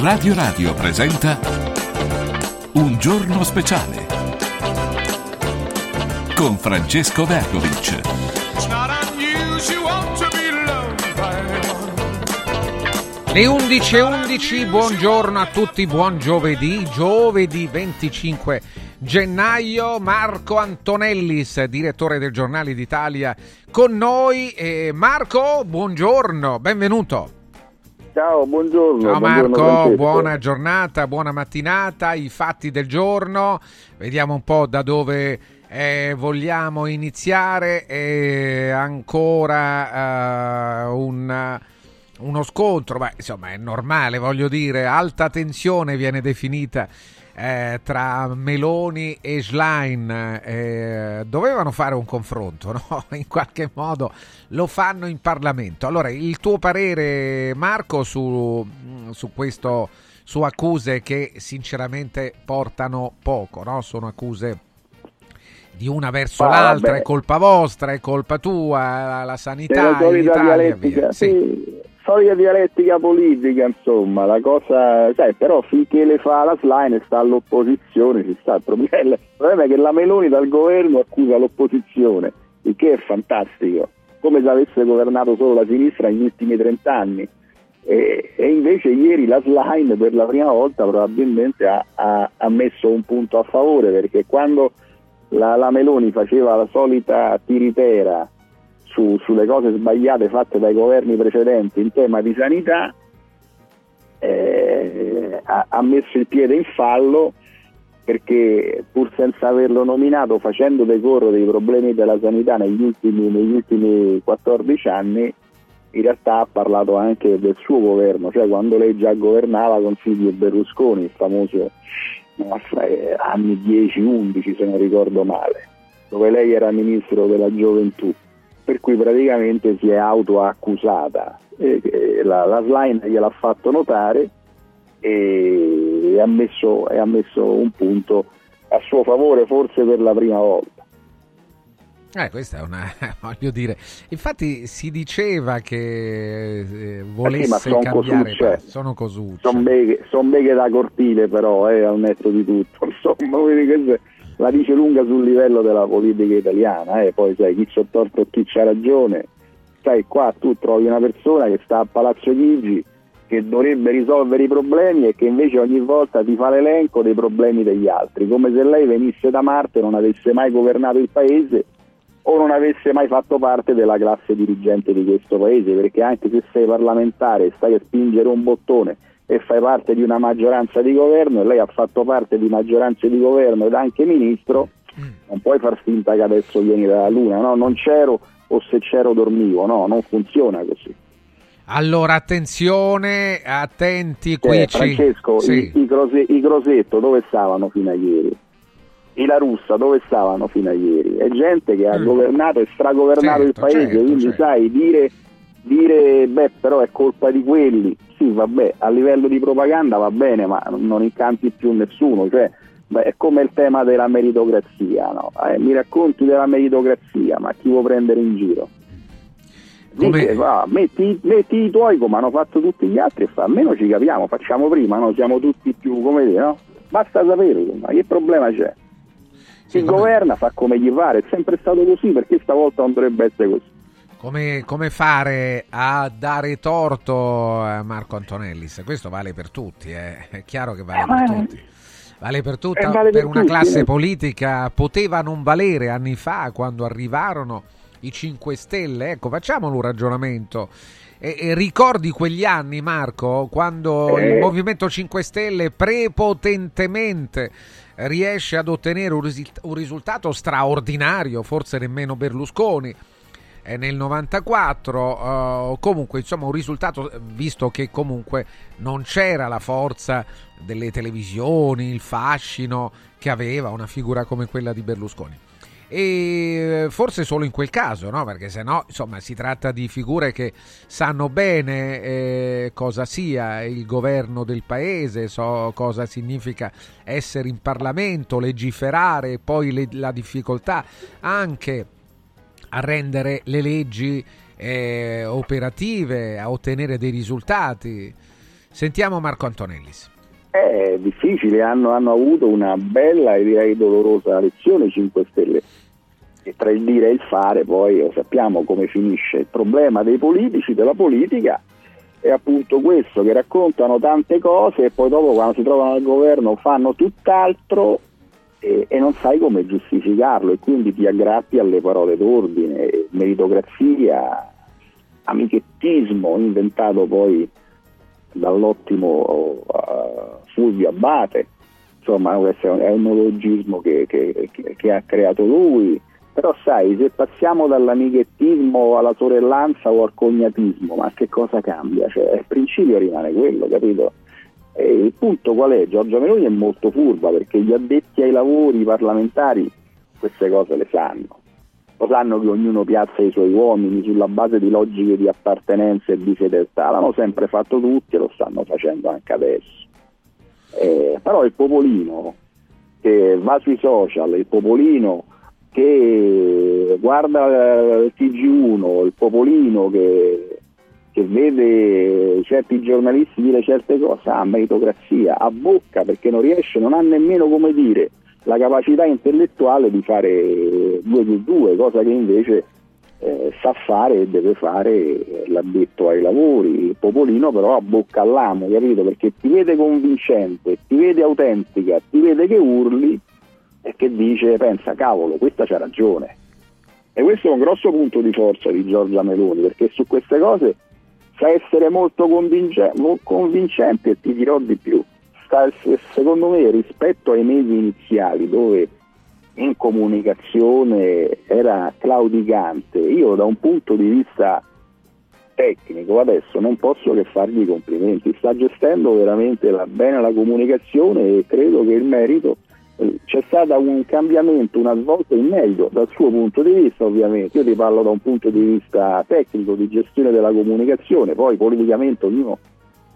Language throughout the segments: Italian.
Radio Radio presenta Un giorno speciale con Francesco Vergovic. Le 11.11, buongiorno a tutti, buon giovedì, giovedì 25 gennaio, Marco Antonellis, direttore del Giornale d'Italia, con noi. Marco, buongiorno, benvenuto. Ciao, buongiorno. Ciao buongiorno, Marco, buona giornata, buona mattinata, i fatti del giorno, vediamo un po' da dove eh, vogliamo iniziare. E ancora uh, un uno scontro, ma insomma è normale, voglio dire, alta tensione viene definita eh, tra Meloni e Schlein. Eh, dovevano fare un confronto, no? In qualche modo lo fanno in Parlamento. Allora, il tuo parere, Marco, su, su questo, su accuse che sinceramente portano poco, no? Sono accuse di una verso ah, l'altra, vabbè. è colpa vostra, è colpa tua, la, sanità in Italia, via. Sì. sì solita dialettica politica, insomma, la cosa, sai, però finché le fa la slime sta all'opposizione, ci sta il problema. Il problema è che la Meloni dal governo accusa l'opposizione, il che è fantastico, come se avesse governato solo la sinistra negli ultimi 30 anni. E, e invece ieri la slime per la prima volta probabilmente ha, ha, ha messo un punto a favore, perché quando la, la Meloni faceva la solita tiritera su, sulle cose sbagliate fatte dai governi precedenti in tema di sanità, eh, ha, ha, messo il piede in fallo perché pur senza averlo nominato, facendo decorrere i problemi della sanità negli ultimi, negli ultimi 14 anni, in realtà ha parlato anche del suo governo, cioè quando lei già governava con Silvio Berlusconi, il famoso anni 10-11 se non ricordo male, dove lei era ministro della gioventù per cui praticamente si è autoaccusata. E, la, la Slime gliel'ha fatto notare e, ha messo, ha messo un punto a suo favore forse per la prima volta. Eh, questa è una, voglio dire, infatti si diceva che eh, volesse eh sì, cambiare, cosucce. sono cosucce. Sono beghe, son beghe da cortile però, eh, al netto di tutto, insomma, la dice lunga sul livello della politica italiana, eh? poi sai chi c'ha torto e chi c'ha ragione, sai qua tu trovi una persona che sta a Palazzo Chigi che dovrebbe risolvere i problemi e che invece ogni volta ti fa l'elenco dei problemi degli altri, come se lei venisse da Marte e non avesse mai governato il paese o non avesse mai fatto parte della classe dirigente di questo paese, perché anche se sei parlamentare e stai a spingere un bottone e fai parte di una maggioranza di governo e lei ha fatto parte di maggioranze di governo ed anche ministro, mm. non puoi far finta che adesso vieni dalla luna, no? Non c'ero o se c'ero dormivo, no, non funziona così. Allora attenzione, attenti qui. Eh, Francesco, sì. i, i, grose, i, Grosetto dove stavano fino a ieri? I La Russa dove stavano fino a ieri? È gente che ha mm. governato e stragovernato certo, il paese, certo, quindi certo. sai, dire, dire beh però è colpa di quelli sì, vabbè, a livello di propaganda va bene, ma non incanti più nessuno, cioè, beh, è come il tema della meritocrazia, no? eh, mi racconti della meritocrazia, ma chi vuoi prendere in giro? Dice, va, metti, metti, i tuoi come hanno fatto tutti gli altri e fa, almeno ci capiamo, facciamo prima, no? siamo tutti più, come dire, no? Basta saperlo, ma che problema c'è? Chi governa fa come gli pare, è sempre stato così, perché stavolta non dovrebbe essere così. Come, come, fare a dare torto a Marco Antonellis? Questo vale per tutti, eh. è chiaro che vale per tutti. Vale per tutti, eh, vale per, per una tutti, classe eh. politica, poteva non valere anni fa quando arrivarono i 5 Stelle. Ecco, facciamolo un ragionamento. E, e ricordi quegli anni, Marco, quando eh. il Movimento 5 Stelle prepotentemente riesce ad ottenere un, risul- un risultato straordinario, forse nemmeno Berlusconi. Eh, nel 94 uh, comunque insomma un risultato visto che comunque non c'era la forza delle televisioni il fascino che aveva una figura come quella di Berlusconi e forse solo in quel caso, no? perché se no insomma, si tratta di figure che sanno bene eh, cosa sia il governo del paese, so cosa significa essere in Parlamento, legiferare, poi le, la difficoltà anche a rendere le leggi eh, operative, a ottenere dei risultati. Sentiamo Marco Antonellis. È difficile, hanno, hanno avuto una bella e direi dolorosa lezione 5 Stelle. E tra il dire e il fare poi lo sappiamo come finisce. Il problema dei politici, della politica, è appunto questo, che raccontano tante cose e poi dopo quando si trovano al governo fanno tutt'altro e, e, non sai come giustificarlo e quindi ti aggrappi alle parole d'ordine, meritocrazia, amichettismo inventato poi dall'ottimo Fulvio Abate, insomma questo è un neologismo che, che, che, che, ha creato lui, però sai, se passiamo dall'amichettismo alla sorellanza o al cognatismo, ma che cosa cambia? Cioè, il principio rimane quello, capito? E il punto qual è? Giorgia Meloni è molto furba perché gli addetti ai lavori parlamentari queste cose le sanno. Lo sanno che ognuno piazza i suoi uomini sulla base di logiche di appartenenza e di fedeltà, l'hanno sempre fatto tutti e lo stanno facendo anche adesso. Eh, però il popolino che va sui social, il popolino che guarda il TG1, il popolino che, che vede certi giornalisti dire certe cose, ha meritocrazia, ha bocca perché non riesce, non ha nemmeno come dire la capacità intellettuale di fare 2 più 2, cosa che invece eh, sa fare e deve fare l'addetto ai lavori, il popolino però a bocca all'amo, capito? Perché ti vede convincente, ti vede autentica, ti vede che urli e che dice pensa cavolo, questa c'ha ragione. E questo è un grosso punto di forza di Giorgia Meloni, perché su queste cose sa essere molto convincente e ti dirò di più sta, secondo me rispetto ai mesi iniziali dove in comunicazione era claudicante, io da un punto di vista tecnico adesso non posso che fargli complimenti, sta gestendo veramente la, bene la comunicazione e credo che il merito eh, c'è stato un cambiamento, una svolta in meglio dal suo punto di vista ovviamente, io ti parlo da un punto di vista tecnico, di gestione della comunicazione, poi politicamente ognuno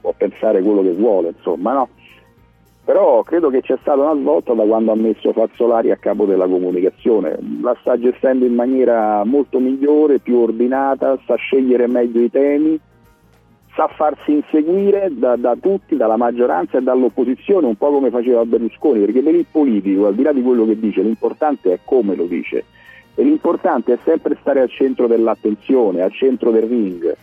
può pensare quello che vuole, insomma no però credo che c'è stata una svolta da quando ha messo Fazzolari a capo della comunicazione, la sta gestendo in maniera molto migliore, più ordinata, sa scegliere meglio i temi, sa farsi inseguire da, da, tutti, dalla maggioranza e dall'opposizione, un po' come faceva Berlusconi, perché per il politico, al di là di quello che dice, l'importante è come lo dice. E l'importante è sempre stare al centro dell'attenzione, al centro del ring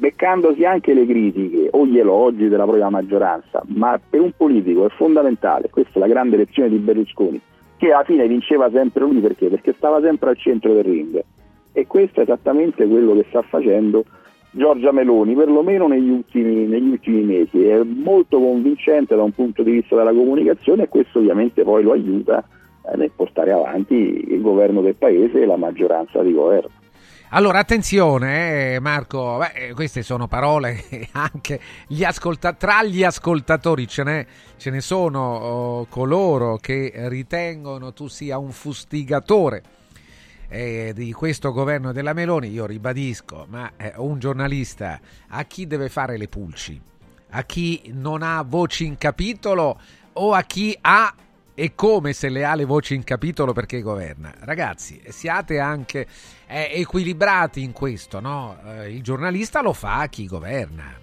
beccandosi anche le critiche o gli elogi della propria maggioranza, ma per un politico è fondamentale, questa è la grande lezione di Berlusconi, che alla fine vinceva sempre lui perché? Perché stava sempre al centro del ring. E questo è esattamente quello che sta facendo Giorgia Meloni, perlomeno negli ultimi, negli ultimi mesi. È molto convincente da un punto di vista della comunicazione e questo ovviamente poi lo aiuta eh, nel portare avanti il governo del paese e la maggioranza di governo. Allora, attenzione, eh, Marco, beh, queste sono parole anche gli ascolta- tra gli ascoltatori ce, n'è, ce ne sono oh, coloro che ritengono tu sia un fustigatore eh, di questo governo della Meloni. Io ribadisco, ma eh, un giornalista a chi deve fare le pulci? A chi non ha voci in capitolo o a chi ha e come se le ha le voci in capitolo perché governa. Ragazzi, siate anche eh, equilibrati in questo, no? Eh, il giornalista lo fa a chi governa.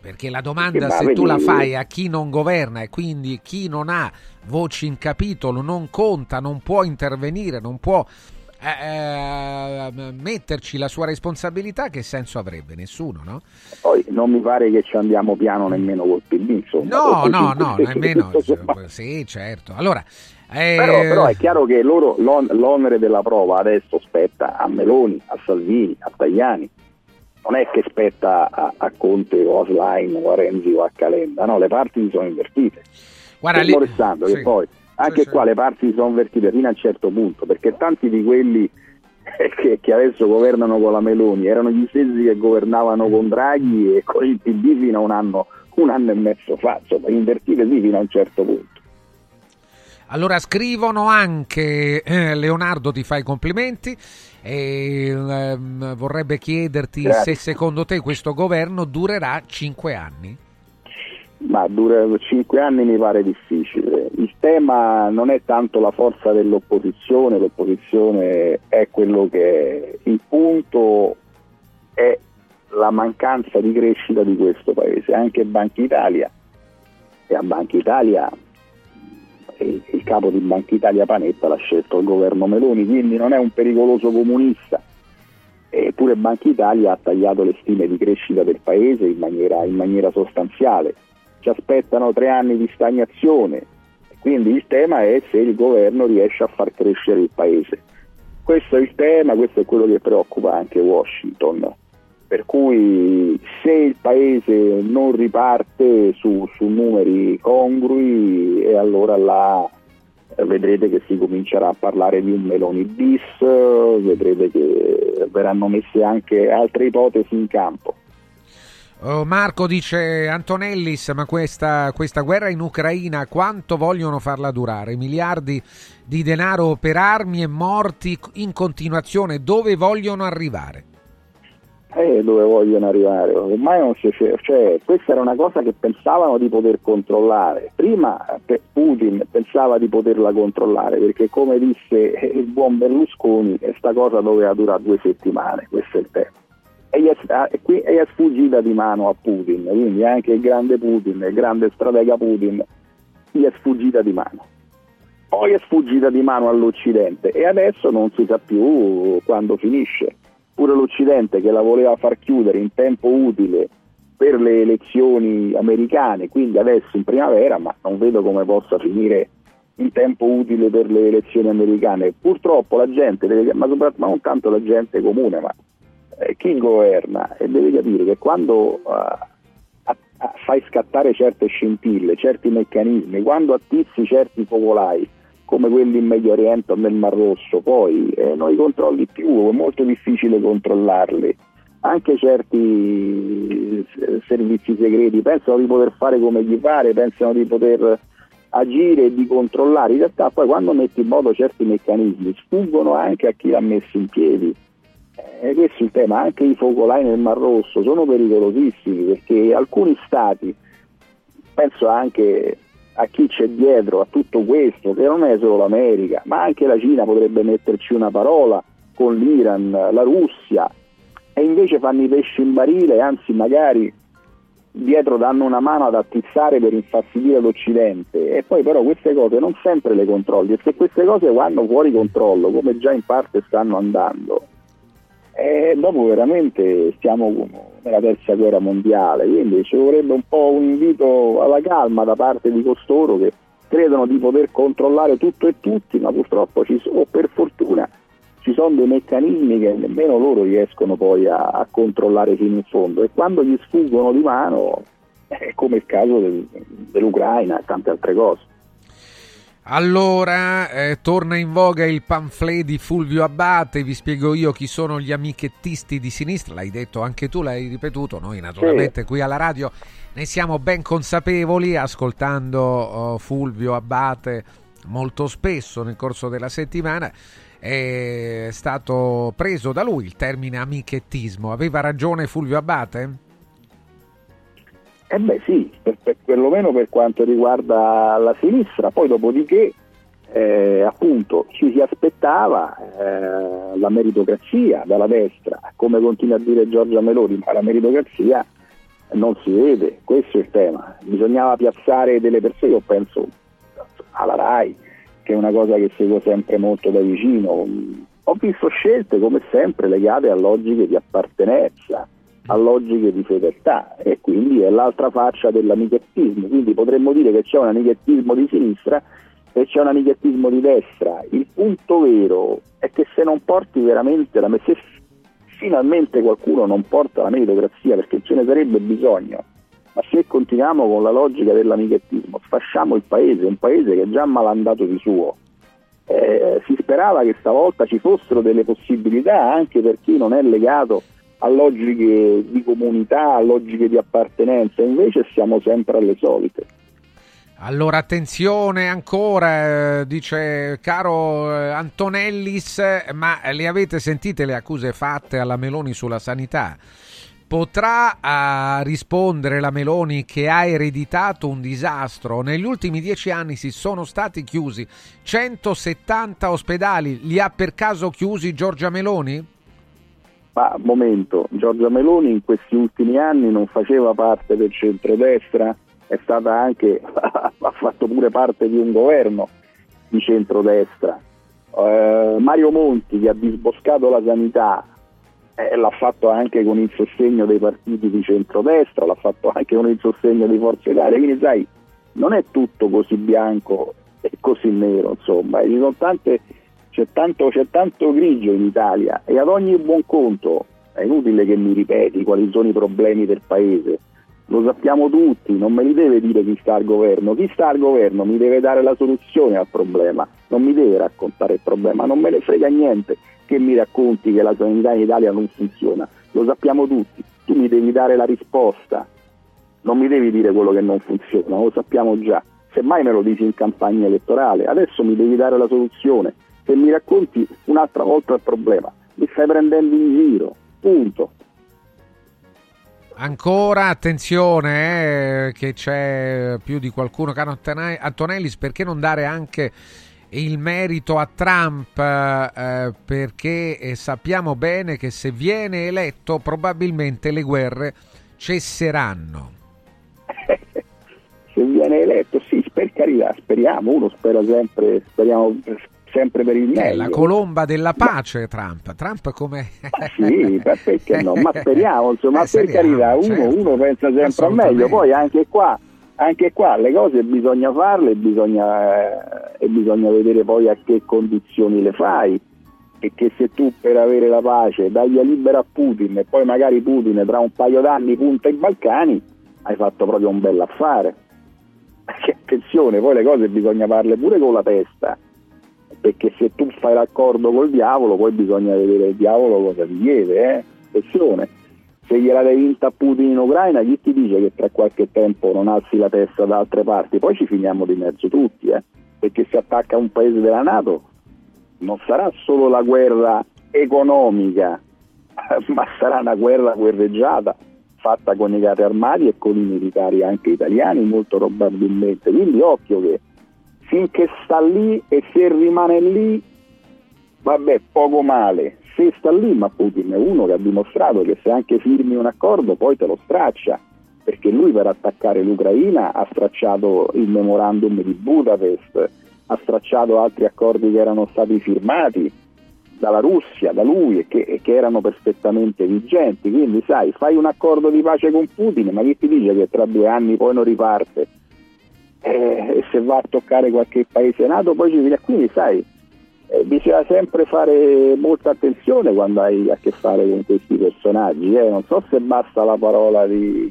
Perché la domanda se tu la fai a chi non governa e quindi chi non ha voci in capitolo, non conta, non può intervenire, non può eh, eh, metterci la sua responsabilità, che senso avrebbe? Nessuno, no? Poi non mi pare che ci andiamo piano nemmeno col PD. No, no, no, nemmeno. sì, certo. Allora, eh... Però, però, è chiaro che loro, l'on- l'onere della prova adesso spetta a Meloni, a Salvini, a Tajani. Non è che spetta a, a Conte o a Slime o a Renzi o a Calenda, no, le parti sono invertite. Guarda, lì... sì. che poi anche sì, qua sì. le parti si sono invertite fino a un certo punto, perché tanti di quelli che, che, adesso governano con la Meloni erano gli stessi che governavano con Draghi e con il PD fino a un anno, un anno e mezzo fa, insomma, invertite sì fino a un certo punto. Allora scrivono anche eh, Leonardo ti fa i complimenti e eh, vorrebbe chiederti Grazie. se secondo te questo governo durerà cinque anni. Ma dura cinque anni mi pare difficile. Il tema non è tanto la forza dell'opposizione, l'opposizione è quello che è. Il punto è la mancanza di crescita di questo paese. Anche Banca Italia, e a Banca Italia il capo di Banca Italia Panetta l'ha scelto il governo Meloni, quindi non è un pericoloso comunista. Eppure Banca Italia ha tagliato le stime di crescita del paese in maniera, in maniera sostanziale. Ci aspettano tre anni di stagnazione, quindi il tema è se il governo riesce a far crescere il paese. Questo è il tema, questo è quello che preoccupa anche Washington. Per cui se il paese non riparte su, su numeri congrui, e allora là vedrete che si comincerà a parlare di un Meloni bis, vedrete che verranno messe anche altre ipotesi in campo. Oh, Marco dice Antonellis, ma questa, questa, guerra in Ucraina quanto vogliono farla durare? Miliardi di denaro per armi e morti in continuazione, dove vogliono arrivare? Eh, dove vogliono arrivare? Ormai non si cioè, questa era una cosa che pensavano di poter controllare. Prima Putin pensava di poterla controllare perché come disse il buon Berlusconi questa cosa doveva durare due settimane, questo è il tema. E gli, è, sfuggita di mano a Putin, quindi anche il grande Putin, il grande stratega Putin, gli è sfuggita di mano. Poi è sfuggita di mano all'Occidente e adesso non si sa più quando finisce pure l'Occidente che la voleva far chiudere in tempo utile per le elezioni americane, quindi adesso in primavera, ma non vedo come possa finire in tempo utile per le elezioni americane. Purtroppo la gente, ma soprattutto non tanto la gente comune, ma eh, chi governa e deve capire che quando a, fai scattare certe scintille, certi meccanismi, quando attizzi certi focolai, come quelli in Medio Oriente o nel Mar Rosso, poi eh, non li controlli più, è molto difficile controllarli. Anche certi eh, servizi segreti pensano di poter fare come gli pare, pensano di poter agire e di controllare, in realtà poi quando metti in moto certi meccanismi sfuggono anche a chi l'ha messo in piedi. E eh, questo è il tema, anche i focolai nel Mar Rosso sono pericolosissimi perché alcuni stati, penso anche a chi c'è dietro a tutto questo, che non è solo l'America, ma anche la Cina potrebbe metterci una parola con l'Iran, la Russia, e invece fanno i pesci in barile, anzi magari dietro danno una mano ad attizzare per infastidire l'Occidente. E poi però queste cose non sempre le controlli e se queste cose vanno fuori controllo, come già in parte stanno andando, e dopo veramente stiamo nella terza guerra mondiale, quindi ci vorrebbe un po' un invito alla calma da parte di costoro che credono di poter controllare tutto e tutti, ma purtroppo ci sono, per fortuna ci sono dei meccanismi che nemmeno loro riescono poi a, a controllare fino in fondo e quando gli sfuggono di mano, è come il caso del, dell'Ucraina e tante altre cose. Allora, eh, torna in voga il pamphlet di Fulvio Abbate, vi spiego io chi sono gli amichettisti di sinistra, l'hai detto anche tu, l'hai ripetuto, noi naturalmente sì. qui alla radio ne siamo ben consapevoli ascoltando oh, Fulvio Abbate molto spesso nel corso della settimana è stato preso da lui il termine amichettismo. Aveva ragione Fulvio Abbate? Eh beh sì, per, per, perlomeno per quanto riguarda la sinistra, poi dopodiché eh, appunto ci si aspettava eh, la meritocrazia dalla destra, come continua a dire Giorgia Meloni, ma la meritocrazia non si vede, questo è il tema, bisognava piazzare delle persone, io penso alla RAI, che è una cosa che seguo sempre molto da vicino, ho visto scelte come sempre legate a logiche di appartenenza, a logiche di fedeltà e quindi è l'altra faccia dell'amichettismo, quindi potremmo dire che c'è un amichettismo di sinistra e c'è un amichettismo di destra. Il punto vero è che se non porti veramente la se finalmente qualcuno non porta la meritocrazia perché ce ne sarebbe bisogno, ma se continuiamo con la logica dell'amichettismo, sfasciamo il paese, un paese che è già malandato di suo. Eh, si sperava che stavolta ci fossero delle possibilità anche per chi non è legato a logiche di comunità, a logiche di appartenenza, invece siamo sempre alle solite. Allora attenzione ancora, eh, dice caro eh, Antonellis, ma le avete sentite le accuse fatte alla Meloni sulla sanità? Potrà rispondere la Meloni che ha ereditato un disastro? Negli ultimi dieci anni si sono stati chiusi 170 ospedali, li ha per caso chiusi Giorgia Meloni? Ma momento, Giorgia Meloni in questi ultimi anni non faceva parte del centrodestra, è stata anche, ha fatto pure parte di un governo di centrodestra. Eh, Mario Monti che ha disboscato la sanità eh, l'ha fatto anche con il sostegno dei partiti di centrodestra, l'ha fatto anche con il sostegno di Forza Italia, quindi sai, non è tutto così bianco e così nero, insomma, tante, c'è, tanto, c'è tanto grigio in Italia e ad ogni buon conto è inutile che mi ripeti quali sono i problemi del paese. Lo sappiamo tutti, non me li deve dire chi sta al governo, chi sta al governo mi deve dare la soluzione al problema, non mi deve raccontare il problema, non me ne frega niente che mi racconti che la sanità in Italia non funziona, lo sappiamo tutti, tu mi devi dare la risposta, non mi devi dire quello che non funziona, lo sappiamo già, semmai me lo dici in campagna elettorale, adesso mi devi dare la soluzione, se mi racconti un'altra volta il problema, mi stai prendendo in giro, punto. Ancora attenzione eh, che c'è più di qualcuno, caro Antonellis, perché non dare anche il merito a Trump? Eh, perché eh, sappiamo bene che se viene eletto probabilmente le guerre cesseranno. se viene eletto, sì, per carità, speriamo, uno spera sempre, speriamo sempre per il meglio. È la colomba della pace ma, Trump. Trump come... sì, perché no? Ma speriamo, insomma, eh, per carità, uno, certo. uno pensa sempre al meglio, poi anche qua, anche qua le cose bisogna farle e bisogna, eh, e bisogna vedere poi a che condizioni le fai e che se tu per avere la pace dai libera a Putin e poi magari Putin tra un paio d'anni punta i Balcani, hai fatto proprio un bel affare. Perché attenzione, poi le cose bisogna farle pure con la testa perché se tu fai l'accordo col diavolo poi bisogna vedere il diavolo cosa ti chiede, eh? se gliela devi vinta a Putin in Ucraina chi ti dice che tra qualche tempo non alzi la testa da altre parti, poi ci finiamo di mezzo tutti, eh? perché se attacca un paese della Nato non sarà solo la guerra economica, ma sarà una guerra guerreggiata fatta con i carri armati e con i militari anche italiani molto probabilmente, quindi occhio che finché sta lì e se rimane lì, vabbè, poco male. Se sta lì, ma Putin è uno che ha dimostrato che se anche firmi un accordo poi te lo straccia, perché lui per attaccare l'Ucraina ha stracciato il memorandum di Budapest, ha stracciato altri accordi che erano stati firmati dalla Russia, da lui e che, e che, erano perfettamente vigenti. Quindi sai, fai un accordo di pace con Putin, ma chi ti dice che tra due anni poi non riparte? Eh, se va a toccare qualche paese nato poi ci viene quindi sai eh, bisogna sempre fare molta attenzione quando hai a che fare con questi personaggi eh. non so se basta la parola di,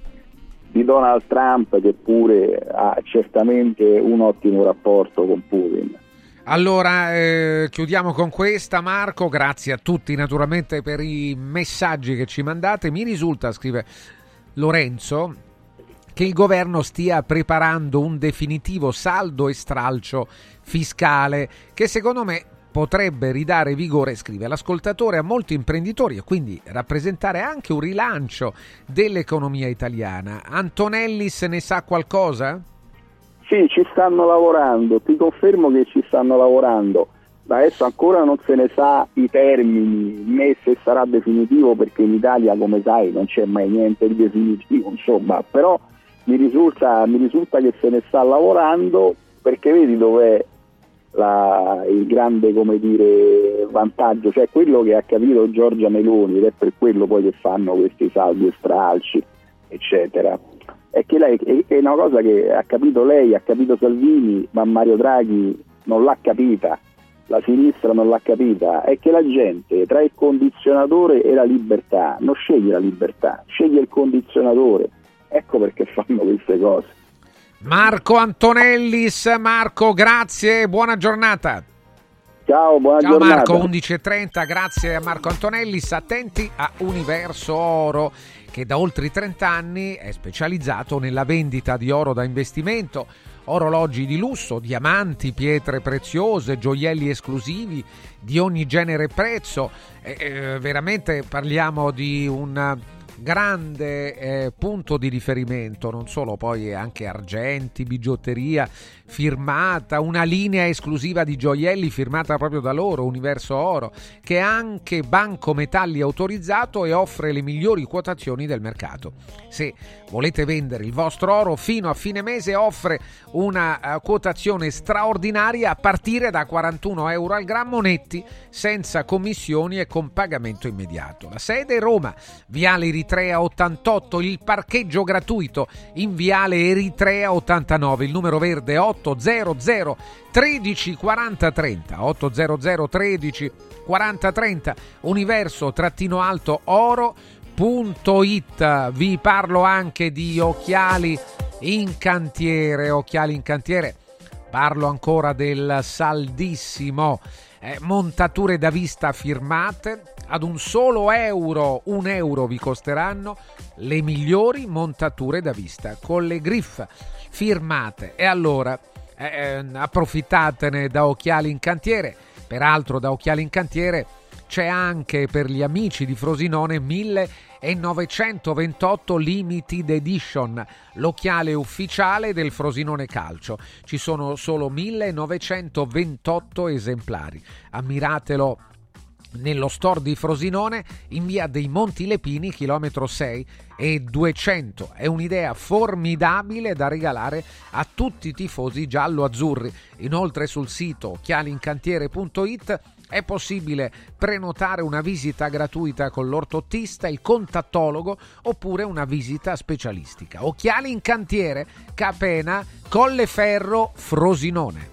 di Donald Trump che pure ha certamente un ottimo rapporto con Putin allora, eh, chiudiamo con questa, Marco. Grazie a tutti naturalmente per i messaggi che ci mandate. Mi risulta, scrive Lorenzo, che il governo stia preparando un definitivo saldo e stralcio fiscale che secondo me potrebbe ridare vigore, scrive l'ascoltatore, a molti imprenditori e quindi rappresentare anche un rilancio dell'economia italiana. Antonelli se ne sa qualcosa? Sì, ci stanno lavorando, ti confermo che ci stanno lavorando. Da adesso ancora non se ne sa i termini né se sarà definitivo perché in Italia, come sai, non c'è mai niente di definitivo, insomma, però mi risulta, mi risulta che se ne sta lavorando perché vedi dov'è la, il grande dire, vantaggio, cioè quello che ha capito Giorgia Meloni ed è per quello poi che fanno questi saldi e stralci, eccetera. È che lei è una cosa che ha capito lei, ha capito Salvini, ma Mario Draghi non l'ha capita, la sinistra non l'ha capita, è che la gente tra il condizionatore e la libertà non sceglie la libertà, sceglie il condizionatore Ecco perché fanno queste cose. Marco Antonellis, Marco, grazie, buona giornata. Ciao, buona Ciao giornata. Marco, 11.30, grazie a Marco Antonellis. Attenti a Universo Oro, che da oltre 30 anni è specializzato nella vendita di oro da investimento, orologi di lusso, diamanti, pietre preziose, gioielli esclusivi di ogni genere e prezzo. Eh, veramente parliamo di un grande eh, punto di riferimento, non solo poi anche argenti, bigiotteria firmata, una linea esclusiva di gioielli firmata proprio da loro, Universo Oro, che è anche banco metalli autorizzato e offre le migliori quotazioni del mercato. Se volete vendere il vostro oro fino a fine mese offre una uh, quotazione straordinaria a partire da 41 euro al grammo netti senza commissioni e con pagamento immediato. La sede è Roma, Viale Eritrea 88, il parcheggio gratuito in Viale Eritrea 89, il numero verde 800 13 40 30 800 13 40 30 universo trattino alto oro.it vi parlo anche di occhiali in cantiere occhiali in cantiere. Parlo ancora del saldissimo eh, montature da vista firmate ad un solo euro, un euro vi costeranno le migliori montature da vista con le griffe firmate. E allora eh, eh, approfittatene da Occhiali in Cantiere. Peraltro da Occhiali in Cantiere c'è anche per gli amici di Frosinone 1928 Limited Edition, l'occhiale ufficiale del Frosinone Calcio. Ci sono solo 1928 esemplari. Ammiratelo nello store di Frosinone in via dei Monti Lepini, chilometro 6 e 200. È un'idea formidabile da regalare a tutti i tifosi giallo-azzurri. Inoltre sul sito occhialincantiere.it è possibile prenotare una visita gratuita con l'ortottista, il contattologo oppure una visita specialistica. Occhiali in cantiere, Capena, Colleferro, Frosinone.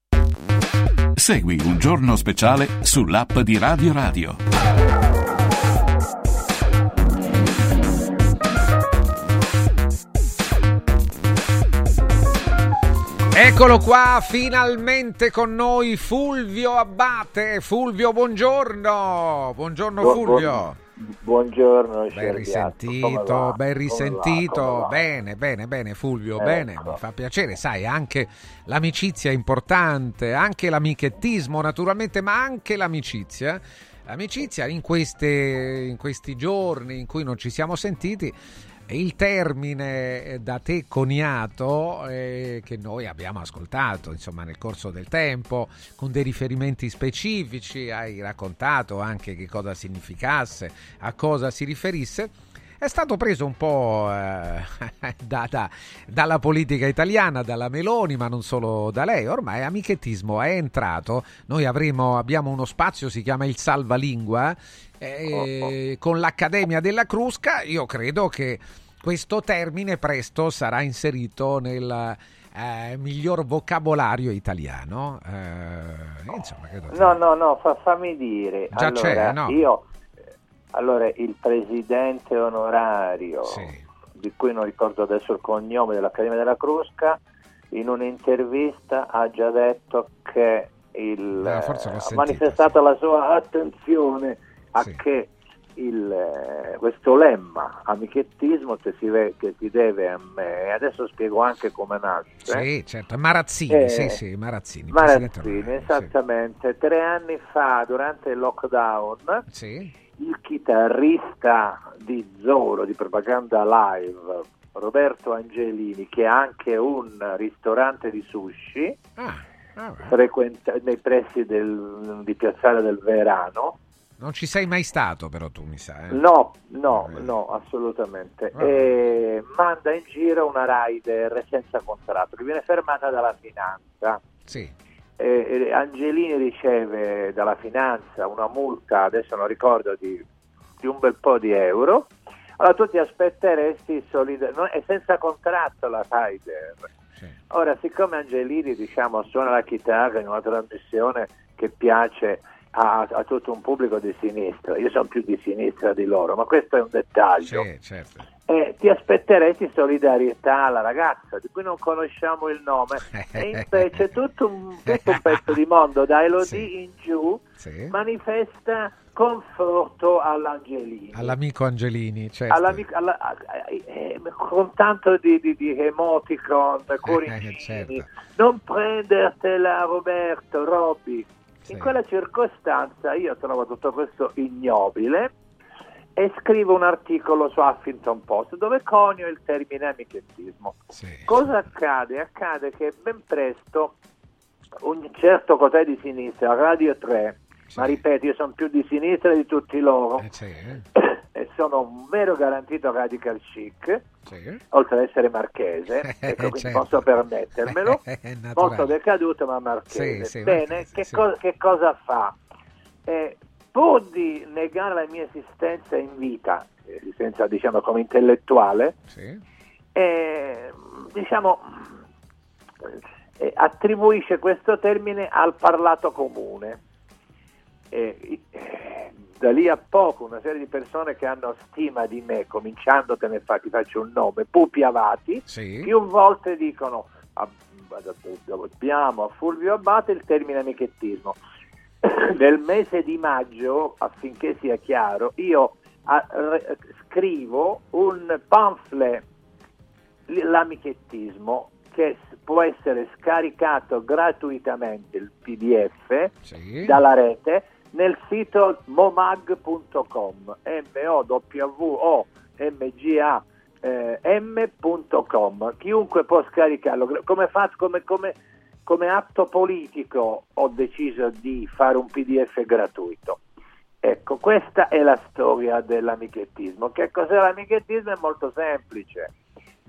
Segui un giorno speciale sull'app di Radio Radio. Eccolo qua, finalmente con noi Fulvio Abbate. Fulvio, buongiorno. Buongiorno Fulvio. Buongiorno, ben risentito, ben risentito. Bene, bene, bene, Fulvio, ecco. bene, mi fa piacere, sai, anche l'amicizia è importante, anche l'amichettismo naturalmente, ma anche l'amicizia. L'amicizia in, queste, in questi giorni in cui non ci siamo sentiti il termine da te coniato eh, che noi abbiamo ascoltato insomma nel corso del tempo con dei riferimenti specifici hai raccontato anche che cosa significasse a cosa si riferisse è stato preso un po' eh, da, da, dalla politica italiana, dalla Meloni, ma non solo da lei. Ormai amichettismo è entrato. Noi avremo, abbiamo uno spazio, si chiama il Salvalingua, eh, con l'Accademia della Crusca. Io credo che questo termine presto sarà inserito nel eh, miglior vocabolario italiano. Eh, insomma, no, no, no, fa, fammi dire. Già allora, c'è, no? Io, allora, il presidente onorario, sì. di cui non ricordo adesso il cognome dell'Accademia della Crusca, in un'intervista ha già detto che il, eh, ha manifestato la sua attenzione a sì. che il, eh, questo lemma amichettismo che si, ve, che si, deve a me, adesso spiego anche come nasce. Sì, certo, Marazzini, eh, sì, sì, Marazzini. Marazzini esattamente. Sì. Tre anni fa, durante il lockdown, sì. il chitarrista di Zoro, di Propaganda Live, Roberto Angelini, che ha anche un ristorante di sushi, ah, ah, frequenta, nei pressi del, di Piazzale del Verano, non ci sei mai stato però tu, mi sa. Eh? No, no, no, assolutamente. E manda in giro una rider senza contratto che viene fermata dalla finanza. Sì. E Angelini riceve dalla finanza una multa, adesso non ricordo, di, di un bel po' di euro. Allora tu ti aspetteresti solidar- no, è senza contratto la rider. Sì. Ora, siccome Angelini diciamo, suona la chitarra in una trasmissione che piace a, a, tutto un pubblico di sinistra. Io sono più di sinistra di loro, ma questo è un dettaglio. Sì, certo. E ti aspetteresti solidarietà alla ragazza di cui non conosciamo il nome e invece tutto un, tutto un pezzo di mondo da Elodie sì. in giù sì. manifesta conforto all'Angelini all'amico Angelini certo. all'amico, alla, eh, eh, con tanto di, di, di emoticon cuoricini certo. non prendertela Roberto Robby Sì. in quella circostanza io trovo tutto questo ignobile e scrivo un articolo su Huffington Post dove conio il termine amichettismo. Sì. Cosa accade? Accade che ben presto un certo cos'è di sinistra, Radio 3, ma ripeto, io sono più di sinistra di tutti loro. Eh, sì, eh. Sono un vero garantito radical chic, Sì. oltre ad essere marchese, ecco, quindi certo. posso permettermelo. Molto decaduto, ma marchese. Sì, sì, Bene, che, co- che cosa fa? Eh, pur di negare la mia esistenza in vita, esistenza diciamo come intellettuale, eh, diciamo, eh, attribuisce questo termine al parlato comune. Eh, eh, da lì a poco una serie di persone che hanno stima di me, cominciando, te ne fa, ti faccio un nome, Pupi Avati, Sì. più volte dicono "Ah, abbiamo a Fulvio Abate il termine amichettismo. Nel mese di maggio, affinché sia chiaro, io ah, re- scrivo un pamphlet l'amichettismo che può essere scaricato gratuitamente il pdf Sì. dalla rete nel sito momag.com m-o-w-o-m-g-a eh, m.com chiunque può scaricarlo come, fa- come- come- come atto politico ho deciso di fare un pdf gratuito Ecco, questa è la storia dell'amichettismo. Che cos'è l'amichettismo? È molto semplice.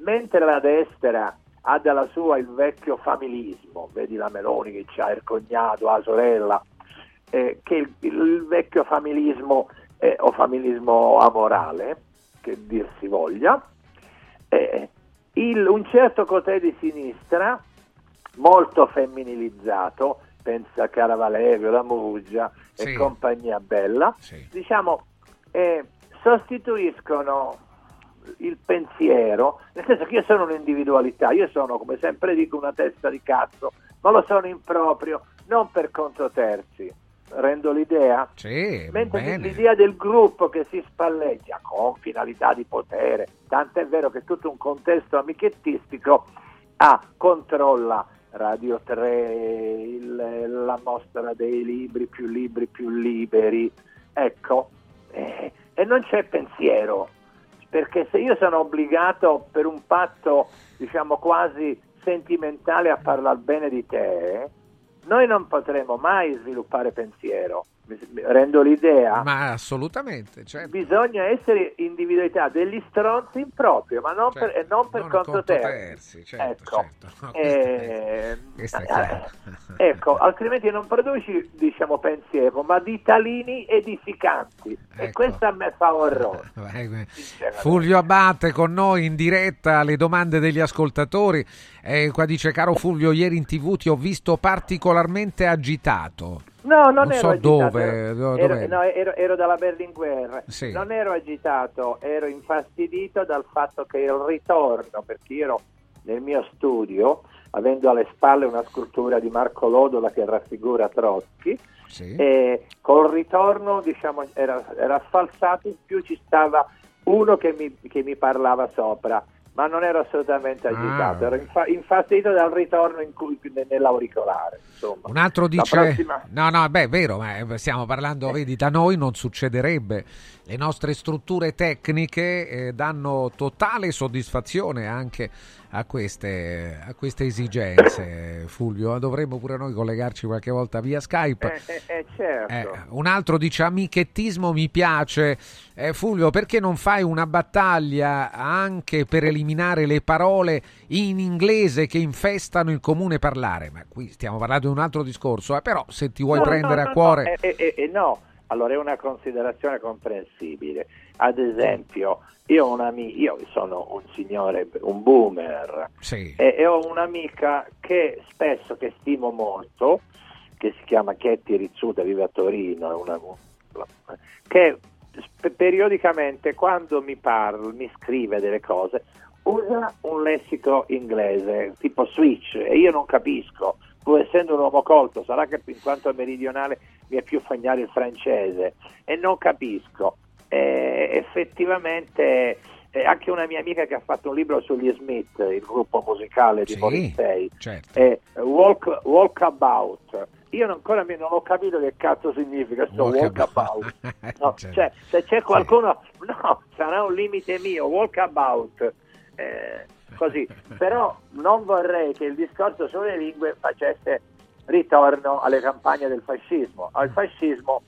Mentre la destra ha dalla sua il vecchio familismo, vedi la Meloni che ha il cognato, la sorella, eh, che il, il vecchio familismo eh, o familismo amorale, che dir si voglia, eh, il- un certo cotè di sinistra, molto femminilizzato, pensa a Cara Valerio, la Muggia Sì. e compagnia bella, diciamo, eh, sostituiscono il pensiero, nel senso che io sono un'individualità, io sono, come sempre dico, una testa di cazzo, ma lo sono in proprio, non per conto terzi. Rendo l'idea? Sì, Mentre bene. l'idea del gruppo che si spalleggia con finalità di potere, tant'è vero che tutto un contesto amichettistico ah, controlla Radio 3, il- la mostra dei libri, più libri, più liberi, ecco, eh, e non c'è pensiero, perché se io sono obbligato per un patto, diciamo quasi sentimentale a parlare bene di te, noi non potremo mai sviluppare pensiero. Rendo l'idea? Ma assolutamente, certo. Bisogna essere individualità degli stronzi in proprio, ma non per, e non per Certo. non conto conto terzi. terzi, certo, ecco. certo. No, Eh, eh, ecco, altrimenti non produci diciamo, pensiero, ma di talini edificanti. E Ecco. questo a me fa orrore. Fulvio Abate con noi in diretta alle domande degli ascoltatori. Eh, qua dice, caro Fulvio, ieri in tv ti ho visto particolarmente agitato. No, non, Non ero so agitato, dove, ero, do- ero- no, ero- ero dalla Berlinguer. Sì. Non ero agitato, ero infastidito dal fatto che il ritorno, perché io ero nel mio studio, avendo alle spalle una scultura di Marco Lodola che raffigura Trotsky, e col ritorno diciamo, era, era sfalsato, in più ci stava uno che mi, che mi parlava sopra. Ma non ero assolutamente agitato, Ah. ero infa- infastidito dal ritorno in cui, nell'auricolare. Insomma. Un altro dice: prossima- No, no, beh, è vero, ma eh, stiamo parlando, vedi, da noi non succederebbe. Le nostre strutture tecniche eh, danno totale soddisfazione anche a queste, a queste esigenze, Fulvio. Dovremmo pure noi collegarci qualche volta via Skype. Eh, eh, eh, certo. Eh, un altro dice amichettismo mi piace. Eh, Fulvio, perché non fai una battaglia anche per eliminare le parole in inglese che infestano il comune parlare? Ma qui stiamo parlando di un altro discorso, eh, però se ti vuoi No, prendere no, a no, cuore... no, eh, eh, eh, no, allora è una considerazione comprensibile. Ad esempio, io ho un'amica, io sono un signore, un boomer, Sì. e, e ho un'amica che spesso, che stimo molto, che si chiama Chetti Rizzuta, vive a Torino, è una- che periodicamente quando mi parla, mi scrive delle cose, usa un lessico inglese, tipo switch, e io non capisco, pur essendo un uomo colto, sarà che in quanto meridionale mi è più familiare il francese, e non capisco. Eh, effettivamente eh, anche una mia amica che ha fatto un libro sugli Smith, il gruppo musicale di Sì, Morrissey, certo. eh, walk, Walkabout. Io non- ancora non ho capito che cazzo significa sto Walkabout. walkabout. No, Certo. cioè, se c'è qualcuno, no, sarà un limite mio, walkabout. Eh, così, però non vorrei che il discorso sulle lingue facesse ritorno alle campagne del fascismo. Il fascismo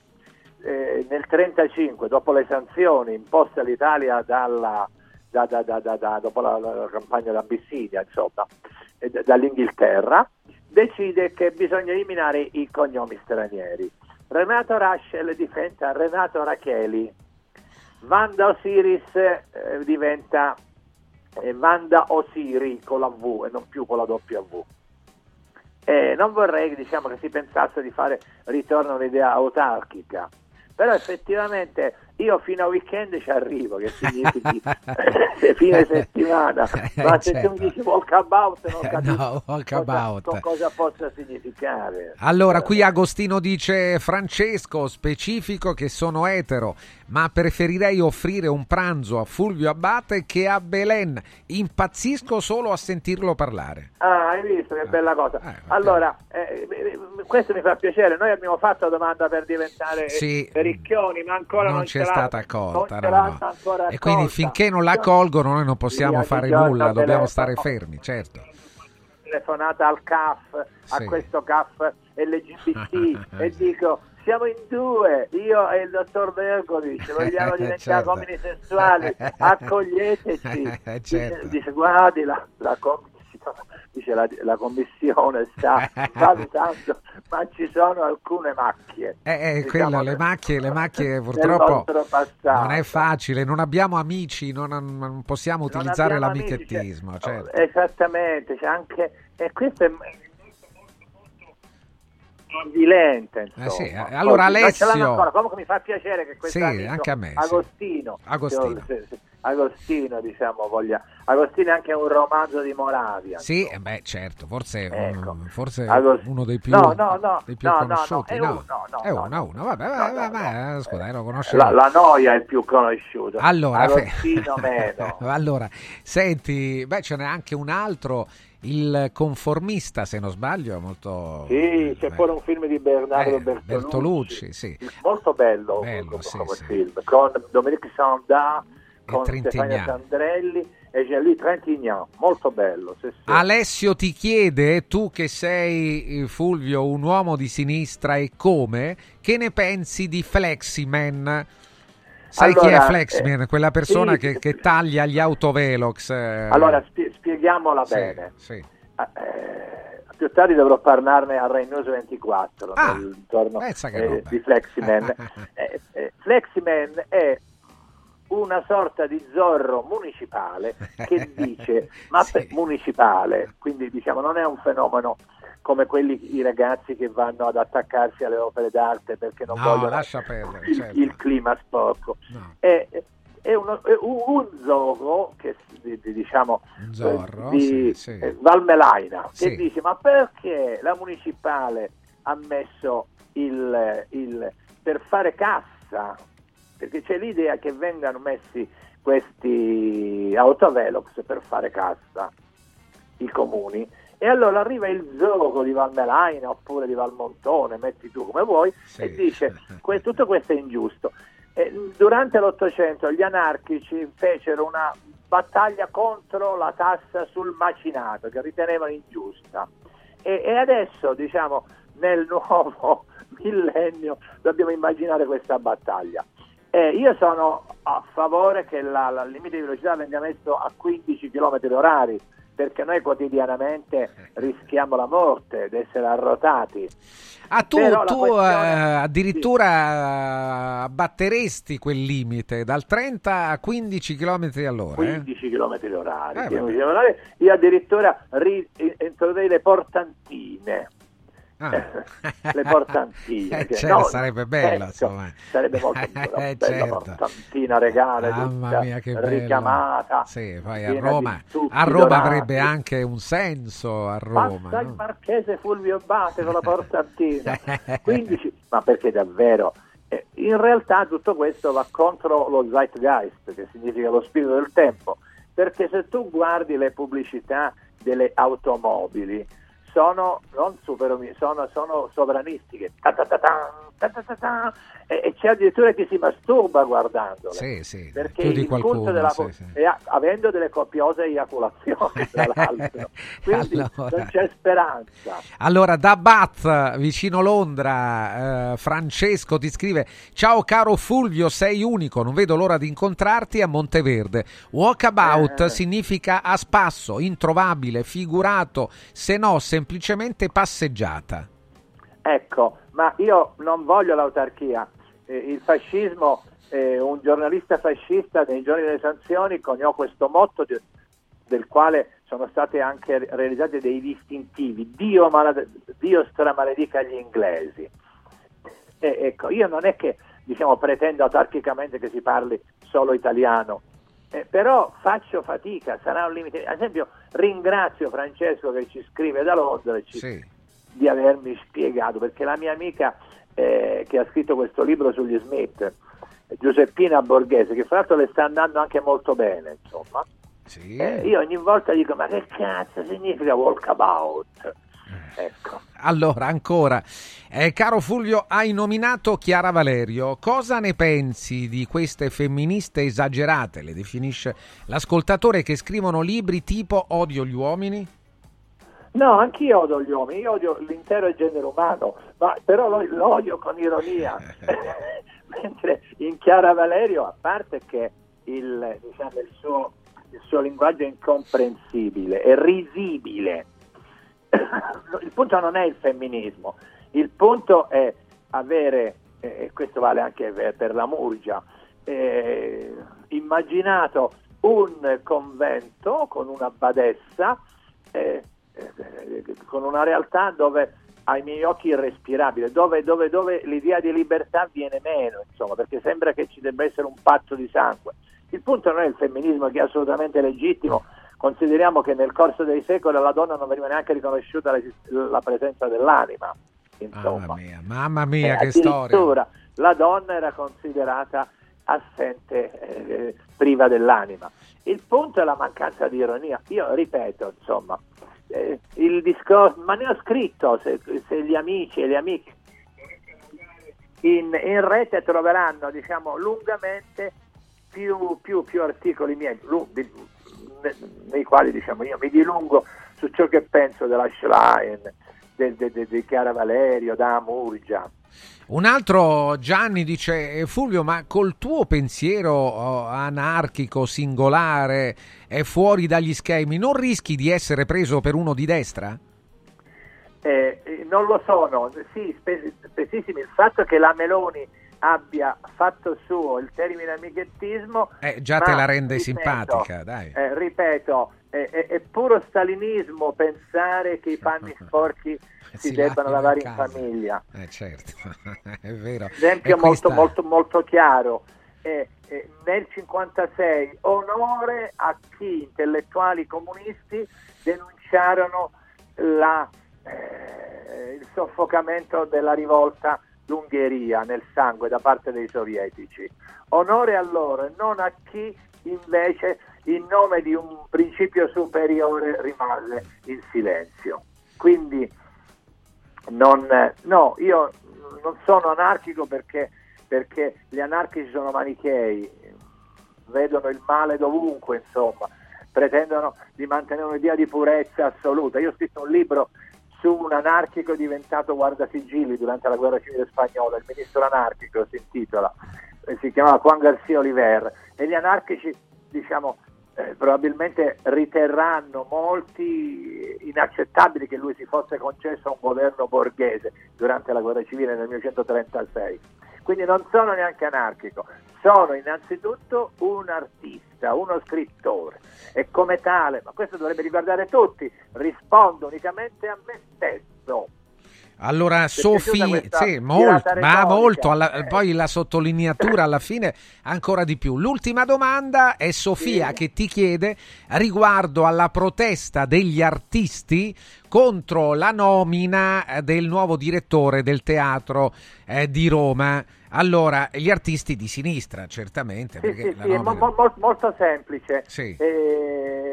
eh, nel 1935, dopo le sanzioni imposte all'Italia dalla, da, da, da, dopo la, la, campagna d'Abissinia, insomma, eh, dall'Inghilterra, decide che bisogna eliminare i cognomi stranieri. Renato Raschel diventa Renato Racheli, Vanda Osiris eh, diventa eh, Vanda Osiri con la V e non più con la W. Eh, non vorrei diciamo, che si pensasse di fare ritorno a un'idea autarchica, però effettivamente io fino a weekend ci arrivo, che significa fine settimana, eh, ma se certo. tu mi dici walkabout non capisco no, walkabout. Cosa, cosa possa significare. Allora, qui Agostino dice Francesco, specifico che sono etero, ma preferirei offrire un pranzo a Fulvio Abate che a Belen. Impazzisco solo a sentirlo parlare. Ah, hai visto che bella cosa. Eh, allora, eh, questo mi fa piacere. Noi abbiamo fatto la domanda per diventare sì, ricchioni, ma ancora non, non c'è stata accolta. No, no. E quindi finché non la colgono noi non possiamo sì, fare nulla, dobbiamo stare fermi, certo. Telefonata al CAF, sì. a questo CAF LGBT e dico siamo in due, io e il dottor Bergovic, vogliamo diventare certo. uomini sessuali, accoglieteci. certo. Dice, guardi la, la dice la, la commissione sta valutando, ma ci sono alcune macchie. Eh, eh, diciamo, quello, le macchie, le macchie purtroppo non è facile, non abbiamo amici, non, non possiamo utilizzare non l'amichettismo. Amici, certo. Esattamente, c'è anche, e questo è avvilente. Eh sì, allora Alessio... Comunque mi fa piacere che questo sì, anche a me, Agostino, sì. Agostino. Se, se, Agostino, diciamo, voglia. Agostino è anche un romanzo di Moravia. Sì, eh beh, certo, forse, ecco. un, forse Agost... uno dei più, no, no, no, dei più no, conosciuti. No, no, no, è uno, no, uno, vabbè, vabbè, vabbè, scusa, lo conosce. La, la, noia è il più conosciuto. Allora, Agostino meno. allora, senti, beh, ce n'è anche un altro il conformista, se non sbaglio, molto... Sì, c'è eh, pure un film di Bernardo eh, Bertolucci, Bertolucci sì. molto bello, bello sì, sì. film, con Dominique Sanda, con Stefania Sandrelli e Jean-Louis Trintignant, molto bello. Sì, sì. Alessio ti chiede, tu che sei eh, Fulvio un uomo di sinistra e come, che ne pensi di Fleximan? Sai allora, chi è Fleximan? Eh, Quella persona sì, che, che, taglia gli autovelox. Eh. Allora spie- spieghiamola bene. Sì. Eh, più tardi dovrò parlarne a Rai News 24 ah, intorno eh, di Fleximan. Eh, Fleximan è una sorta di zorro municipale che dice, ma sì. municipale, quindi diciamo non è un fenomeno come quelli i ragazzi che vanno ad attaccarsi alle opere d'arte perché non no, vogliono perdere, certo. il clima sporco. No. È, è, uno, è, un zorro che diciamo zorro, di sì, sì. Eh, Valmelaina che dice ma perché la municipale ha messo il, il per fare cassa perché c'è l'idea che vengano messi questi autovelox per fare cassa i comuni e allora arriva il gioco di Valmelaina oppure di Valmontone, metti tu come vuoi, sì. e dice que- tutto questo è ingiusto. E durante l'Ottocento gli anarchici fecero una battaglia contro la tassa sul macinato che ritenevano ingiusta e, e adesso diciamo nel nuovo millennio dobbiamo immaginare questa battaglia. Eh, io sono a favore che la, la, il limite di velocità venga messo a 15 km orari perché noi quotidianamente rischiamo la morte di essere arrotati. Ah, tu, tu questione... eh, addirittura sì. abbatteresti quel limite dal 30 a 15 km all'ora? 15 eh? km orari. Eh, io addirittura ri- introdurrei le portantine Ah. le portantine. Eh, cioè, no, sarebbe bello, ecco, sarebbe molto eh, bella certo. portantina regale, Mamma mia, che richiamata. Sì, poi a Roma, a Roma avrebbe anche un senso a Roma. No? il marchese Fulvio Bate con la portantina. 15, ma perché davvero eh, in realtà tutto questo va contro lo zeitgeist, che significa lo spirito del tempo, perché se tu guardi le pubblicità delle automobili, sono, non super, sono, sono sovranistiche. Ta ta ta ta ta ta e, e, c'è addirittura chi si masturba guardandole. Sì, sì, perché il qualcuno, della, sì, sì. È, avendo delle copiose eiaculazioni, tra l'altro. Quindi allora, non c'è speranza. Allora, da Bath, vicino Londra, eh, Francesco ti scrive: Ciao caro Fulvio, sei unico, non vedo l'ora di incontrarti a Monteverde. Walkabout eh. significa a spasso, introvabile, figurato, se no semplicemente passeggiata. Ecco, ma io non voglio l'autarchia. Eh, il fascismo, eh, un giornalista fascista nei giorni delle sanzioni coniò questo motto di, del quale sono stati anche realizzati dei distintivi. Dio, malade, Dio stramaledica gli inglesi. E, ecco, io non è che diciamo, pretendo autarchicamente che si parli solo italiano, eh, però faccio fatica, sarà un limite. Ad esempio, ringrazio Francesco che ci scrive da Londra ci, sì di avermi spiegato, perché la mia amica eh, che ha scritto questo libro sugli Smith, Giuseppina Borghese, che fra l'altro le sta andando anche molto bene, insomma, sì. eh, io ogni volta dico, ma che cazzo significa walkabout? Ecco. Allora, ancora, eh, caro Fulvio, hai nominato Chiara Valerio. Cosa ne pensi di queste femministe esagerate, le definisce l'ascoltatore, che scrivono libri tipo Odio gli uomini? No, anch'io odio gli uomini, io odio l'intero genere umano, ma però lo, lo odio con ironia. Mentre in Chiara Valerio, a parte che il, diciamo, il, suo, il suo linguaggio è incomprensibile, è risibile, il punto non è il femminismo, il punto è avere, e questo vale anche per la Murgia, eh, immaginato un convento con una badessa eh, con una realtà dove ai miei occhi irrespirabile, dove, dove, dove, l'idea di libertà viene meno, insomma, perché sembra che ci debba essere un patto di sangue. Il punto non è il femminismo che è assolutamente legittimo, consideriamo che nel corso dei secoli alla donna non veniva neanche riconosciuta la, la presenza dell'anima. Insomma. Mamma mia, mamma mia eh, che storia! La donna era considerata assente, eh, priva dell'anima. Il punto è la mancanza di ironia. Io ripeto, insomma, eh, il discorso, ma ne ho scritto se, se gli amici e le amiche in, in rete troveranno diciamo, lungamente più, più, più articoli miei, lunghi, nei quali diciamo, io mi dilungo su ciò che penso della Schlein, di de, de, de Chiara Valerio, da Murgia. Un altro Gianni dice Fulvio, ma col tuo pensiero oh, anarchico, singolare, è fuori dagli schemi, non rischi di essere preso per uno di destra? Eh, non lo sono, sì, spessissimi. Il fatto che la Meloni abbia fatto suo il termine amichettismo eh, già te la rende ripeto, simpatica, dai. Eh, ripeto, è, è, è, puro stalinismo pensare che i panni sporchi si, si debbano lavare in, in famiglia. Eh, certo, è vero. Esempio molto, molto, molto chiaro. Eh, eh, nel 1956 onore a chi intellettuali comunisti denunciarono la, eh, il soffocamento della rivolta l'Ungheria nel sangue da parte dei sovietici. Onore a loro e non a chi invece in nome di un principio superiore rimase in silenzio. Quindi non, no, io non sono anarchico perché, perché gli anarchici sono manichei, vedono il male dovunque, insomma, pretendono di mantenere un'idea di purezza assoluta. Io ho scritto un libro su un anarchico diventato guardasigilli durante la guerra civile spagnola, il ministro anarchico si intitola, si chiamava Juan García Oliver, e gli anarchici diciamo, eh, probabilmente riterranno molti inaccettabili che lui si fosse concesso a un governo borghese durante la guerra civile nel 1936. Quindi non sono neanche anarchico, sono innanzitutto un artista, uno scrittore e come tale, ma questo dovrebbe riguardare tutti, rispondo unicamente a me stesso. Allora, Sofì, sì, molto, ma molto, alla, eh. poi la sottolineatura alla fine ancora di più. L'ultima domanda è Sofia sì. che ti chiede riguardo alla protesta degli artisti contro la nomina del nuovo direttore del teatro eh, di Roma. Allora, gli artisti di sinistra, certamente. Sì, sì, sì, nomina... mo- mo- molto semplice. Sì. Eh,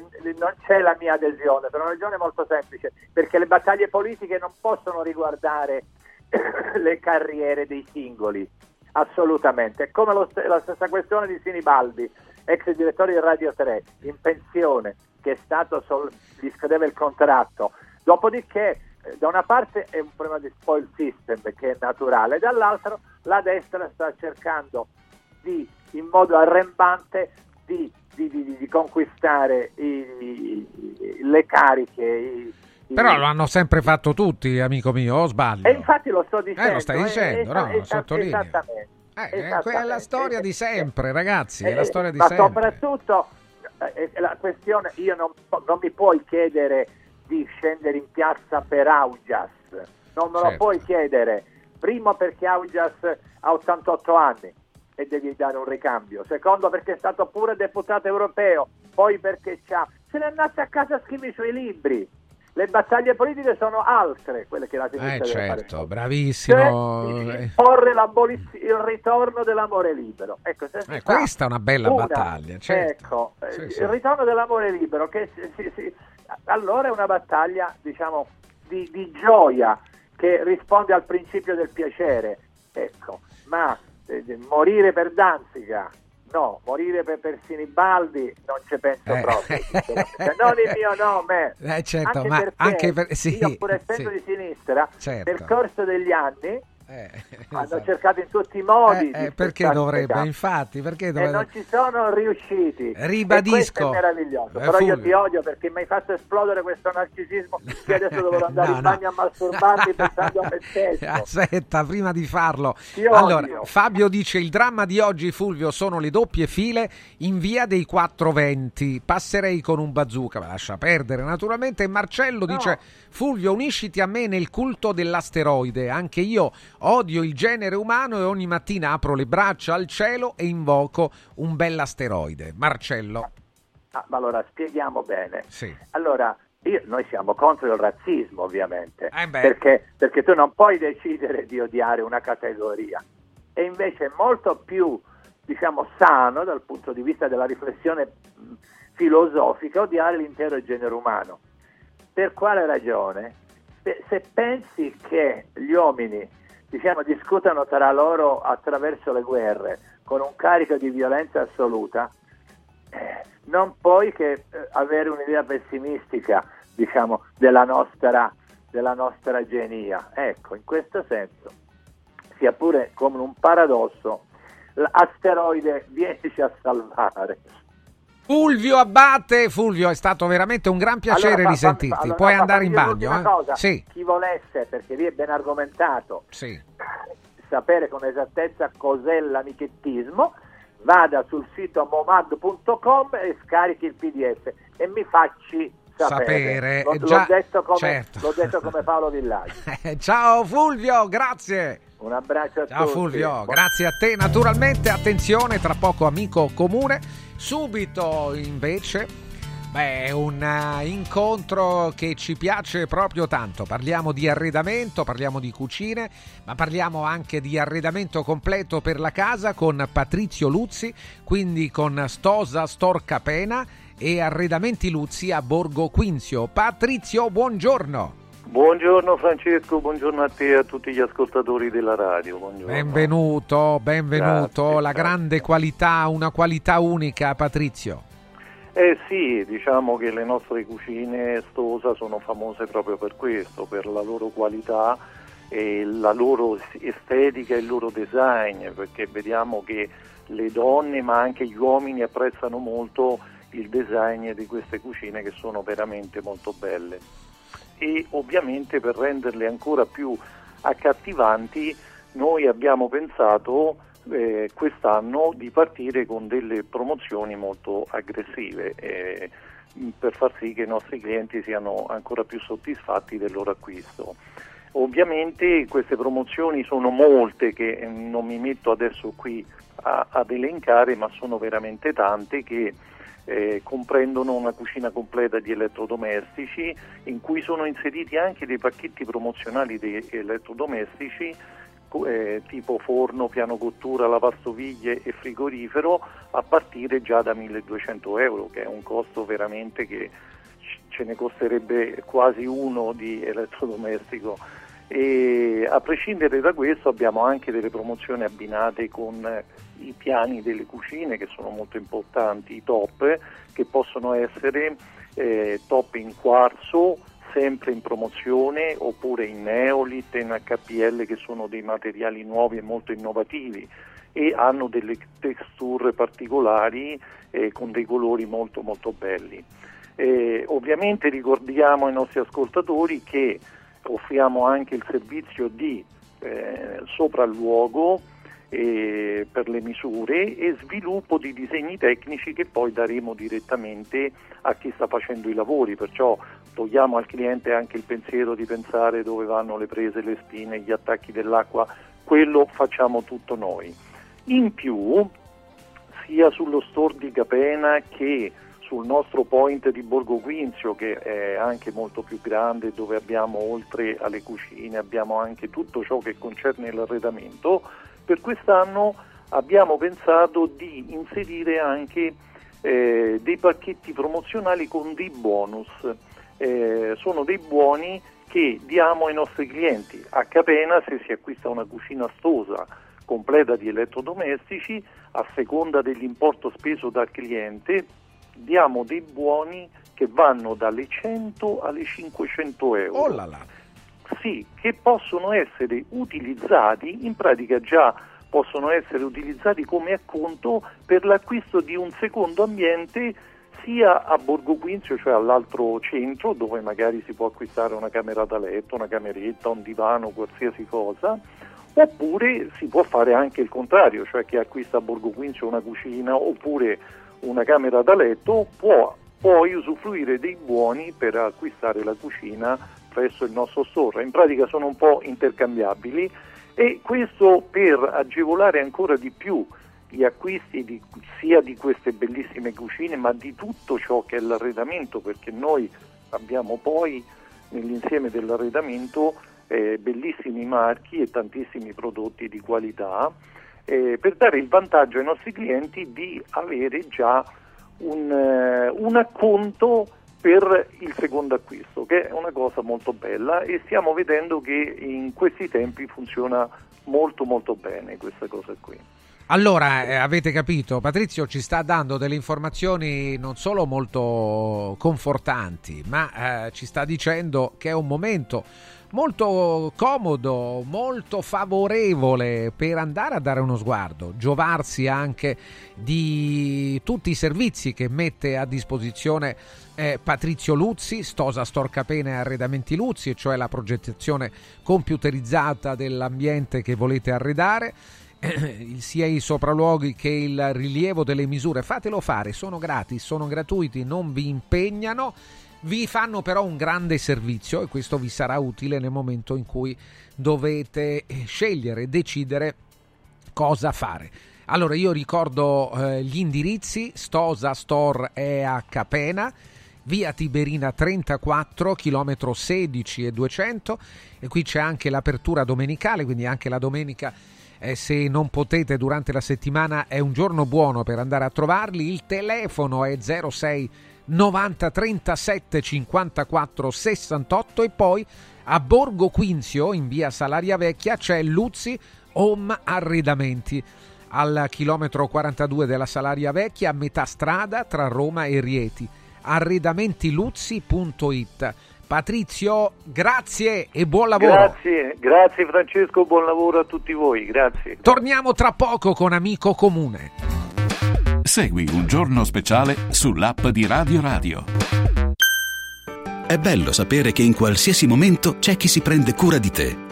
non c'è la mia adesione, per una ragione molto semplice, perché le battaglie politiche non possono riguardare le carriere dei singoli, assolutamente. Come lo, la stessa questione di Sinibaldi, ex direttore di Radio 3, in pensione, che è stato sol- gli scadeva il contratto. Dopodiché, eh, da una parte è un problema di spoil system che è naturale, dall'altro la destra sta cercando di, in modo arrembante di, di, di conquistare i, le cariche. Però lo hanno sempre fatto tutti, amico mio, o sbaglio? E infatti lo sto dicendo. Eh, lo stai dicendo, eh, no? Esattamente. Sottolineo. Esattamente. Eh, è la storia di sempre, ragazzi, è la Eh, storia di ma sempre. soprattutto eh, la questione, io non, non mi puoi chiedere di scendere in piazza per Augias, non me lo Certo. puoi chiedere, primo perché Augias ha 88 anni e devi dare un ricambio, secondo perché è stato pure deputato europeo, poi perché c'ha, se n'è andato a casa a scrivere i suoi libri. Le battaglie politiche sono altre, quelle che la sinistra Eh deve fare. certo, bravissimo. Cioè, porre il ritorno dell'amore libero. Ecco, eh, questa è una bella una- battaglia, certo. Ecco, eh, Sì, sì. il ritorno dell'amore libero, che si- allora è una battaglia, diciamo, di, di gioia che risponde al principio del piacere. Ecco, ma morire per Danzica, no, morire per, per Sinibaldi non ci penso Eh. proprio. non il mio nome. Eh, certo, anche ma perché anche per- sì, io pur essendo sì. di sinistra, Certo. nel corso degli anni hanno esatto. cercato in tutti i modi Eh, eh, perché dovrebbe? da- Infatti, perché e dovrebbe? non ci sono riusciti. Ribadisco. E. Eh, Però io Fulvio. ti odio perché mi hai fatto esplodere questo narcisismo che adesso dovrò andare No, in no. bagno a masturbarmi pensando a me stesso. Aspetta, prima di farlo. Allora, Fabio dice: Il dramma di oggi, Fulvio, sono le doppie file in via dei 420. Passerei con un bazooka. Ma lascia perdere, naturalmente. E Marcello dice: Fulvio, unisciti a me nel culto dell'asteroide. Anche io odio il genere umano e ogni mattina apro le braccia al cielo e invoco un bell'asteroide. Marcello. Ah, ma allora spieghiamo bene. Sì. Allora, io- noi siamo contro il razzismo, ovviamente, Eh perché, perché tu non puoi decidere di odiare una categoria. E invece è molto più, diciamo, sano dal punto di vista della riflessione mh, filosofica odiare l'intero genere umano. Per quale ragione? Se pensi che gli uomini diciamo, discutano tra loro attraverso le guerre con un carico di violenza assoluta, eh, non puoi che eh, avere un'idea pessimistica diciamo, della, nostra, della nostra genia. Ecco, in questo senso, sia pure come un paradosso, l'asteroide vienici a salvare. Fulvio Abate, Fulvio, è stato veramente un gran piacere Allora, risentirti. allora, Puoi no, andare in bagno. Eh? cosa. Sì, Chi volesse, perché lì è ben argomentato, sì. sapere con esattezza cos'è l'anichettismo, vada sul sito momad.com e scarichi il PDF e mi facci sapere. Sapere, L'ho, eh, l'ho già- detto come, certo. l'ho detto come Paolo Villaggio. Ciao Fulvio, grazie. Un abbraccio a Ciao tutti. Fulvio, grazie a te. Naturalmente, attenzione, tra poco amico comune. Subito invece, beh, un eh, incontro che ci piace proprio tanto. Parliamo di arredamento, parliamo di cucine, ma parliamo anche di arredamento completo per la casa con Patrizio Luzzi, quindi con Stosa Storcapena e Arredamenti Luzzi a Borgo Quinzio. Patrizio, buongiorno. Buongiorno Francesco, buongiorno a te e a tutti gli ascoltatori della radio. Buongiorno. Benvenuto, benvenuto. Grazie, la grande qualità, una qualità unica, Patrizio. Eh sì, diciamo che le nostre cucine Stosa sono famose proprio per questo, per la loro qualità e la loro estetica e il loro design, perché vediamo che le donne ma anche gli uomini apprezzano molto il design di queste cucine che sono veramente molto belle. E ovviamente per renderle ancora più accattivanti noi abbiamo pensato eh, quest'anno di partire con delle promozioni molto aggressive eh, per far sì che i nostri clienti siano ancora più soddisfatti del loro acquisto. Ovviamente queste promozioni sono molte che eh, non mi metto adesso qui a- ad elencare, ma sono veramente tante che eh, comprendono una cucina completa di elettrodomestici in cui sono inseriti anche dei pacchetti promozionali di elettrodomestici eh, tipo forno, piano cottura, lavastoviglie e frigorifero a partire già da 1200 euro che è un costo veramente che ce ne costerebbe quasi uno di elettrodomestico E a prescindere da questo abbiamo anche delle promozioni abbinate con eh, i piani delle cucine che sono molto importanti, i top, che possono essere eh, top in quarzo, sempre in promozione, oppure in neolit, in HPL che sono dei materiali nuovi e molto innovativi e hanno delle texture particolari eh, con dei colori molto molto belli. Eh, ovviamente ricordiamo ai nostri ascoltatori che offriamo anche il servizio di eh, sopralluogo eh, per le misure e sviluppo di disegni tecnici che poi daremo direttamente a chi sta facendo i lavori, perciò togliamo al cliente anche il pensiero di pensare dove vanno le prese, le spine, gli attacchi dell'acqua, quello facciamo tutto noi. In più, sia sullo store di Capena che sul nostro point di Borgo Quinzio che è anche molto più grande dove abbiamo oltre alle cucine abbiamo anche tutto ciò che concerne l'arredamento. Per quest'anno abbiamo pensato di inserire anche eh, dei pacchetti promozionali con dei bonus. Eh, sono dei buoni che diamo ai nostri clienti. A Capena se si acquista una cucina stosa completa di elettrodomestici a seconda dell'importo speso dal cliente diamo dei buoni che vanno dalle 100 alle 500 euro. Oh là là. Sì, che possono essere utilizzati, in pratica già possono essere utilizzati come acconto per l'acquisto di un secondo ambiente sia a Borgo Quinzio, cioè all'altro centro, dove magari si può acquistare una camera da letto, una cameretta, un divano, qualsiasi cosa, oppure si può fare anche il contrario, cioè chi acquista a Borgo Quinzio una cucina oppure una camera da letto può poi usufruire dei buoni per acquistare la cucina presso il nostro store. In pratica sono un po' intercambiabili e questo per agevolare ancora di più gli acquisti di, sia di queste bellissime cucine ma di tutto ciò che è l'arredamento perché noi abbiamo poi nell'insieme dell'arredamento eh, bellissimi marchi e tantissimi prodotti di qualità eh, per dare il vantaggio ai nostri clienti di avere già un, eh, un acconto per il secondo acquisto, che è una cosa molto bella e stiamo vedendo che in questi tempi funziona molto molto bene questa cosa qui. Allora, eh, avete capito, Patrizio ci sta dando delle informazioni non solo molto confortanti, ma eh, ci sta dicendo che è un momento molto comodo, molto favorevole per andare a dare uno sguardo, giovarsi anche di tutti i servizi che mette a disposizione eh, Patrizio Luzzi, Stosa Storcapene e Arredamenti Luzzi, cioè la progettazione computerizzata dell'ambiente che volete arredare sia i sopralluoghi che il rilievo delle misure. Fatelo fare, sono gratis, sono gratuiti, non vi impegnano vi fanno però un grande servizio e questo vi sarà utile nel momento in cui dovete eh, scegliere, decidere cosa fare. Allora io ricordo eh, gli indirizzi, Stosa Store è a Capena, via Tiberina 34, chilometro 16 e 200 e qui c'è anche l'apertura domenicale, quindi anche la domenica eh, se non potete durante la settimana è un giorno buono per andare a trovarli, il telefono è 06 90 37 54 68 e poi a Borgo Quinzio in via Salaria Vecchia c'è Luzzi Home Arredamenti al chilometro 42 della Salaria Vecchia a metà strada tra Roma e Rieti. Arredamentiluzzi.it Patrizio, grazie e buon lavoro. Grazie, grazie Francesco, buon lavoro a tutti voi, grazie. Torniamo tra poco con Amico Comune. Segui un giorno speciale sull'app di Radio Radio. È bello sapere che in qualsiasi momento c'è chi si prende cura di te.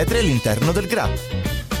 metri all'interno del GRA.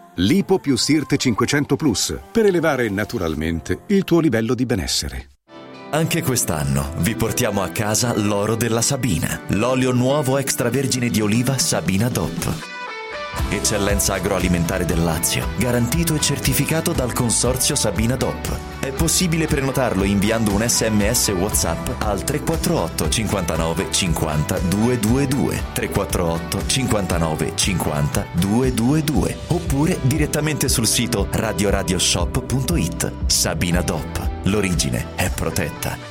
Lipo più Sirte 500 Plus per elevare naturalmente il tuo livello di benessere. Anche quest'anno vi portiamo a casa l'oro della Sabina, l'olio nuovo extravergine di oliva Sabina DOP. Eccellenza agroalimentare del Lazio, garantito e certificato dal consorzio Sabina DOP. È possibile prenotarlo inviando un sms WhatsApp al 348 59 50 222 348 59 50 222 oppure direttamente sul sito radioradioshop.it. Sabina DOP. L'origine è protetta.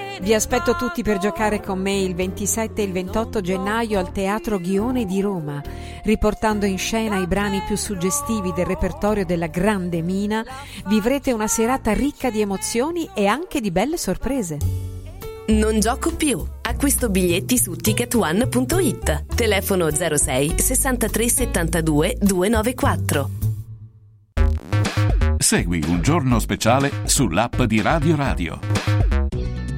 Vi aspetto tutti per giocare con me il 27 e il 28 gennaio al Teatro Ghione di Roma, riportando in scena i brani più suggestivi del repertorio della Grande Mina. Vivrete una serata ricca di emozioni e anche di belle sorprese. Non gioco più. Acquisto biglietti su ticketone.it. Telefono 06 63 72 294. Segui un giorno speciale sull'app di Radio Radio.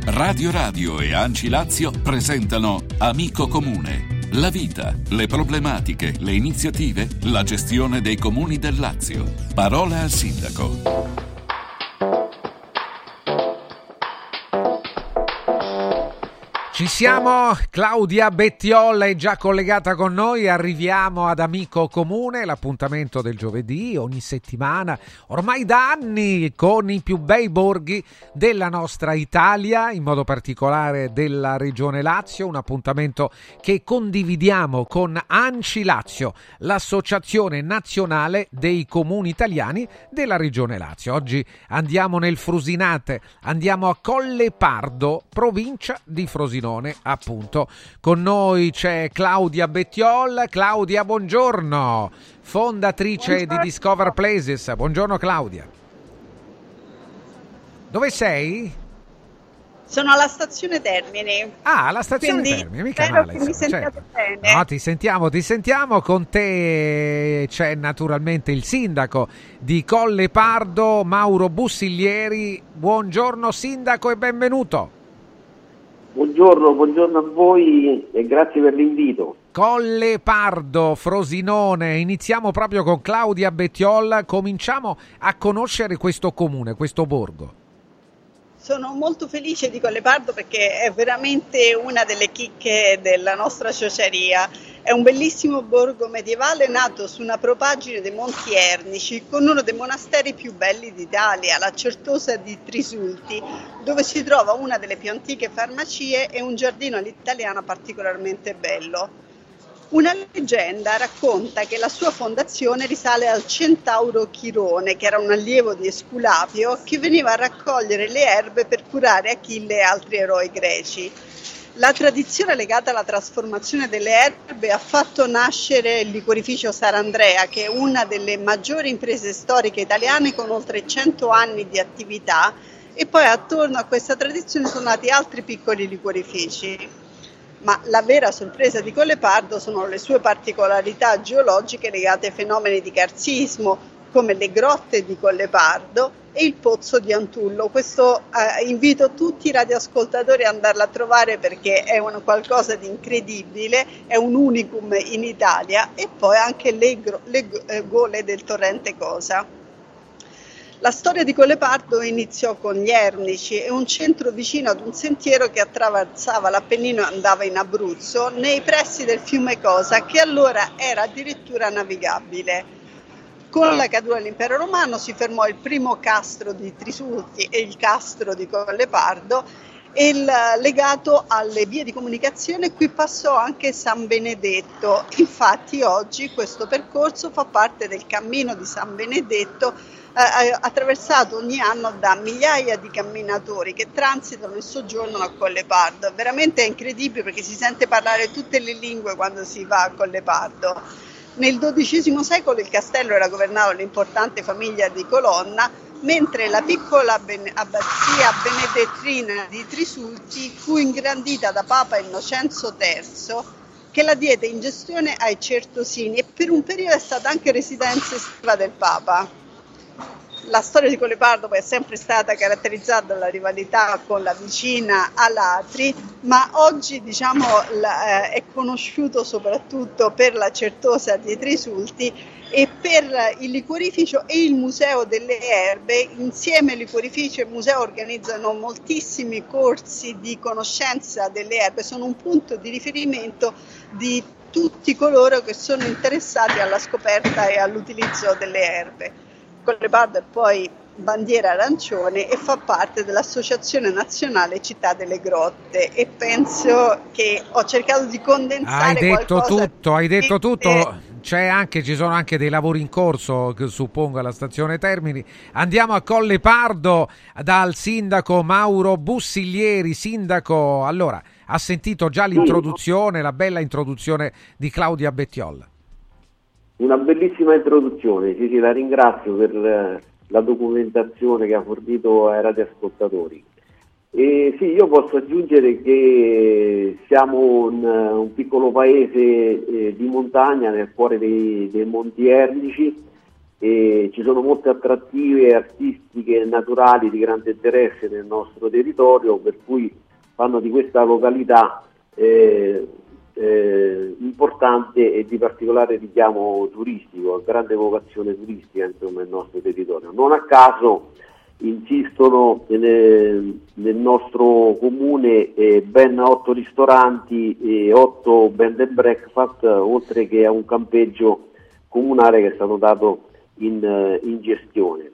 Radio Radio e Anci Lazio presentano Amico Comune. La vita, le problematiche, le iniziative, la gestione dei comuni del Lazio. Parola al sindaco. Ci siamo, Claudia Bettiolla è già collegata con noi, arriviamo ad Amico Comune, l'appuntamento del giovedì ogni settimana, ormai da anni con i più bei borghi della nostra Italia, in modo particolare della regione Lazio, un appuntamento che condividiamo con Anci Lazio, l'associazione nazionale dei comuni italiani della regione Lazio. Oggi andiamo nel Frusinate, andiamo a Colle Pardo, provincia di Frosinone. Frosinone, appunto. Con noi c'è Claudia Bettiol. Claudia, buongiorno, fondatrice buongiorno. di Discover Places. Buongiorno Claudia. Dove sei? Sono alla stazione Termini. Ah, alla stazione Quindi Termini, mica male. mi certo. bene. No, ti sentiamo, ti sentiamo. Con te c'è naturalmente il sindaco di Colle Pardo, Mauro Bussiglieri. Buongiorno sindaco e benvenuto. Buongiorno, buongiorno a voi e grazie per l'invito. Colle Pardo, Frosinone, iniziamo proprio con Claudia Bettiolla, cominciamo a conoscere questo comune, questo borgo. Sono molto felice di Colle Pardo perché è veramente una delle chicche della nostra ciociaria è un bellissimo borgo medievale nato su una propagine dei Monti Ernici con uno dei monasteri più belli d'Italia, la Certosa di Trisulti, dove si trova una delle più antiche farmacie e un giardino all'italiana particolarmente bello. Una leggenda racconta che la sua fondazione risale al centauro Chirone, che era un allievo di Esculapio, che veniva a raccogliere le erbe per curare Achille e altri eroi greci. La tradizione legata alla trasformazione delle erbe ha fatto nascere il liquorificio Sarandrea, che è una delle maggiori imprese storiche italiane con oltre 100 anni di attività e poi attorno a questa tradizione sono nati altri piccoli liquorifici. Ma la vera sorpresa di Collepardo sono le sue particolarità geologiche legate ai fenomeni di carsismo, come le grotte di Collepardo e il pozzo di Antullo. Questo eh, invito tutti i radioascoltatori ad andarla a trovare perché è un qualcosa di incredibile, è un unicum in Italia e poi anche le, le eh, gole del torrente Cosa. La storia di Collepardo iniziò con gli Ernici, è un centro vicino ad un sentiero che attraversava l'Appennino e andava in Abruzzo, nei pressi del fiume Cosa, che allora era addirittura navigabile. Con la caduta dell'impero romano si fermò il primo castro di Trisulti e il castro di Collepardo e il, legato alle vie di comunicazione qui passò anche San Benedetto. Infatti oggi questo percorso fa parte del cammino di San Benedetto attraversato ogni anno da migliaia di camminatori che transitano e soggiornano a Collepardo. Veramente è incredibile perché si sente parlare tutte le lingue quando si va a Collepardo. Nel XII secolo il castello era governato dall'importante famiglia di Colonna, mentre la piccola abbazia benedettrina di Trisulti fu ingrandita da Papa Innocenzo III che la diede in gestione ai Certosini e per un periodo è stata anche residenza estiva del Papa la storia di Colepardo poi è sempre stata caratterizzata dalla rivalità con la vicina Alatri, ma oggi diciamo, la, eh, è conosciuto soprattutto per la certosa di Trisulti e per il liquorificio e il museo delle erbe. Insieme liquorificio e museo organizzano moltissimi corsi di conoscenza delle erbe, sono un punto di riferimento di tutti coloro che sono interessati alla scoperta e all'utilizzo delle erbe con le barbe e poi bandiera arancione e fa parte dell'Associazione Nazionale Città delle Grotte e penso che ho cercato di condensare Hai detto tutto, hai detto tutto. C'è anche, ci sono anche dei lavori in corso, suppongo, alla stazione Termini. Andiamo a Colle Pardo dal sindaco Mauro Bussiglieri. Sindaco, allora, ha sentito già l'introduzione, la bella introduzione di Claudia Bettiolla. Una bellissima introduzione, sì, sì, la ringrazio per eh, la documentazione che ha fornito ai radioascoltatori. E sì, io posso aggiungere che siamo un, un piccolo paese eh, di montagna nel cuore dei, dei Monti Ernici e ci sono molte attrattive artistiche e naturali di grande interesse nel nostro territorio, per cui fanno di questa località eh, eh, importante e di particolare richiamo turistico, grande vocazione turistica insomma, nel nostro territorio. Non a caso insistono nel, nel nostro comune eh, ben otto ristoranti e otto bed and breakfast, oltre che a un campeggio comunale che è stato dato in, eh, in gestione.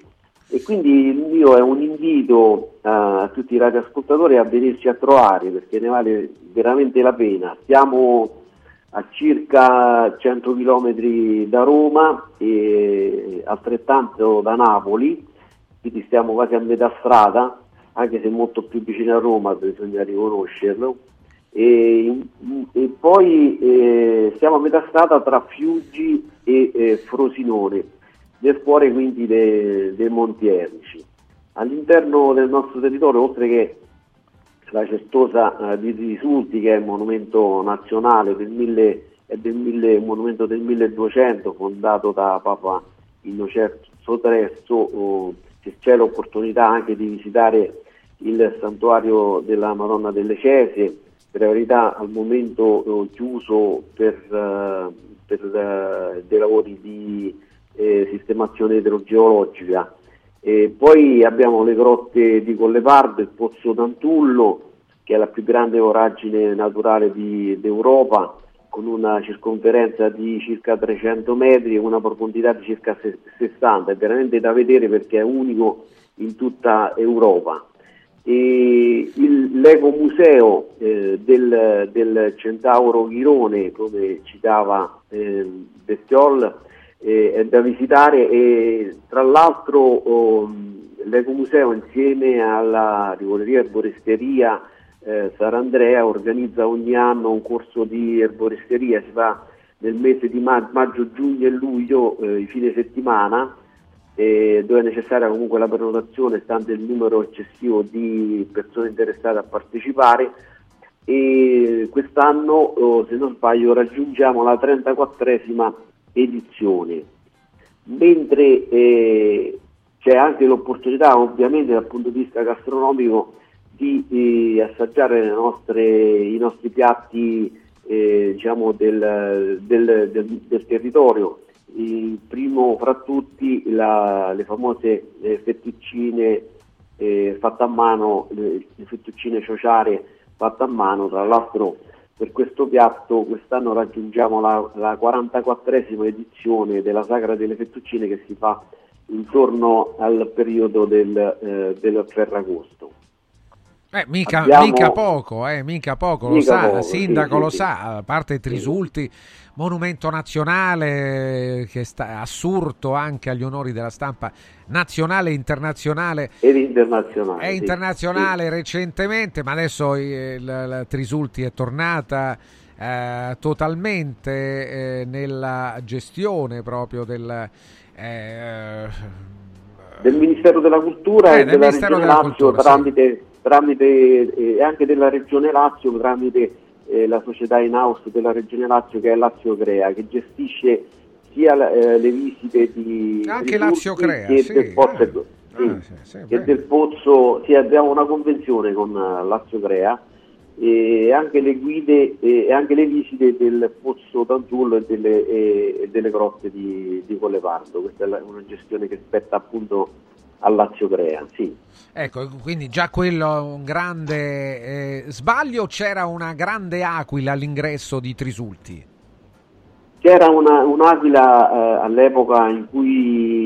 E quindi il mio è un invito a, a tutti i radioascoltatori a venirci a trovare perché ne vale veramente la pena. Siamo a circa 100 km da Roma e altrettanto da Napoli, quindi stiamo quasi a metà strada, anche se molto più vicino a Roma, bisogna riconoscerlo. E, e poi eh, siamo a metà strada tra Fiuggi e eh, Frosinone, nel cuore quindi dei, dei Monti Erici. All'interno del nostro territorio, oltre che la Certosa eh, di Risulti, che è un monumento nazionale del mille, è del mille, un monumento del 1200 fondato da Papa Innocenzo III, oh, c'è l'opportunità anche di visitare il santuario della Madonna delle Cese, per la verità al momento eh, chiuso per, uh, per dei lavori di eh, sistemazione idrogeologica. E poi abbiamo le grotte di Collepardo, il Pozzo d'Antullo, che è la più grande voragine naturale d'Europa, con una circonferenza di circa 300 metri e una profondità di circa 60. È veramente da vedere perché è unico in tutta Europa. L'ecomuseo eh, del, del, Centauro Chirone, come citava eh, Bettiol, eh, da visitare e tra l'altro oh, l'ecomuseo insieme alla rivoleria erboristeria eh, Sarandrea organizza ogni anno un corso di erboristeria, si fa nel mese di ma- maggio, giugno e luglio, eh, fine settimana, eh, dove è necessaria comunque la prenotazione stante il numero eccessivo di persone interessate a partecipare. E quest'anno, oh, se non sbaglio, raggiungiamo la 34esima edizione, mentre eh, c'è anche l'opportunità ovviamente dal punto di vista gastronomico di eh, assaggiare nostre, i nostri piatti eh, diciamo del, del, del, del, territorio. Il primo fra tutti la, le famose eh, fettuccine eh, fatte a mano, le, le fettuccine ciociare fatte a mano, tra l'altro per questo piatto quest'anno raggiungiamo la, la 44esima edizione della Sagra delle Fettuccine che si fa intorno al periodo del, eh, del Ferragosto. Eh, mica, Abbiamo... mica, poco, eh, mica poco, lo mica sa, poco, sindaco sì, lo sì, sa, a parte Trisulti, monumento nazionale che sta assurto anche agli onori della stampa nazionale e internazionale. Ed internazionale. È internazionale recentemente, ma adesso il, il Trisulti è tornata eh, totalmente eh, nella gestione proprio del... Eh, del Ministero della Cultura eh, e della Ministero Regione della Lazio Cultura, tramite sì tramite eh, anche della Regione Lazio, tramite eh, la società in house della Regione Lazio che è Lazio Crea, che gestisce sia eh, le visite di anche Lazio Crea che sì, del Pozzo, eh. sì, ah, sì, che del Pozzo sì, abbiamo una convenzione con uh, Lazio Crea e anche le guide e anche le visite del Pozzo Tanzullo e delle, e delle grotte di, di Collepardo. Questa è la, una gestione che spetta appunto a Lazio Crea, sì. Ecco, quindi già quello un grande eh, sbaglio, c'era una grande aquila all'ingresso di Trisulti? C'era una, un'aquila eh, all'epoca in cui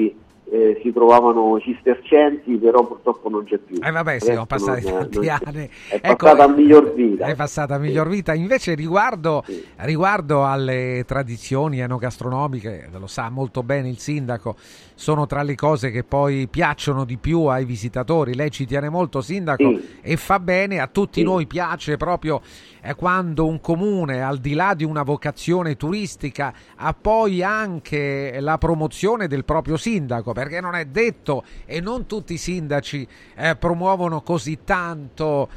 eh, si trovavano cistercensi, però purtroppo non c'è più. Eh vabbè, sì, sono passati non, tanti non anni. È ecco, passata a miglior vita. È passata a miglior vita. Invece riguardo, sì. riguardo alle tradizioni enogastronomiche, lo sa molto bene il sindaco, sono tra le cose che poi piacciono di più ai visitatori. Lei ci tiene molto, sindaco, sì. e fa bene, a tutti sì. noi piace proprio quando un comune, al di là di una vocazione turistica, ha poi anche la promozione del proprio sindaco perché non è detto e non tutti i sindaci eh, promuovono così tanto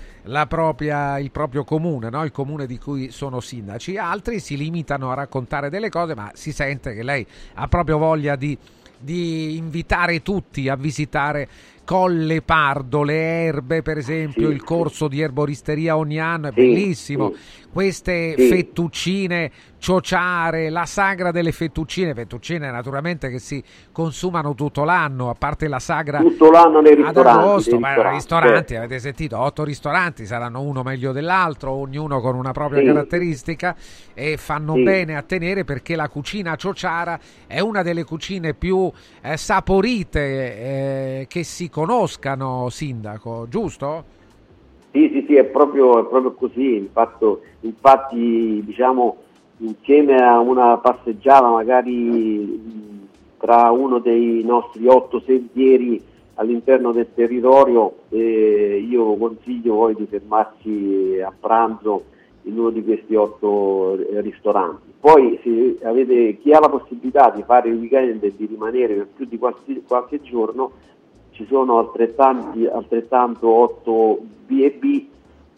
propria, il proprio comune, no? il comune di cui sono sindaci, altri si limitano a raccontare delle cose, ma si sente che lei ha proprio voglia di, di invitare tutti a visitare Colle Pardo, le erbe per esempio, Sì, il corso di erboristeria ogni anno è Sì, bellissimo, sì. queste fettuccine ciociare, la sagra delle fettuccine, fettuccine naturalmente che si consumano tutto l'anno, a parte la sagra Tutto l'anno nei ad agosto, ma ristoranti, ristoranti, certo. avete sentito, otto ristoranti, saranno uno meglio dell'altro, ognuno con una propria caratteristica e fanno bene a tenere perché la cucina ciociara è una delle cucine più eh, saporite eh, che si conoscano, sindaco, giusto? Sì, sì, sì, è proprio, è proprio così. Infatti, infatti, diciamo, insieme a una passeggiata magari tra uno dei nostri otto sentieri all'interno del territorio, eh, io consiglio poi di fermarsi a pranzo in uno di questi otto eh, ristoranti. Poi se avete, chi ha la possibilità di fare il weekend e di rimanere per più di qualche, qualche giorno, ci sono altrettanti, altrettanto otto B&B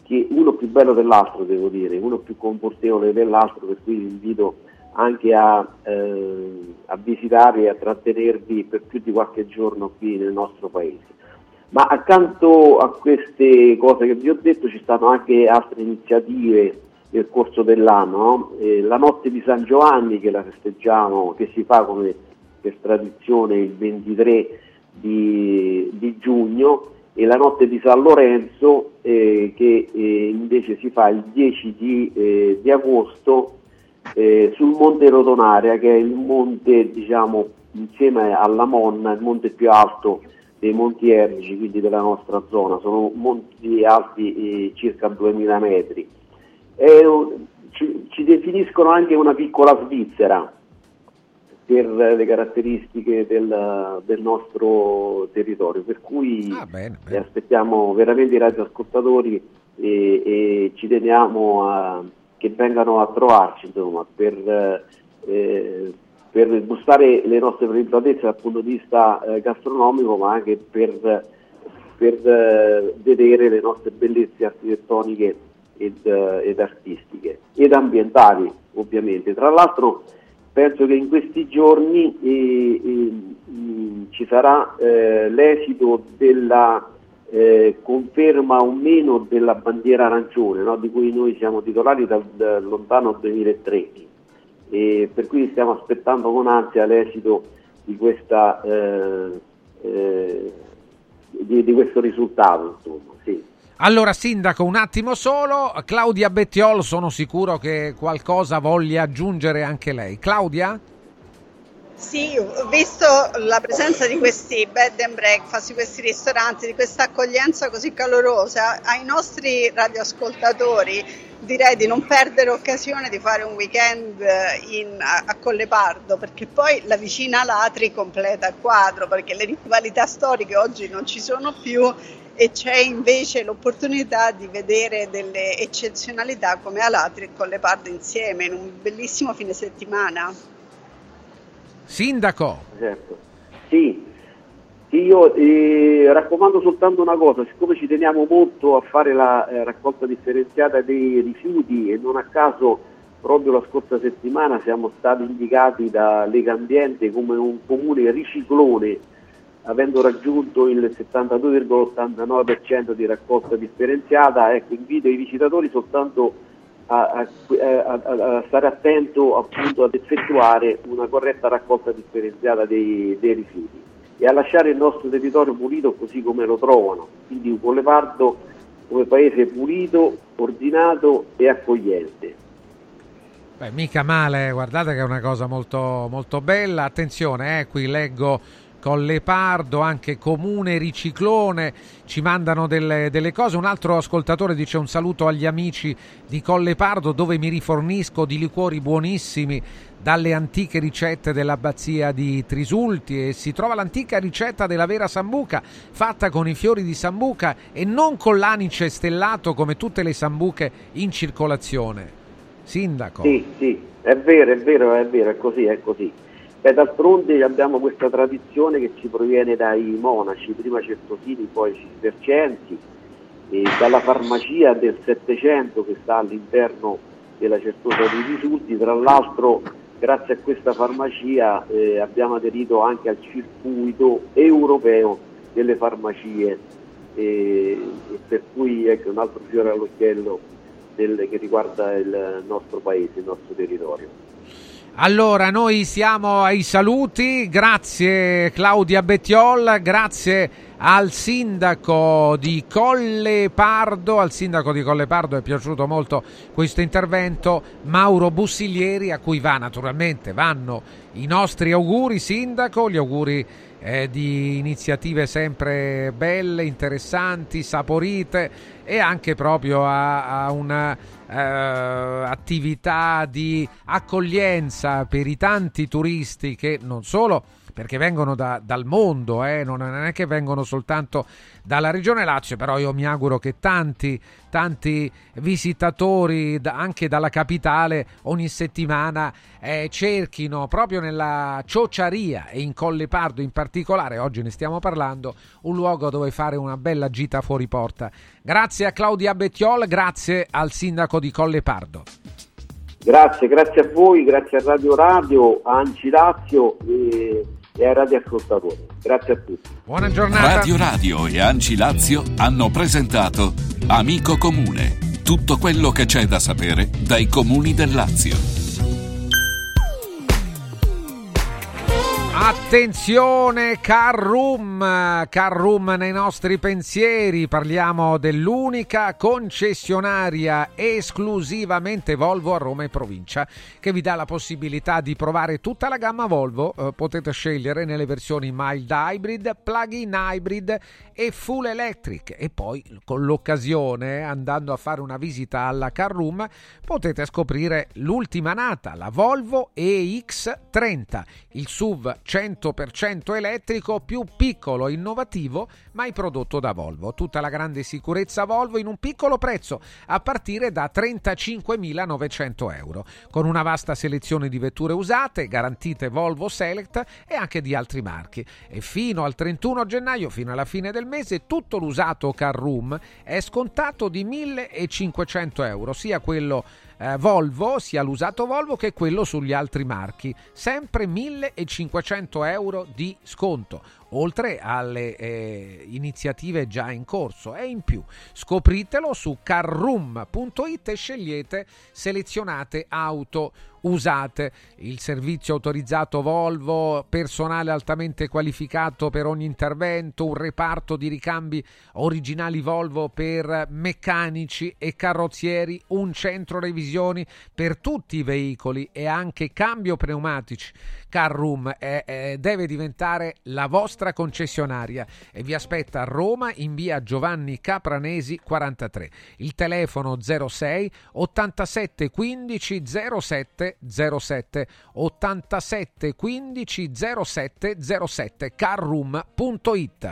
che uno più bello dell'altro devo dire, uno più confortevole dell'altro, per cui vi invito anche a, eh, a visitare e a trattenervi per più di qualche giorno qui nel nostro paese. Ma accanto a queste cose che vi ho detto ci stanno anche altre iniziative nel corso dell'anno, no? Eh, la notte di San Giovanni che la festeggiamo, che si fa come per tradizione il 23 di, di giugno e la notte di San Lorenzo eh, che eh, invece si fa il 10 di, eh, di agosto eh, sul Monte Rotonaria che è il monte diciamo insieme alla Monna il monte più alto dei Monti Ergici quindi della nostra zona. Sono monti alti eh, circa 2000 metri. Un- ci, ci definiscono anche una piccola Svizzera per le caratteristiche del, del nostro territorio, per cui Ah, bene, eh, aspettiamo veramente i radioascoltatori e, e ci teniamo a, che vengano a trovarci insomma, per, eh, per gustare le nostre prelibatezze dal punto di vista eh, gastronomico, ma anche per, per eh, vedere le nostre bellezze architettoniche ed, eh, ed artistiche ed ambientali ovviamente. Tra l'altro penso che in questi giorni eh, eh, mh, ci sarà eh, l'esito della eh, conferma o meno della bandiera arancione, no? di cui noi siamo titolari dal, dal lontano 2003. E per cui stiamo aspettando con ansia l'esito di, questa, eh, eh, di, di questo risultato. Insomma. Allora, Sindaco, un attimo solo. Claudia Bettiol, sono sicuro che qualcosa voglia aggiungere anche lei. Claudia? Sì, visto la presenza di questi bed and breakfast, di questi ristoranti, di questa accoglienza così calorosa. Ai nostri radioascoltatori direi di non perdere occasione di fare un weekend in, a, a Collepardo perché poi la vicina Latri completa il quadro perché le rivalità storiche oggi non ci sono più e c'è invece l'opportunità di vedere delle eccezionalità come Alatri e Collepardo insieme in un bellissimo fine settimana. Sindaco. Certo. Sì, Sì, io eh, raccomando soltanto una cosa, siccome ci teniamo molto a fare la eh, raccolta differenziata dei rifiuti e non a caso proprio la scorsa settimana siamo stati indicati da Lega Ambiente come un comune riciclone avendo raggiunto il 72,89% di raccolta differenziata, ecco, invito i visitatori soltanto a, a- a- a- stare attento appunto ad effettuare una corretta raccolta differenziata dei, dei rifiuti e a lasciare il nostro territorio pulito così come lo trovano, quindi un Collepardo come paese pulito, ordinato e accogliente. Beh, mica male, guardate che è una cosa molto, molto bella. Attenzione, eh, qui leggo Collepardo, anche Comune Riciclone, ci mandano delle, delle cose. Un altro ascoltatore dice un saluto agli amici di Collepardo dove mi rifornisco di liquori buonissimi dalle antiche ricette dell'abbazia di Trisulti e si trova l'antica ricetta della vera sambuca fatta con i fiori di sambuca e non con l'anice stellato come tutte le sambuche in circolazione. Sindaco. Sì, sì, è vero, è vero, è vero, è così, è così. Beh, d'altronde abbiamo questa tradizione che ci proviene dai monaci, prima certosini, poi cistercensi, dalla farmacia del Settecento che sta all'interno della Certosa dei Risulti. Tra l'altro, grazie a questa farmacia eh, abbiamo aderito anche al circuito europeo delle farmacie e, e per cui ecco un altro fiore all'occhiello del, che riguarda il nostro paese, il nostro territorio. Allora, noi siamo ai saluti, grazie Claudia Bettiol, grazie al sindaco di Colle Pardo, al sindaco di Colle Pardo è piaciuto molto questo intervento, Mauro Bussiglieri, a cui va naturalmente, vanno i nostri auguri sindaco, gli auguri eh, di iniziative sempre belle, interessanti, saporite e anche proprio a, a una eh, attività di accoglienza per i tanti turisti che non solo perché vengono da, dal mondo, eh, non è che vengono soltanto dalla regione Lazio, però io mi auguro che tanti, tanti visitatori anche dalla capitale ogni settimana eh, cerchino proprio nella Ciociaria e in Colle Pardo in particolare, oggi ne stiamo parlando, un luogo dove fare una bella gita fuori porta. Grazie a Claudia Bettiol, grazie al sindaco di Colle Pardo. Grazie, grazie a voi, grazie a Radio Radio, a Anci Lazio. E e ai radioascoltatori. Grazie a tutti. Buona giornata. Radio Radio e Anci Lazio hanno presentato Amico Comune. Tutto quello che c'è da sapere dai comuni del Lazio. Attenzione Carrum, Carrum nei nostri pensieri, parliamo dell'unica concessionaria esclusivamente Volvo a Roma e provincia che vi dà la possibilità di provare tutta la gamma Volvo, eh, potete scegliere nelle versioni mild hybrid, plug-in hybrid e full electric. E poi con l'occasione andando a fare una visita alla Carrum potete scoprire l'ultima nata, la Volvo EX30, il SUV 100% elettrico più piccolo e innovativo mai prodotto da Volvo. Tutta la grande sicurezza Volvo in un piccolo prezzo a partire da 35.900 euro con una vasta selezione di vetture usate garantite Volvo Select e anche di altri marchi e fino al 31 gennaio fino alla fine del mese tutto l'usato car room è scontato di 1.500 euro sia quello eh, Volvo, sia l'usato Volvo che quello sugli altri marchi. Sempre 1500 euro di sconto oltre alle eh, iniziative già in corso e in più. Scopritelo su carroom.it e scegliete selezionate auto usate, il servizio autorizzato Volvo, personale altamente qualificato per ogni intervento, un reparto di ricambi originali Volvo per meccanici e carrozzieri, un centro revisioni per tutti i veicoli e anche cambio pneumatici. Carroom è, è, deve diventare la vostra concessionaria. E vi aspetta a Roma in via Giovanni Capranesi 43. Il telefono 06 87 15 07 07 87 15 07 07 carroom.it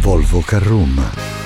Volvo Carroom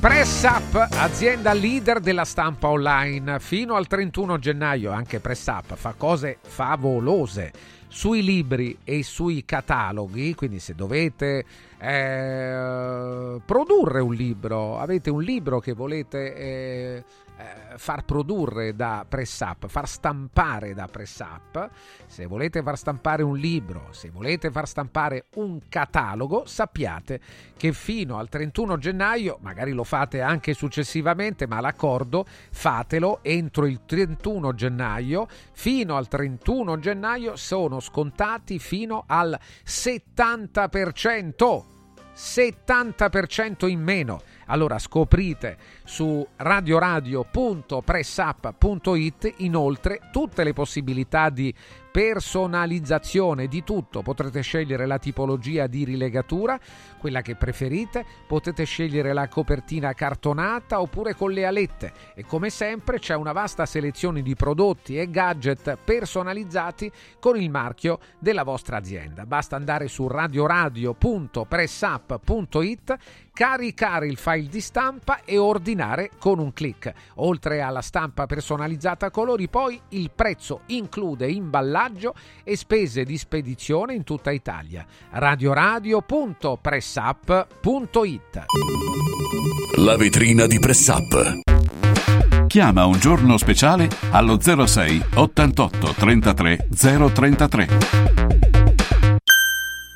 Press Up, azienda leader della stampa online, fino al 31 gennaio anche Press Up fa cose favolose sui libri e sui cataloghi, quindi se dovete eh, produrre un libro, avete un libro che volete eh, eh, far produrre da press up, far stampare da press up. Se volete far stampare un libro, se volete far stampare un catalogo, sappiate che fino al 31 gennaio, magari lo fate anche successivamente, ma l'accordo fatelo entro il 31 gennaio. Fino al 31 gennaio sono scontati fino al 70%. 70% in meno allora scoprite su radioradio.pressup.it inoltre tutte le possibilità di personalizzazione di tutto. Potrete scegliere la tipologia di rilegatura, quella che preferite, potete scegliere la copertina cartonata oppure con le alette e come sempre c'è una vasta selezione di prodotti e gadget personalizzati con il marchio della vostra azienda. Basta andare su radioradio.pressup.it caricare il file di stampa e ordinare con un clic. Oltre alla stampa personalizzata a colori, poi il prezzo include imballaggio e spese di spedizione in tutta Italia. radioradio.pressup.it La vetrina di Pressup. Chiama un giorno speciale allo 06 88 33 033.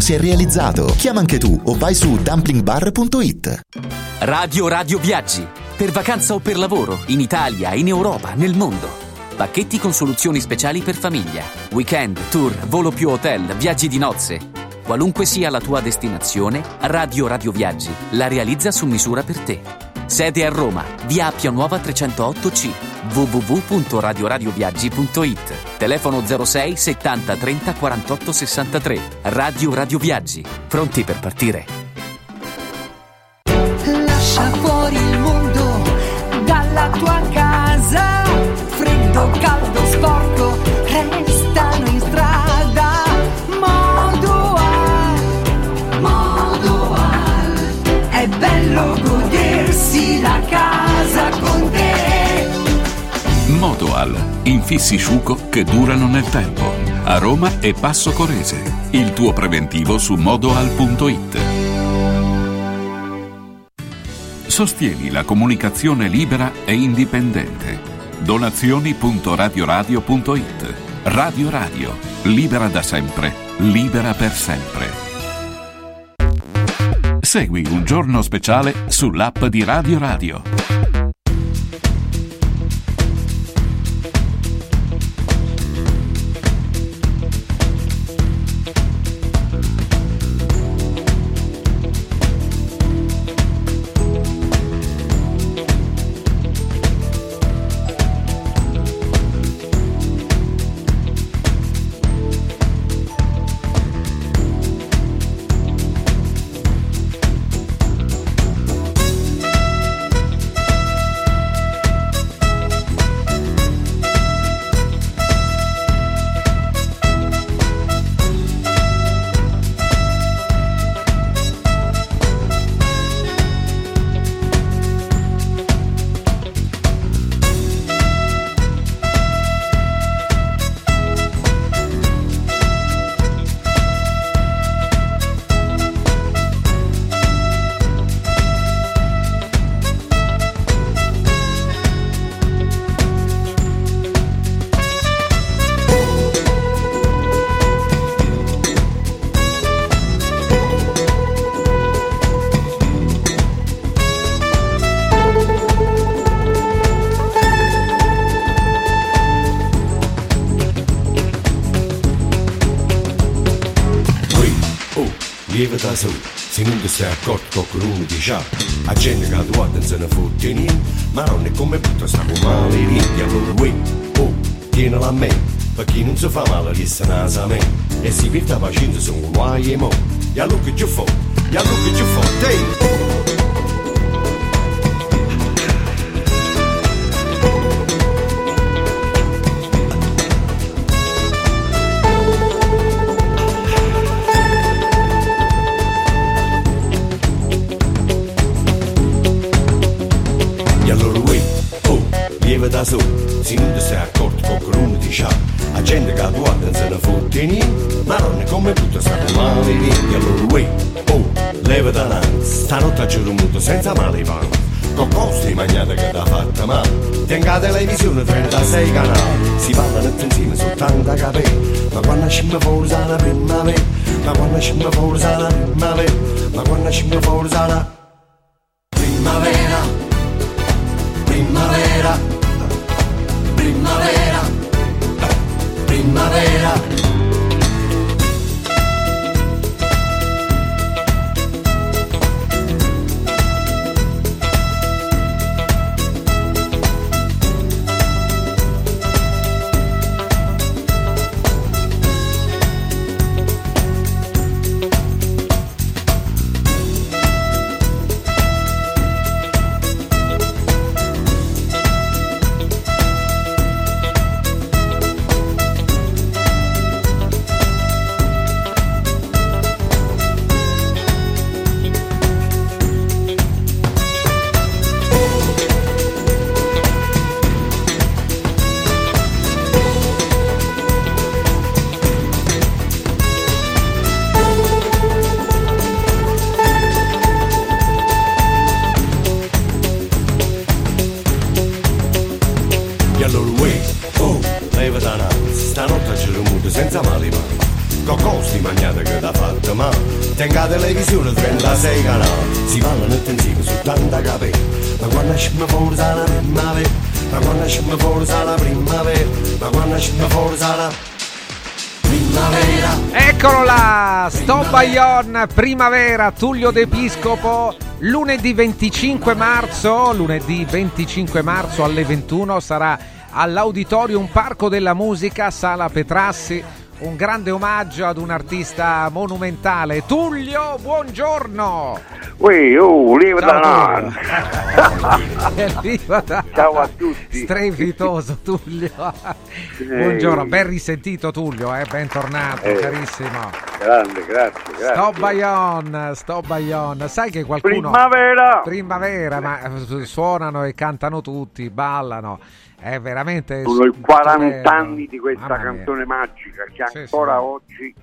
si è realizzato. Chiama anche tu o vai su dumplingbar.it. Radio Radio Viaggi. Per vacanza o per lavoro, in Italia, in Europa, nel mondo. Pacchetti con soluzioni speciali per famiglia. Weekend, tour, volo più hotel, viaggi di nozze. Qualunque sia la tua destinazione, Radio Radio Viaggi la realizza su misura per te. Sede a Roma, via Appia Nuova 308C, www.radioradioviaggi.it. Telefono 06 70 30 48 63. Radio Radio Viaggi. Pronti per partire? Lascia fuori il mondo dalla tua casa. Freddo, caldo, sporco, casa con te. Modoal, infissi sciuco che durano nel tempo. A Roma e Passo Corese. Il tuo preventivo su modoal.it. Sostieni la comunicazione libera e indipendente. Donazioni.radioradio.it. Radio Radio, libera da sempre, libera per sempre. Segui un giorno speciale sull'app di Radio Radio. Lievita su, se non ti sei accorto qualcuno ti c'ha. La gente che la tua non se ne fotte niente, ma non è come butta sta con male niente, allora uè, oh, tienila a me, perché non si fa male che se nasa a me, e si vede pazienza sono guai e mo, e allora che ci fa, e allora che ci muto senza male van. Con costi mangiate che t'ha fatta male. Tenga televisione 36 canali, si parlano tutti insieme soltanto a capire. Ma quando scimma fuori sa la primavera, ma quando scimma fuori sa la primavera, ma quando scimma fuori sa primavera, Tullio D'Episcopo, lunedì 25 marzo, lunedì 25 marzo alle 21 sarà all'Auditorium Parco della Musica, Sala Petrassi, un grande omaggio ad un artista monumentale. Tullio, buongiorno! Ui, oh, lieve da da- Ciao a tutti. Strepitoso Tullio. Buongiorno, ben risentito Tullio, eh, bentornato, Eh. carissimo. Grande, grazie, grazie. Sto Bayon, sto Bayon. Sai che qualcuno... Primavera! Primavera, ma eh, suonano e cantano tutti, ballano. È veramente... Sono i stupendo. 40 anni di questa canzone magica che Sì, ancora sì. oggi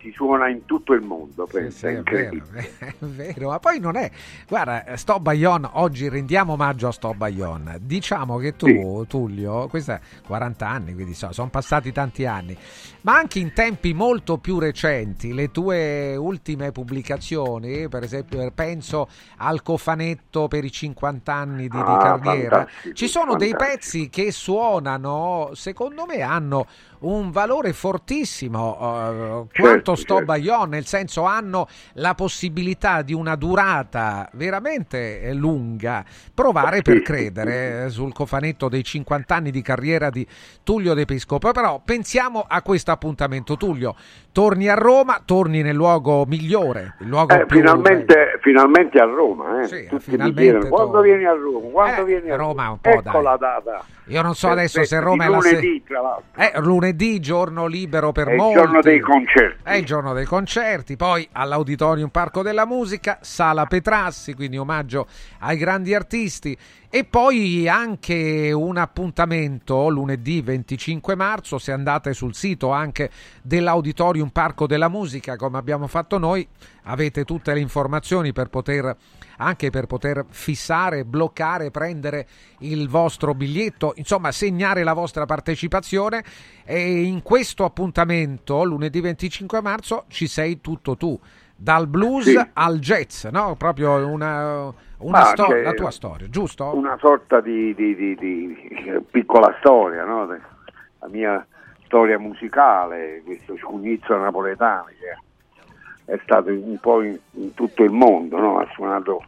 si suona in tutto il mondo, pensa, Sì, è è vero, è vero, ma poi non è. Guarda, Sto Bayon, oggi rendiamo omaggio a Sto Bayon. Diciamo che tu, Tullio, questa è 40 anni, quindi so, sono passati tanti anni, ma anche in tempi molto più recenti, le tue ultime pubblicazioni, per esempio, penso al cofanetto per i 50 anni di, di Ah, carriera, fantastico, ci sono dei fantastico. pezzi che suonano, secondo me, hanno un valore fortissimo quanto Certo, Sto certo. Bayon, nel senso hanno la possibilità di una durata veramente eh, lunga. Provare per Sì, credere eh, sul cofanetto dei 50 anni di carriera di Tullio De Piscopo. Però pensiamo a questo appuntamento. Tullio, torni a Roma, torni nel luogo migliore, luogo Eh, più finalmente, finalmente a Roma, eh. Sì, Tutti finalmente mi chiedono, quando vieni a Roma? Quando Eh, vieni a Roma Roma? un po', ecco dai. la data. Io non so adesso se Roma è la se- lunedì, l'altro. Eh, lunedì, giorno libero per È il molti. giorno dei concerti. È il giorno dei concerti, poi all'Auditorium Parco della Musica, Sala Petrassi, quindi omaggio ai grandi artisti. E poi anche un appuntamento lunedì 25 marzo, se andate sul sito anche dell'Auditorium Parco della Musica, come abbiamo fatto noi, avete tutte le informazioni per poter anche per poter fissare, bloccare, prendere il vostro biglietto, insomma segnare la vostra partecipazione e in questo appuntamento lunedì 25 marzo ci sei tutto tu, dal blues Sì. al jazz, no? Proprio una, una Ma sto- c'è la tua storia, giusto? Una sorta di, di- di- di piccola storia, no? La mia storia musicale, questo scugnizzo napoletano che è stato un po' in, in tutto il mondo, no? ha suonato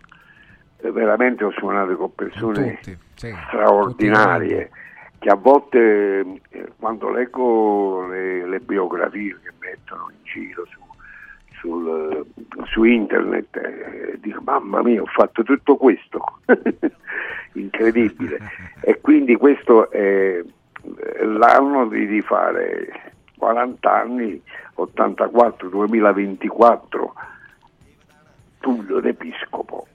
veramente ho suonato con persone Tutti, sì, straordinarie che a volte eh, quando leggo le, le biografie che mettono in giro su, sul, eh, su internet eh, dico mamma mia ho fatto tutto questo. Incredibile. E quindi questo è l'anno di, di fare 40 anni 84 2024 Tullio d'Episcopo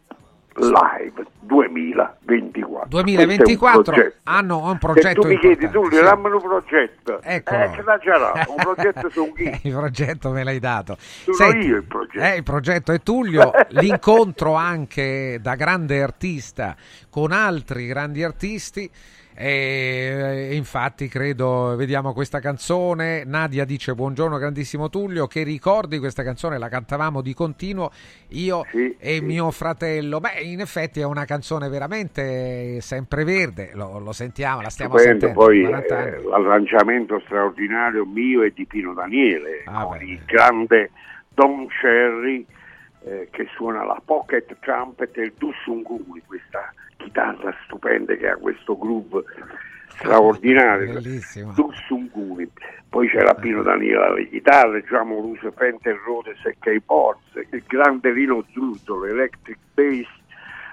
live 2024 2024 Questo è un progetto. hanno un Se progetto tu mi chiedi Tullio sì. dammi un progetto Eccolo. eh, che la c'era un progetto su chi il progetto me l'hai dato. Sono io il progetto. eh, il progetto è Tullio, l'incontro anche da grande artista con altri grandi artisti. E infatti credo, vediamo questa canzone, Nadia dice buongiorno grandissimo Tullio, che ricordi questa canzone, la cantavamo di continuo io e mio fratello, beh in effetti è una canzone veramente sempreverde, lo, lo sentiamo, la stiamo Stupendo, sentendo. poi 40 anni. eh, l'arrangiamento straordinario mio e di Pino Daniele Ah, con il grande Don Cherry eh, che suona la pocket trumpet e il Dussunguli questa chitarra stupenda che ha questo groove straordinario Bellissimo. Dussunguli poi c'era Pino Daniele alle chitarre Giamo Ruse Fente Rode Secchi Ports il grande Rino Zurdo l'electric bass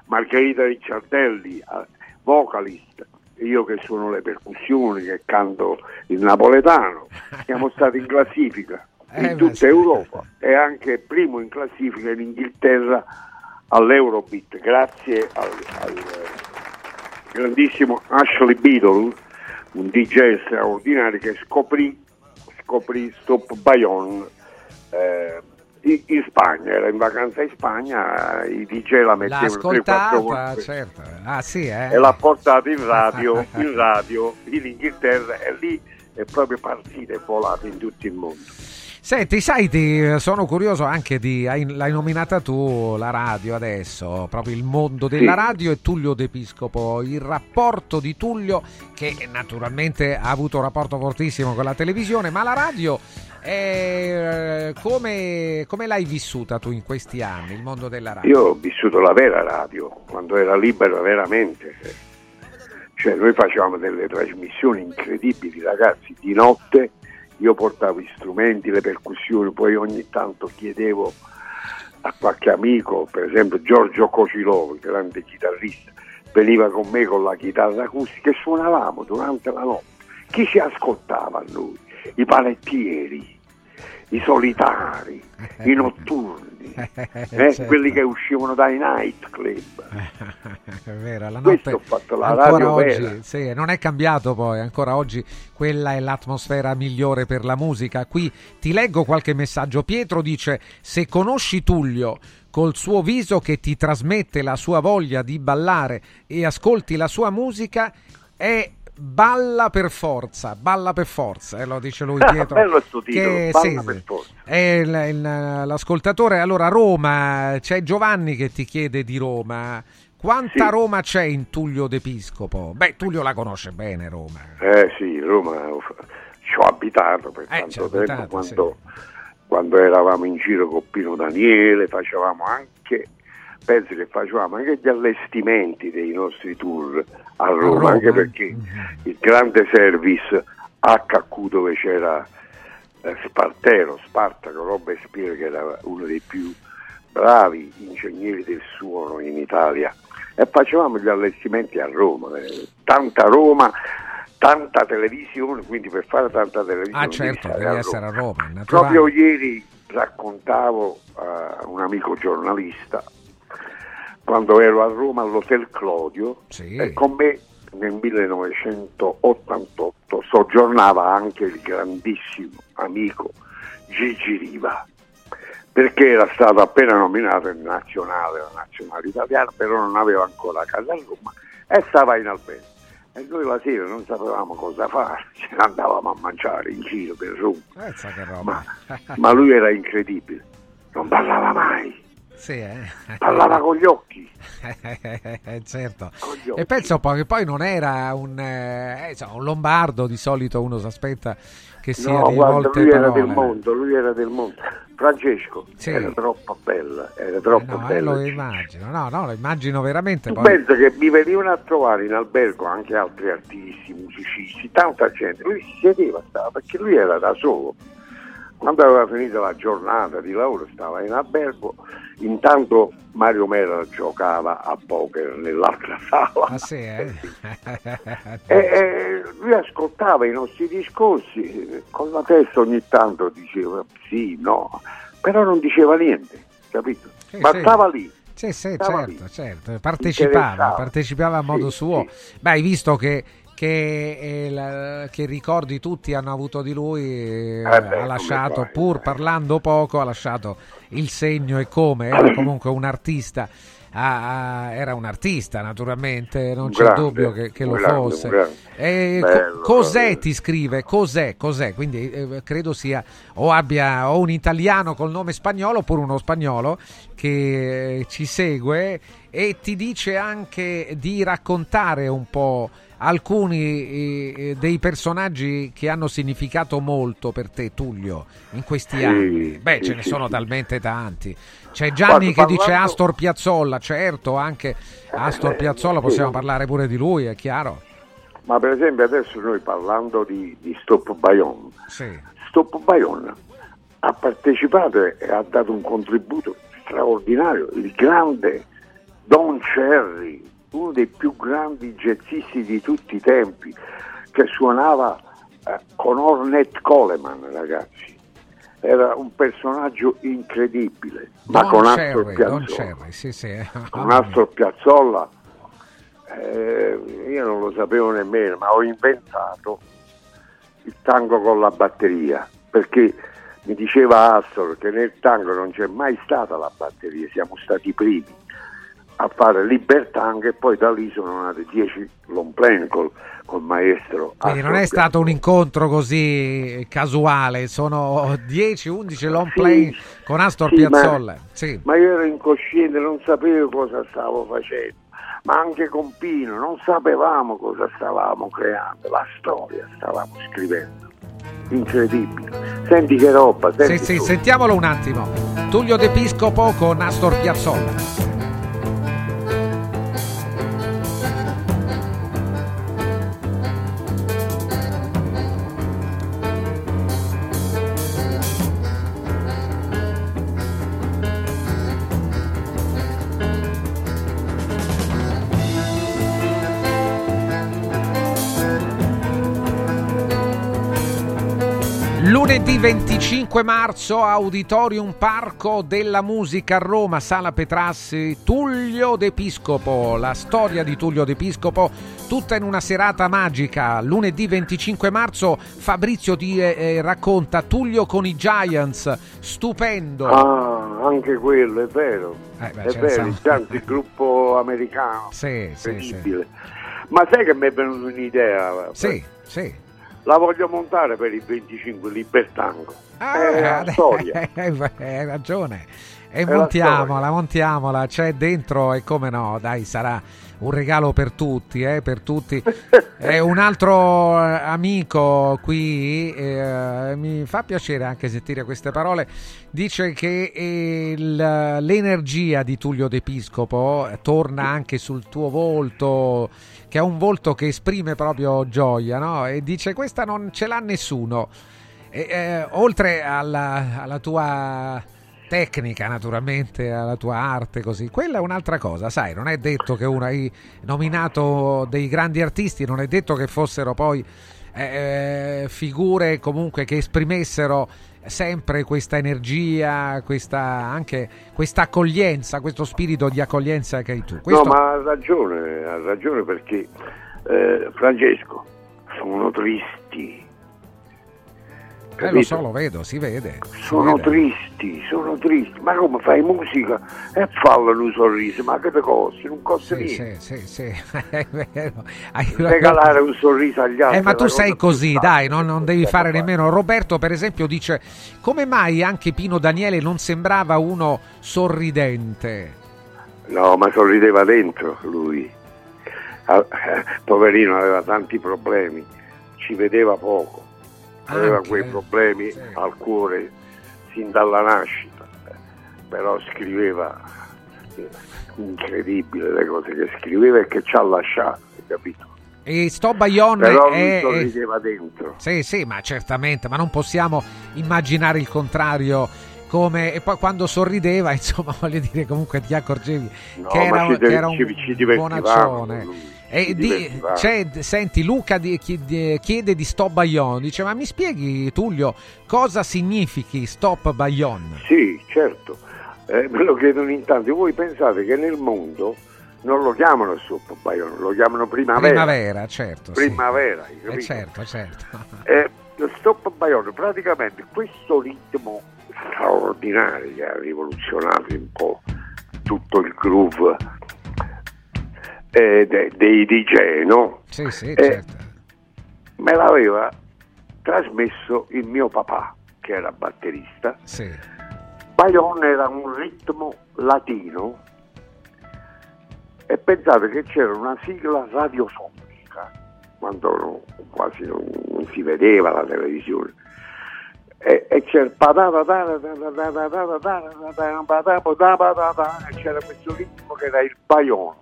Margherita Ricciardelli eh, vocalist io che suono le percussioni che canto il napoletano siamo stati in classifica in Eh, beh, tutta. Europa e anche primo in classifica in Inghilterra all'Eurobeat grazie al, al, grandissimo Ashley Beadle un DJ straordinario che scoprì, scoprì Stop Bayonne eh, in, in Spagna, era in vacanza in Spagna, i DJ la mettevano 3-4 ascoltata, volte certo. Ah sì, eh? e l'ha portata in radio, in radio in Inghilterra e lì è proprio partita e volata in tutto il mondo. Senti, sai, ti- sono curioso anche di. hai- L'hai nominata tu la radio adesso, proprio il mondo della Sì. radio e Tullio D'Episcopo. Il rapporto di Tullio, che naturalmente ha avuto un rapporto fortissimo con la televisione, ma la radio. è, eh, come, come l'hai vissuta tu in questi anni, il mondo della radio? Io ho vissuto la vera radio, quando era libera veramente. Cioè noi facevamo delle trasmissioni incredibili, ragazzi, di notte io portavo gli strumenti, le percussioni, poi ogni tanto chiedevo a qualche amico, per esempio Giorgio Cocilovo, grande chitarrista, veniva con me con la chitarra acustica e suonavamo durante la notte. Chi ci ascoltava a noi? I palettieri, i solitari, i notturni, eh, certo. quelli che uscivano dai nightclub. È vero, la Questo notte ho fatto la ancora radio oggi, sì, non è cambiato poi, ancora oggi quella è l'atmosfera migliore per la musica. Qui ti leggo qualche messaggio. Pietro dice: Se conosci Tullio col suo viso che ti trasmette la sua voglia di ballare e ascolti la sua musica, è balla per forza, balla per forza, eh, lo dice lui Pietro. Bello sto titolo, che, Balla sì, per sì. forza. È il- il- l'ascoltatore. Allora, Roma, c'è Giovanni che ti chiede di Roma. Quanta Sì. Roma c'è in Tullio d'Episcopo? Beh, Tullio la conosce bene Roma. Eh sì, Roma fa- ci ho abitato per Eh, tanto tempo abitato, quando, quando eravamo in giro con Pino Daniele, facevamo anche, penso che facevamo anche gli allestimenti dei nostri tour a Roma, anche eh? perché il grande service HQ dove c'era eh, Spartero, Spartaco, Robespierre che era uno dei più bravi ingegneri del suono in Italia e facevamo gli allestimenti a Roma, eh, tanta Roma, tanta televisione, quindi per fare tanta televisione Ah, certo, devi essere a Roma. Proprio ieri raccontavo a un amico giornalista quando ero a Roma all'Hotel Clodio e con me nel 1988 soggiornava anche il grandissimo amico Gigi Riva perché era stato appena nominato in nazionale, la nazionale italiana, però non aveva ancora casa a Roma e stava in albergo. E noi la sera non sapevamo cosa fare, ce ne andavamo a mangiare in giro per Roma. Roba. Ma lui era incredibile, non parlava mai, Sì, eh. parlava con gli occhi. certo. gli occhi. E penso poi che poi non era un, eh, insomma, un lombardo, di solito uno si aspetta che sia No, guarda, lui era parole. del mondo, lui era del mondo. Francesco Sì. era troppo bella, era troppo No, eh, bella. lo immagino, no, no, lo immagino veramente. Tu poi- pensa che mi venivano a trovare in albergo anche altri artisti, musicisti, tanta gente. Lui si sedeva, stava, perché lui era da solo. Quando aveva finito la giornata di lavoro stava in albergo, intanto Mario Mera giocava a poker nell'altra sala. Ah sì, eh? E, e lui ascoltava i nostri discorsi, con la testa ogni tanto diceva sì, no, però non diceva niente, capito? Sì, Ma sì. stava lì. Sì, sì, Stava certo, lì. certo. Partecipava, Interessava. partecipava a modo Sì, suo. Beh, hai visto che, che, eh, la- che ricordi tutti hanno avuto di lui, eh, beh, ha lasciato, fai? pur parlando poco, ha lasciato il segno e come, era comunque un artista. Ah, ah, era un artista naturalmente, non c'è grande, dubbio che, che lo grande, fosse. E co- Bello, cos'è ti scrive? Cos'è? Cos'è? Quindi eh, credo sia o abbia o un italiano col nome spagnolo oppure uno spagnolo che eh, ci segue e ti dice anche di raccontare un po' alcuni eh, dei personaggi che hanno significato molto per te, Tullio, in questi Sì, anni. Beh, sì, ce ne sì, sono talmente tanti. C'è Gianni Guarda, che dice parlando- Astor Piazzolla, certo, anche Astor Piazzolla, possiamo parlare pure di lui, è chiaro. Ma per esempio adesso noi parlando di, di Stop Bayonne, Sì. Stop Bayonne ha partecipato e ha dato un contributo straordinario, il grande Don Cherry, uno dei più grandi jazzisti di tutti i tempi, che suonava eh, con Ornette Coleman, ragazzi. Era un personaggio incredibile, ma Don con Astor Cherry, Piazzolla. Sì, sì. Con Astor Piazzolla eh, io non lo sapevo nemmeno, ma ho inventato il tango con la batteria, perché mi diceva Astor che nel tango non c'è mai stata la batteria, siamo stati i primi a fare Libertango e poi da lì sono nati 10 long plane col, col maestro. Quindi non è stato un incontro così casuale, sono 10-11 long Sì, play con Astor sì, ma- Piazzolla. Sì. Ma io ero incosciente, non sapevo cosa stavo facendo, ma anche con Pino non sapevamo cosa stavamo creando, la storia stavamo scrivendo. Incredibile. Senti che roba, Sì, senti sì, tu. sentiamolo un attimo. Tullio De Piscopo con Astor Piazzolla. Lunedì 25 marzo, Auditorium Parco della Musica a Roma, Sala Petrassi, Tullio d'Episcopo, la storia di Tullio d'Episcopo, tutta in una serata magica. Lunedì 25 marzo Fabrizio ti eh, eh, racconta Tullio con i Giants, stupendo. Ah, anche quello, è vero. Eh, beh, è vero, il tanto il gruppo americano. Sì, sì, sì. Ma sai che mi è venuta un'idea? Sì, sì. La voglio montare per il 25 Libertango. Ah, è la storia. Hai ragione. E È montiamola, montiamola, c'è dentro e come no, dai, sarà un regalo per tutti, eh, per tutti. E un altro eh, amico qui, eh, mi fa piacere anche sentire queste parole, dice che eh, il- l'energia di Tullio d'Episcopo eh, torna anche sul tuo volto, che è un volto che esprime proprio gioia, no? E dice questa non ce l'ha nessuno. E, eh, oltre alla, alla tua tecnica, naturalmente, alla tua arte, così, quella è un'altra cosa, sai, non è detto che uno hai nominato dei grandi artisti, non è detto che fossero poi eh, figure comunque che esprimessero sempre questa energia, questa anche questa accoglienza, questo spirito di accoglienza che hai tu. Questo- No, ma ha ragione, ha ragione perché eh, Francesco, sono tristi. Eh, lo so, lo vedo, si vede. si Sono vede. tristi, sono tristi. Ma come fai musica e fallo un sorriso? Ma che te costi? Non costa Sì, niente. sì, sì, sì, è vero. Hai- Regalare un sorriso agli altri. Eh, ma tu sei così, dai, non, non devi possiamo fare nemmeno. Roberto, per esempio, dice: Come mai anche Pino Daniele non sembrava uno sorridente? No, ma sorrideva dentro lui. Ah, eh, Poverino aveva tanti problemi, ci vedeva poco, aveva Anche, quei problemi al cuore, sin dalla nascita, però scriveva incredibile le cose che scriveva e che ci ha lasciato, capito? E sto Bayon Però è, sorrideva dentro. Sì, sì, ma certamente, ma non possiamo immaginare il contrario. Come, e poi quando sorrideva, insomma, voglio dire, comunque ti accorgevi No, che era, ci che era ci- un ci bonaccione. con lui, E ci di- c'è- senti, Luca di- chiede, chiede di Stop Bayon, dice: Ma mi spieghi, Tullio, cosa significhi Stop Bayon? Sì, certo, eh, me lo chiedono in tanti. Voi pensate che nel mondo non lo chiamano Stop Bayonne, lo chiamano primavera. Primavera, certo. sì. Primavera, hai Eh, certo, certo. Eh, Stop Bayonne, praticamente questo ritmo straordinario che ha rivoluzionato un po' tutto il groove eh, de- dei DJ, no? Sì, sì, Eh, certo. Me l'aveva trasmesso il mio papà, che era batterista. Sì. Bayonne era un ritmo latino e pensate che c'era una sigla radiofonica quando quasi non, non si vedeva la televisione e, e c'era e c'era questo ritmo che era il Bayonne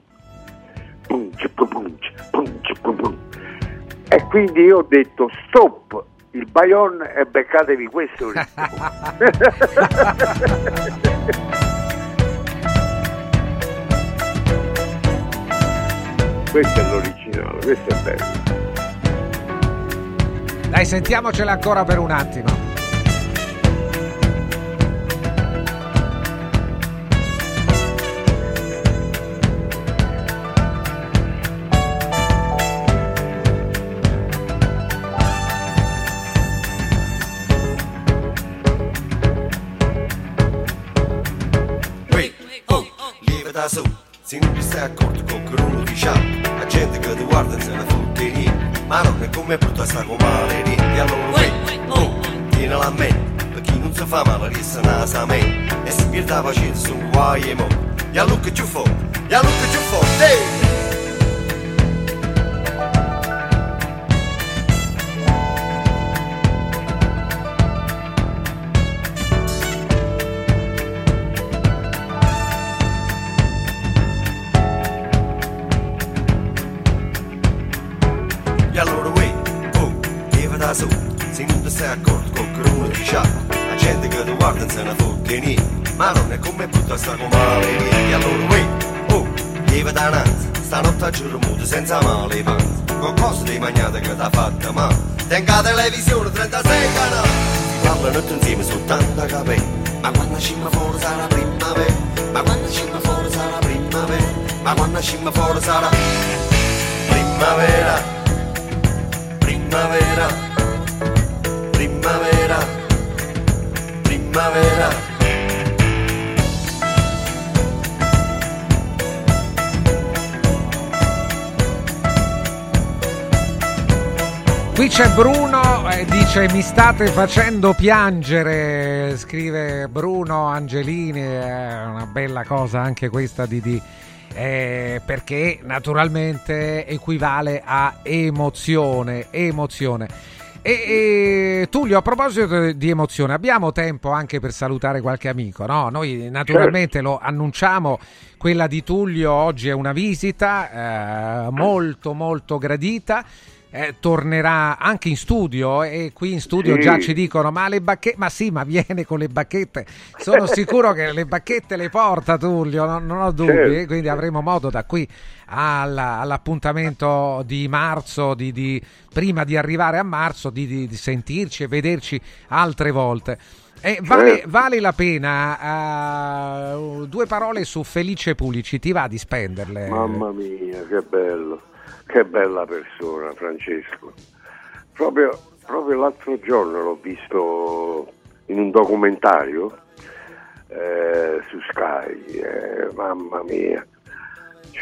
e quindi io ho detto stop il Bayonne e beccatevi questo. Questo è l'originale questo è bello. Dai, sentiamocela ancora per un attimo. Da su, se non ti stai accorto con che uno diciamo, la gente che ti guarda se ne fotte niente, ma non è come brutta sta con male niente, allora wait, oh, tienila a mente, per chi non si fa male nasa a me, e si pierde la pazienza su guai e mo, e a look più forte, e a look più forte, ehi! Se non ti stai accorto che uno dice la gente che ti guarda non se ne fotte niente, ma non è come brutta sta niente. E allora uè, oh, lieve da nanza, stanotte a giorno muto senza male panza, con cose di magnate che t'ha fatta male, tenga televisione 36 canali, parlano tutti insieme su tanta capelli, ma quando scimma fuori sarà primavera, ma quando scimma fuori sarà primavera, ma quando scimma fuori sarà primavera. Primavera, primavera, primavera. Qui c'è Bruno, eh, dice mi state facendo piangere, scrive Bruno Angelini, è una bella cosa anche questa di... di eh, perché naturalmente equivale a emozione, emozione. E, e, Tullio, a proposito di emozione, abbiamo tempo anche per salutare qualche amico, no? Noi naturalmente lo annunciamo, quella di Tullio oggi è una visita eh, molto molto gradita. Eh, tornerà anche in studio e qui in studio Sì. già ci dicono ma le bacchette ma sì ma viene con le bacchette sono sicuro che le bacchette le porta Tullio non, non ho dubbi Certo. quindi avremo modo da qui alla- all'appuntamento di marzo di, di- prima di arrivare a marzo di, di- sentirci e vederci altre volte e vale, Certo. vale la pena eh, due parole su Felice Pulici ti va di spenderle Mamma mia, che bello, che bella persona Francesco. Proprio, proprio l'altro giorno l'ho visto in un documentario eh, su Sky, eh, mamma mia.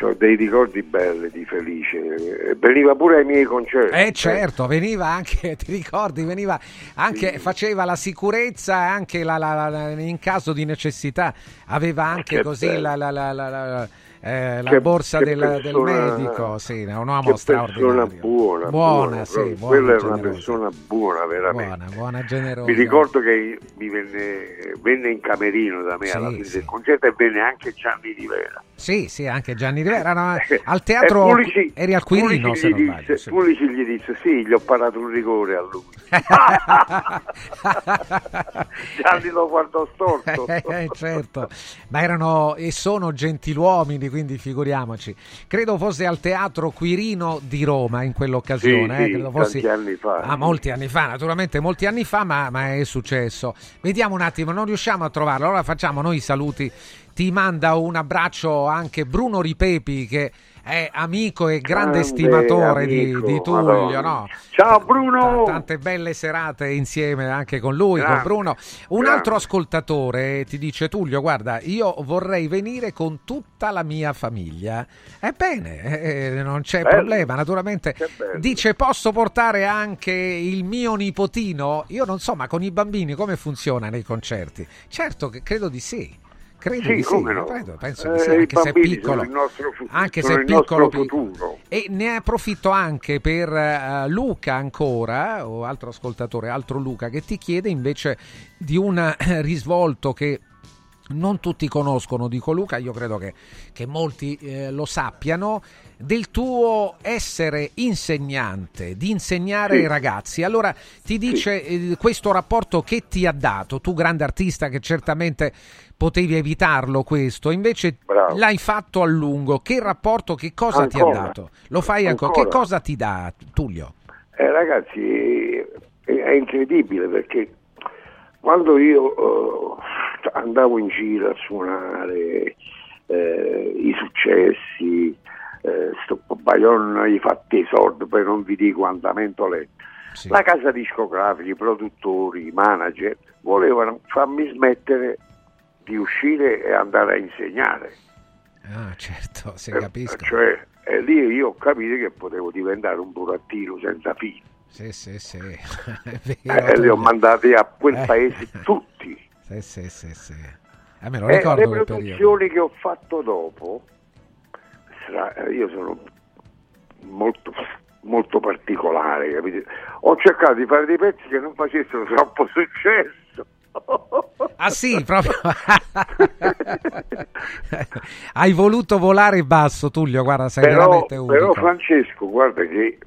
Ho dei ricordi belli di Felice, Eh, veniva pure ai miei concerti. Eh certo, veniva anche, ti ricordi, veniva anche, faceva la sicurezza anche la- la- la- in caso di necessità aveva anche Che così la- eh, la Che- borsa che del, del persona- medico, sì, è un uomo straordinario. buona, Buona, sì, proprio. buona, Quella è una persona buona, veramente. Buona, buona, generosa. Mi ricordo che mi venne, venne in camerino da me Sì, alla fine sì. del concerto e venne anche Gianni Rivera. Sì, sì, anche Gianni Rivera. no, al teatro E Pulici- eri al Quirino, Pulici se gli non sbaglio. disse, sì. Pulici gli disse, sì, gli ho parato un rigore a lui. Gianni lo guardò storto. Eh, certo, ma erano e sono gentiluomini, quindi figuriamoci. Credo fosse al teatro Quirino di Roma in quell'occasione. Sì, eh, sì, credo tanti anni fa. Ah, molti anni fa, naturalmente molti anni fa, ma, ma è successo. Vediamo un attimo, non riusciamo a trovarlo. Allora facciamo noi i saluti. Ti manda un abbraccio anche Bruno Ripepi che è amico e grande, Grande stimatore di, amico, di Tullio. Madonna. No? Ciao Bruno! Ta- Tante belle serate insieme anche con lui, con Grande, Bruno. Un grande. altro ascoltatore ti dice Tullio, guarda, io vorrei venire con tutta la mia famiglia. Ebbene, eh, non c'è Bello. problema, naturalmente. Dice posso portare anche il mio nipotino? Io non so, ma con i bambini come funziona nei concerti? Certo che credo di sì. Credo Sì, di sì, come no? credo, penso Eh, di sì, i anche se è piccolo. nostro anche se è piccolo, piccolo. E ne approfitto anche per eh, Luca ancora, o altro ascoltatore, altro Luca, che ti chiede invece di un eh, risvolto che non tutti conoscono, dico Luca, io credo che, che molti eh, lo sappiano, del tuo essere insegnante, di insegnare Sì. ai ragazzi. Allora ti dice eh, questo rapporto che ti ha dato, tu grande artista che certamente potevi evitarlo questo, invece Bravo. l'hai fatto a lungo, che rapporto, che cosa ti ha Ancora. dato? Lo fai ancora, Ancora. che cosa ti dà Tullio? Eh, ragazzi, è, è incredibile perché quando io eh, andavo in giro a suonare eh, i successi, eh, sto Bayon gli fatti i soldi, poi non vi dico andamento lento. La casa discografica, i produttori, i manager volevano farmi smettere di uscire e andare a insegnare. Ah, certo, se Eh, capisco. Cioè, e lì io ho capito che potevo diventare un burattino senza fine. Sì, sì, sì. Eh, vero, e li ho mandati a quel Eh. paese tutti. Sì, sì, sì, sì. Eh, me lo E ricordo le quel periodo. produzioni che ho fatto dopo, stra- eh, io sono molto, molto particolare, capite? Ho cercato di fare dei pezzi che non facessero troppo successo. Ah sì, proprio. Hai voluto volare basso, Tullio, guarda, sei Però, veramente unico. però Francesco, guarda che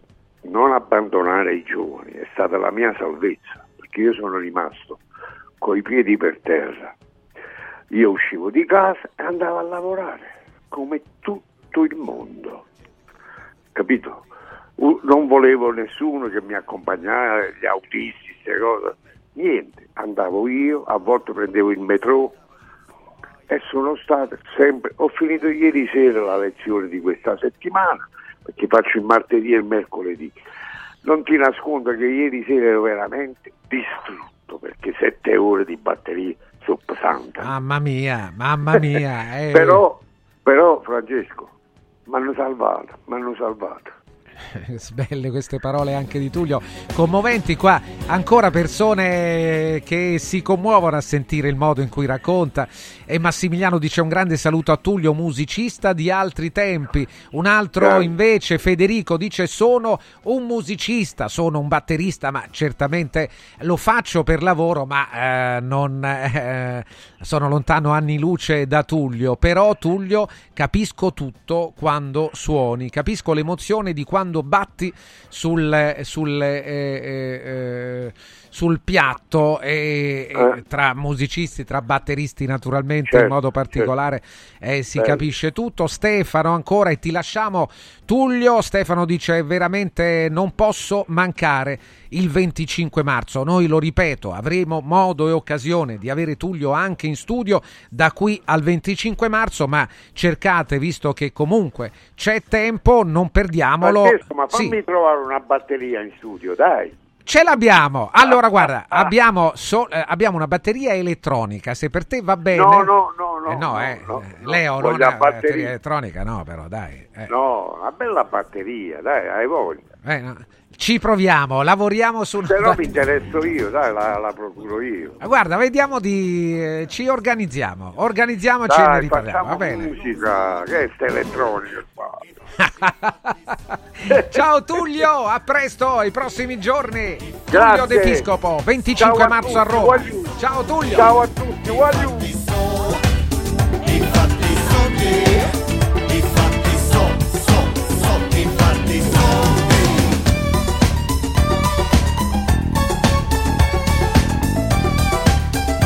non abbandonare i giovani è stata la mia salvezza, perché io sono rimasto coi piedi per terra. Io uscivo di casa e andavo a lavorare, come tutto il mondo. Capito? Non volevo nessuno che mi accompagnasse, gli autisti, queste cose. Niente, andavo io, a volte prendevo il metro e sono stato sempre. Ho finito ieri sera la lezione di questa settimana, perché faccio il martedì e il mercoledì. Non ti nascondo che ieri sera ero veramente distrutto perché sette ore di batteria sono pesanti. Mamma mia, mamma mia. eh. Però, però, Francesco, mi hanno salvato, mi hanno salvato. Belle queste parole anche di Tullio, commoventi qua, ancora persone che si commuovono a sentire il modo in cui racconta. E Massimiliano dice un grande saluto a Tullio, musicista di altri tempi, un altro invece Federico dice sono un musicista, sono un batterista ma certamente lo faccio per lavoro ma eh, non eh, sono lontano anni luce da Tullio, però Tullio capisco tutto quando suoni, capisco l'emozione di quando batti sul, sul, eh, eh, eh, sul piatto e, e Eh. tra musicisti, tra batteristi naturalmente Certo, in modo particolare eh, si Bello. capisce tutto. Stefano ancora e ti lasciamo Tullio, Stefano dice veramente non posso mancare il 25 marzo. Noi lo ripeto, avremo modo e occasione di avere Tullio anche in studio da qui al 25 marzo, ma cercate, visto che comunque c'è tempo, non perdiamolo. Francesco, ma Sì. fammi trovare una batteria in studio, dai. Ce l'abbiamo. Allora, guarda, abbiamo, so- eh, abbiamo una batteria elettronica. Se per te va bene. No, no, no, no, Eh, no, eh, no, eh, no, Leo, non è la batteria elettronica, no, però dai. eh. No, una bella batteria, dai, hai voglia. Ci proviamo, lavoriamo su... Se no mi interesso io, dai, la, la procuro io. Guarda, vediamo di... eh, ci organizziamo, organizziamoci e ne Dai, riparliamo, va bene? musica, che è sta elettronica qua. Ciao Tullio, a presto, ai prossimi giorni. Tullio Grazie. De Piscopo, 25 Ciao a marzo a tutti, Roma. voglio- Ciao Tullio. Ciao a tutti, voglio.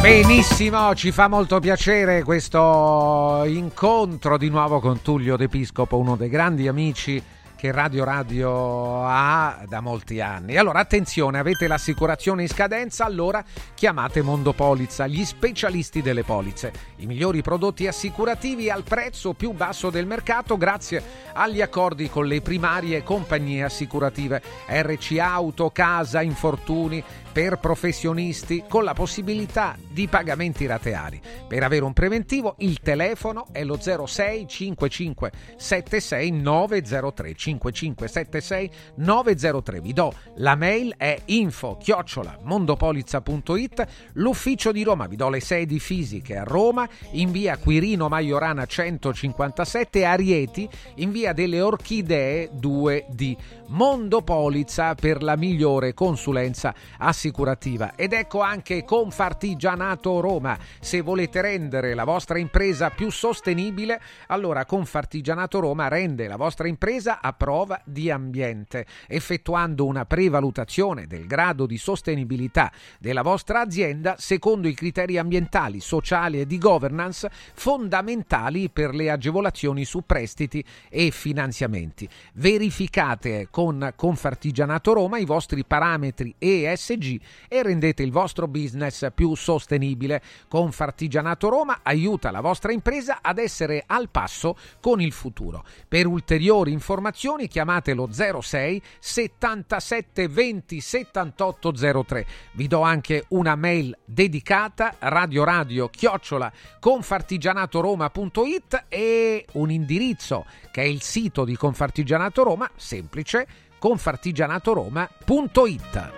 Benissimo, ci fa molto piacere questo incontro di nuovo con Tullio De Piscopo, uno dei grandi amici che Radio Radio ha da molti anni. Allora, attenzione, avete l'assicurazione in scadenza? Allora chiamate Mondopolizza, gli specialisti delle polizze. I migliori prodotti assicurativi al prezzo più basso del mercato grazie agli accordi con le primarie compagnie assicurative RC Auto, Casa, Infortuni per professionisti con la possibilità di pagamenti rateari. Per avere un preventivo il telefono è lo 06 55 76 903 55 76 903. Vi do la mail è info chiocciola mondopolizza.it l'ufficio di Roma vi do le sedi fisiche a Roma in via Quirino Maiorana 157 a Rieti in via delle Orchidee 2D Mondopolizza per la migliore consulenza assicurativa ed ecco anche Confartigianato Roma se volete rendere la vostra impresa più sostenibile allora Confartigianato Roma rende la vostra impresa a prova di ambiente effettuando una prevalutazione del grado di sostenibilità della vostra azienda secondo i criteri ambientali, sociali e di governance fondamentali per le agevolazioni su prestiti e finanziamenti. Verificate con Confartigianato Roma i vostri parametri ESG e rendete il vostro business più sostenibile. Confartigianato Roma aiuta la vostra impresa ad essere al passo con il futuro. Per ulteriori informazioni chiamate lo 06 77 20 78 03. Vi do anche una mail dedicata radio radio chiocciola confartigianatoroma.it e un indirizzo che è il sito di Confartigianato Roma semplice confartigianatoroma.it.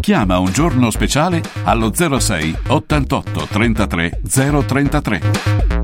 Chiama un giorno speciale allo 06 88 33 033.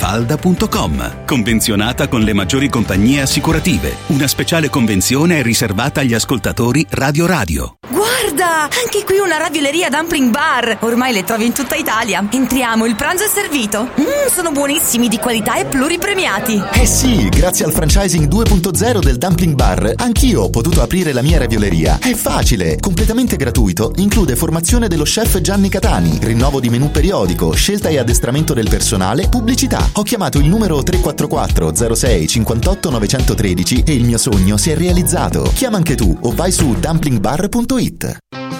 villamafalda.com. Convenzionata con le maggiori compagnie assicurative. Una speciale convenzione è riservata agli ascoltatori Radio Radio. Guarda, anche qui una ravioleria dumpling bar. Ormai le trovi in tutta Italia. Entriamo, il pranzo è servito. Mmm, sono buonissimi, di qualità e pluripremiati. Eh sì, grazie al franchising 2.0 del Dumpling Bar, anch'io ho potuto aprire la mia ravioleria. È facile, completamente gratuito, include formazione dello chef Gianni Catani, rinnovo di menù periodico, scelta e addestramento del personale, pubblicità. Ho chiamato il numero 344 06 58 913 e il mio sogno si è realizzato. Chiama anche tu o vai su dumplingbar.it.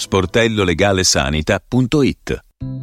sportellolegalesanita.it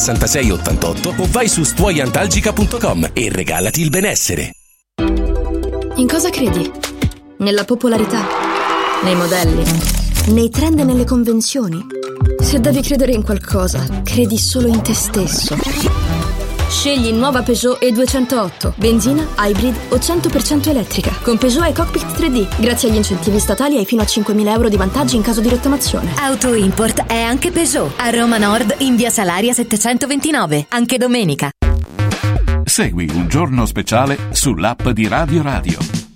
88 o vai su stuoiantalgica.com e regalati il benessere. In cosa credi? Nella popolarità? Nei modelli? Nei trend e nelle convenzioni? Se devi credere in qualcosa, credi solo in te stesso. Scegli nuova Peugeot E208, benzina, hybrid o 100% elettrica. Con Peugeot e Cockpit 3D, grazie agli incentivi statali hai fino a 5.000 euro di vantaggi in caso di rottamazione. Auto Import è anche Peugeot. A Roma Nord in via Salaria 729, anche domenica. Segui un giorno speciale sull'app di Radio Radio.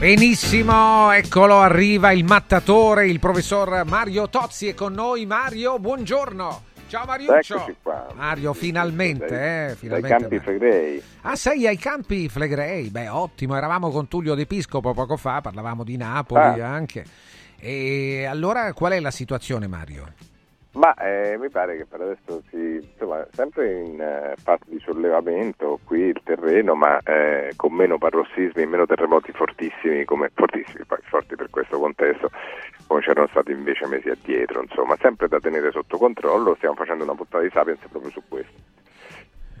Benissimo, eccolo, arriva il mattatore, il professor Mario Tozzi è con noi. Mario, buongiorno. Ciao Mariuccio. Mario, finalmente, Dai- eh, finalmente. Dai campi Flegrei. Ah, sei ai campi Flegrei? Beh, ottimo, eravamo con Tullio D'Episcopo poco fa, parlavamo di Napoli Ah. anche. E allora qual è la situazione, Mario? Ma eh, mi pare che per adesso si, insomma, sempre in eh, fase di sollevamento qui il terreno, ma eh, con meno parossismi meno terremoti fortissimi, come, fortissimi, poi forti per questo contesto, come c'erano stati invece mesi addietro. Insomma, sempre da tenere sotto controllo, stiamo facendo una puntata di Sapiens proprio su questo.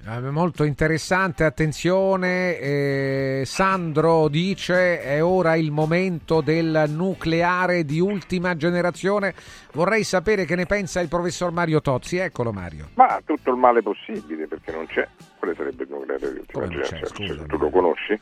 Eh, Molto interessante, attenzione, eh, Sandro dice è ora il momento del nucleare di ultima generazione. Vorrei sapere che ne pensa il professor Mario Tozzi. Eccolo Mario. Ma tutto il male possibile perché non c'è. Quale sarebbe il nucleare di ultima Come generazione? scusa, tu lo conosci?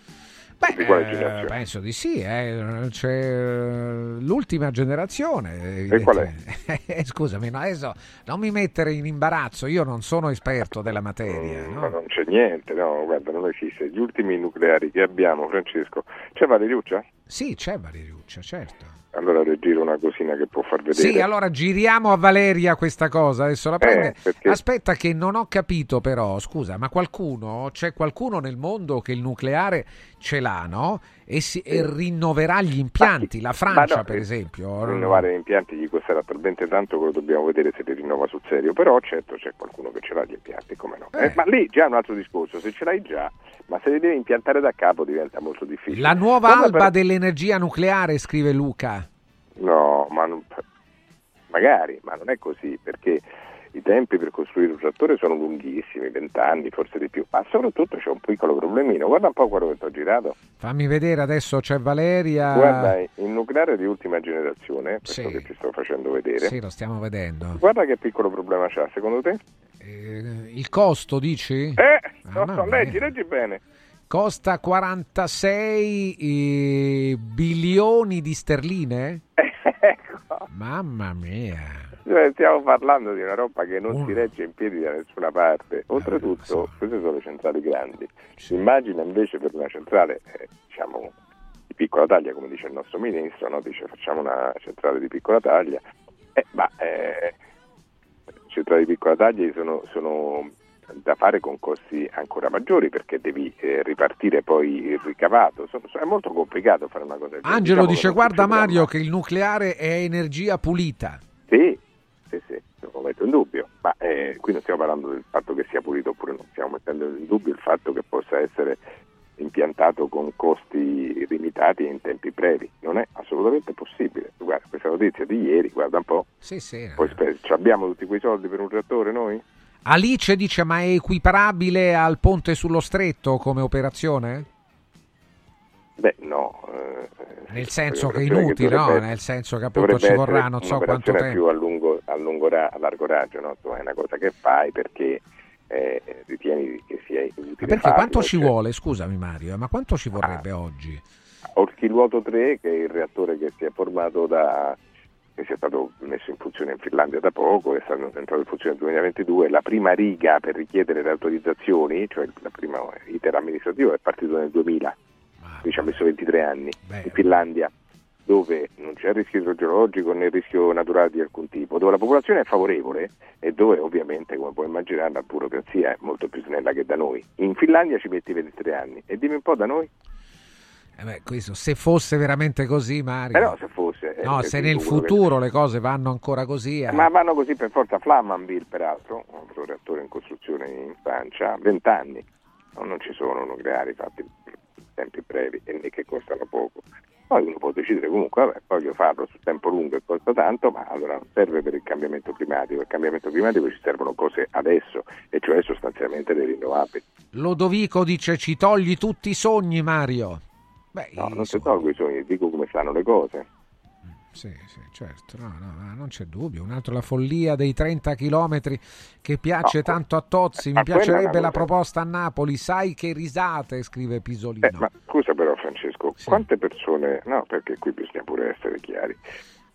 Di quale Eh, generazione? penso di sì, eh. c'è eh, l'ultima generazione. E qual è? Eh, Scusami, no, adesso non mi mettere in imbarazzo, io non sono esperto della materia. Mm, no? Ma non c'è niente, no, guarda, non esiste. Gli ultimi nucleari che abbiamo, Francesco, c'è Valeriuccia? Sì, c'è Valeriuccia, certo. Allora le giro una cosina che può far vedere. Sì, allora giriamo a Valeria questa cosa, adesso la prende. Eh, perché- Aspetta che non ho capito però, scusa, ma qualcuno, c'è qualcuno nel mondo che il nucleare ce l'ha, no? E, si, e rinnoverà gli impianti, la Francia no, per eh, esempio. Rinnovare gli impianti gli costerà talmente tanto che lo dobbiamo vedere se li rinnova sul serio, però certo c'è qualcuno che ce l'ha gli impianti, come no? Eh, ma lì già è un altro discorso, se ce l'hai già, ma se li devi impiantare da capo diventa molto difficile. La nuova Come alba per- dell'energia nucleare, scrive Luca. No, ma non- magari, ma non è così, perché i tempi per costruire un trattore sono lunghissimi, vent'anni, forse di più, ma soprattutto c'è un piccolo problemino. Guarda un po' quello che ti ho girato. Fammi vedere adesso c'è Valeria. Guarda, il nucleare di ultima generazione, questo Sì. che ti sto facendo vedere. Sì, lo stiamo vedendo. Guarda che piccolo problema c'ha, secondo te? Eh, il costo, dici? Eh, no, Mamma no, mia. leggi, leggi bene. Costa 46 eh, bilioni di sterline? Ecco. Mamma mia. Cioè, stiamo parlando di una roba che non si regge in piedi da nessuna parte. Oltretutto, queste sono le centrali grandi. Immagina invece per una centrale, eh, diciamo, di piccola taglia, come dice il nostro ministro, no? dice facciamo una centrale di piccola taglia, eh, ma eh, centrali di piccola taglia sono, sono da fare con costi ancora maggiori perché devi eh, ripartire poi il ricavato. Sono, è molto complicato fare una cosa del Angelo diciamo dice: Guarda Mario, che il nucleare è energia pulita. Sì, sì, sì, lo metto in dubbio, ma eh, qui non stiamo parlando del fatto che sia pulito oppure non, stiamo mettendo in dubbio il fatto che possa essere impiantato con costi limitati e in tempi brevi. Non è assolutamente possibile. Guarda, questa notizia di ieri, guarda un po'. Sì, sì. Poi speri, abbiamo tutti quei soldi per un reattore noi? Alice dice: Ma è equiparabile al ponte sullo stretto come operazione? Beh, no. Eh, Nel senso che è inutile, no? Nel senso che appunto ci vorrà non so quanto tempo. più a lungo, lungo ra- a largo raggio, no? è una cosa che fai perché eh, ritieni che sia utile. Ma perché farlo, quanto ci cioè- vuole, scusami Mario, ma quanto ci vorrebbe Ah. oggi? Orchiluoto 3, che è il reattore che si è formato da che sia stato messo in funzione in Finlandia da poco, è stato entrato in funzione nel 2022, la prima riga per richiedere le autorizzazioni, cioè il primo iter amministrativo è partito nel 2000, quindi ci ha messo 23 anni, in Finlandia dove non c'è rischio idrogeologico né rischio naturale di alcun tipo, dove la popolazione è favorevole e dove ovviamente, come puoi immaginare, la burocrazia è molto più snella che da noi. In Finlandia ci metti 23 anni e dimmi un po' da noi? Eh beh, questo, se fosse veramente così, Mario. Però se fosse... eh, no, se nel sicuro che- futuro le cose vanno ancora così. eh. Ma vanno così per forza Flamanville, peraltro, un altro reattore in costruzione in Francia, 20 anni. No, non ci sono nucleari fatti in tempi brevi e che costano poco. Poi uno può decidere comunque, vabbè, voglio farlo su tempo lungo e costa tanto, ma allora non serve per il cambiamento climatico. Il cambiamento climatico ci servono cose adesso, e cioè sostanzialmente le rinnovabili. Lodovico dice: Ci togli tutti i sogni, Mario. Beh, No, non ti tolgo i sogni, dico come stanno le cose. Sì, sì, certo, no, no, no, non c'è dubbio. Un altro la follia dei 30 chilometri che piace No, tanto a Tozzi. Mi piacerebbe la proposta a Napoli. Sai che risate, scrive Pisolino. Eh, ma scusa però Francesco, quante persone, no perché qui bisogna pure essere chiari,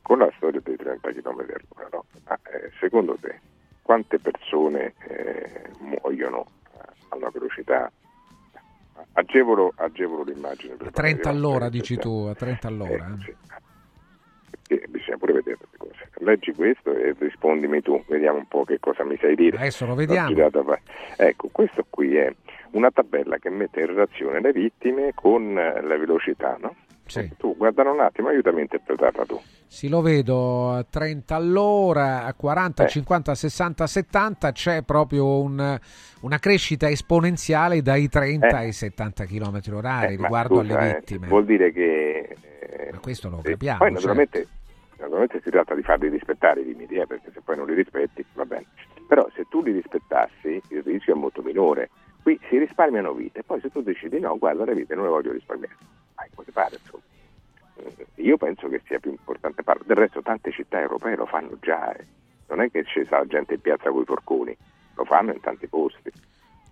con la storia dei 30 km all'ora, no? Ma, eh, secondo te quante persone eh, muoiono a una velocità? Agevolo, agevolo l'immagine. A 30 fare- all'ora, dici tu, a 30 all'ora. eh. perché bisogna pure vedere le cose. Leggi questo e rispondimi tu, vediamo un po' che cosa mi sai dire. Adesso lo vediamo. Ecco, questo qui è una tabella che mette in relazione le vittime con eh, la velocità, no? Tu guardalo un attimo, aiutami a interpretarla tu. Sì, lo vedo a 30 all'ora, a Eh. 40, 50, 60, 70 c'è proprio un- una crescita esponenziale dai 30 Eh. ai 70 km orari Eh, riguardo scusa, alle eh, vittime. vuol dire che... eh, Ma questo lo eh, capiamo. Poi cioè. naturalmente, naturalmente si tratta di farli rispettare i limiti, eh, perché se poi non li rispetti va bene. Però se tu li rispettassi il rischio è molto minore. Qui si risparmiano vite, poi se tu decidi no, guarda le vite non le voglio risparmiare. Fai come ti pare, insomma. Eh, Io penso che sia più importante farlo. Del resto tante città europee lo fanno già. eh. Non è che c'è la gente in piazza con i forconi, lo fanno in tanti posti.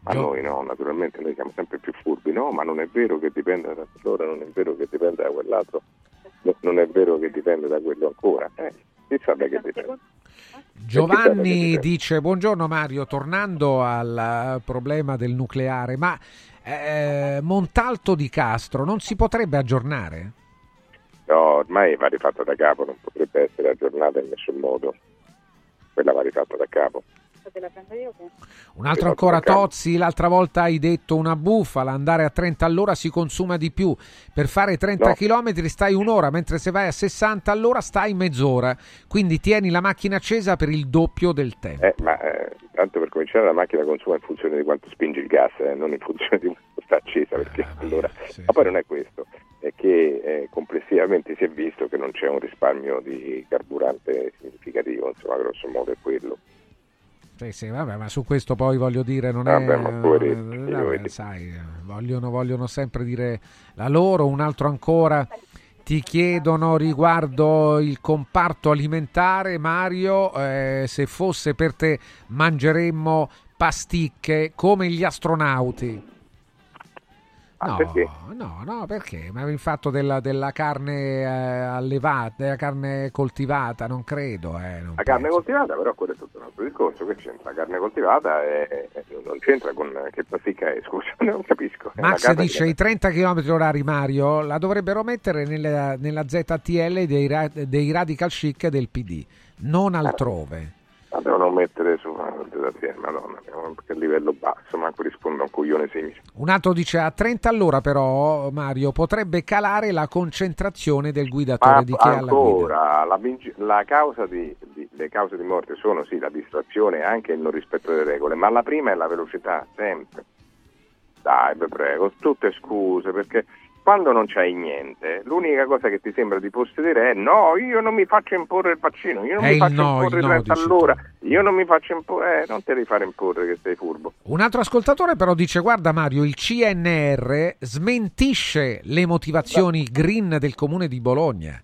Ma noi no, naturalmente noi siamo sempre più furbi, no, ma non è vero che dipende da loro, non è vero che dipende da quell'altro, no, non è vero che dipende da quello ancora. Eh, chissà da che dipende. Giovanni dice: Buongiorno Mario, tornando al problema del nucleare, ma eh, Montalto di Castro non si potrebbe aggiornare? No, ormai va rifatta da capo, non potrebbe essere aggiornata in nessun modo. Quella va rifatta da capo. Un altro ancora Tozzi, l'altra volta hai detto una bufala, andare a 30 all'ora si consuma di più. Per fare 30 No. km stai un'ora, mentre se vai a 60 all'ora stai mezz'ora. Quindi tieni la macchina accesa per il doppio del tempo. Eh, ma eh, tanto per cominciare la macchina consuma in funzione di quanto spinge il gas, eh, non in funzione di quanto sta accesa, perché allora... Ma poi non è questo, è che eh, complessivamente si è visto che non c'è un risparmio di carburante significativo, insomma, grosso modo è quello. Sì, sì, vabbè, ma su questo poi voglio dire, non Vabbè, è. ma poveretti, eh, io vabbè, sai, vogliono, vogliono sempre dire la loro. Un altro ancora. Ti chiedono riguardo il comparto alimentare, Mario, eh, se fosse per te mangeremmo pasticche come gli astronauti. Ah, no, perché? no, no, perché? Ma il fatto della, della carne eh, allevata, della carne coltivata, non credo. Eh, non La carne coltivata, però, quello è tutto un altro discorso. Che c'entra? La carne coltivata è- non c'entra con che pasticca è, scusa, non capisco. Max dice che- i 30 km orari Mario la dovrebbero mettere nella, nella ZTL dei, dei radical chic del PD, non altrove. La devono mettere su madonna, che livello basso, manco risponde a un coglione simile. Un altro dice a 30 all'ora però Mario potrebbe calare la concentrazione del guidatore Ma di chi è alla guida. ancora, la, la causa di, di- le cause di morte sono sì la distrazione e anche il non rispetto delle regole, ma la prima è la velocità, sempre. Dai, prego, tutte scuse, perché quando non c'hai niente, l'unica cosa che ti sembra di possedere è no, io non mi faccio imporre il vaccino, io non È mi faccio no, imporre il il no, 30 dici all'ora, io non mi faccio imporre, eh, non te devi fare imporre che sei furbo. Un altro ascoltatore però dice guarda Mario il CNR smentisce le motivazioni green del comune di Bologna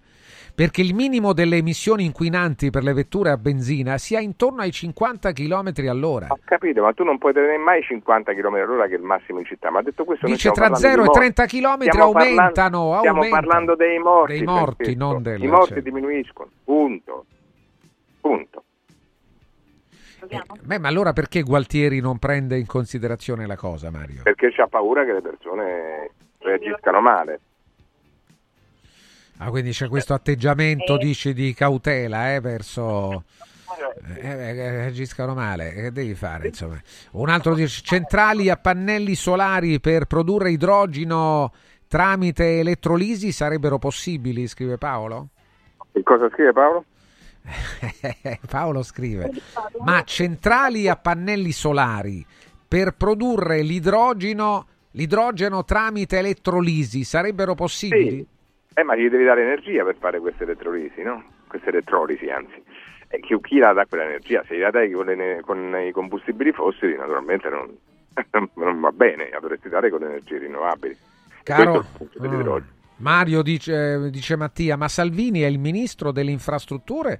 perché il minimo delle emissioni inquinanti per le vetture a benzina sia intorno ai 50 km all'ora. Ho capito, ma tu non puoi tenere mai 50 km all'ora che è il massimo in città, ma detto questo Dice tra parlando 0 di e morti. 30 km Stiamo parlando- aumentano, Stiamo aumentano. parlando dei morti. Dei morti, non del- I morti certo. diminuiscono, punto. Punto. Beh, ma allora perché Gualtieri non prende in considerazione la cosa, Mario? Perché c'ha paura che le persone reagiscano male. Ah, quindi c'è questo atteggiamento, dici, di cautela eh, verso... Eh, eh, agiscano male, che devi fare insomma? Un altro dice centrali a pannelli solari per produrre idrogeno tramite elettrolisi sarebbero possibili, scrive Paolo? Che cosa scrive Paolo? Paolo scrive, ma centrali a pannelli solari per produrre l'idrogeno, l'idrogeno tramite elettrolisi sarebbero possibili? Eh, ma gli devi dare energia per fare queste elettrolisi, no? Queste elettrolisi, anzi. E chi, chi la dà quell'energia? Se la dai con, le- con i combustibili fossili, naturalmente non, non va bene, la dovresti dare con le energie rinnovabili. Caro- dell'idrogeno. Mario dice, dice Mattia, ma Salvini è il ministro delle infrastrutture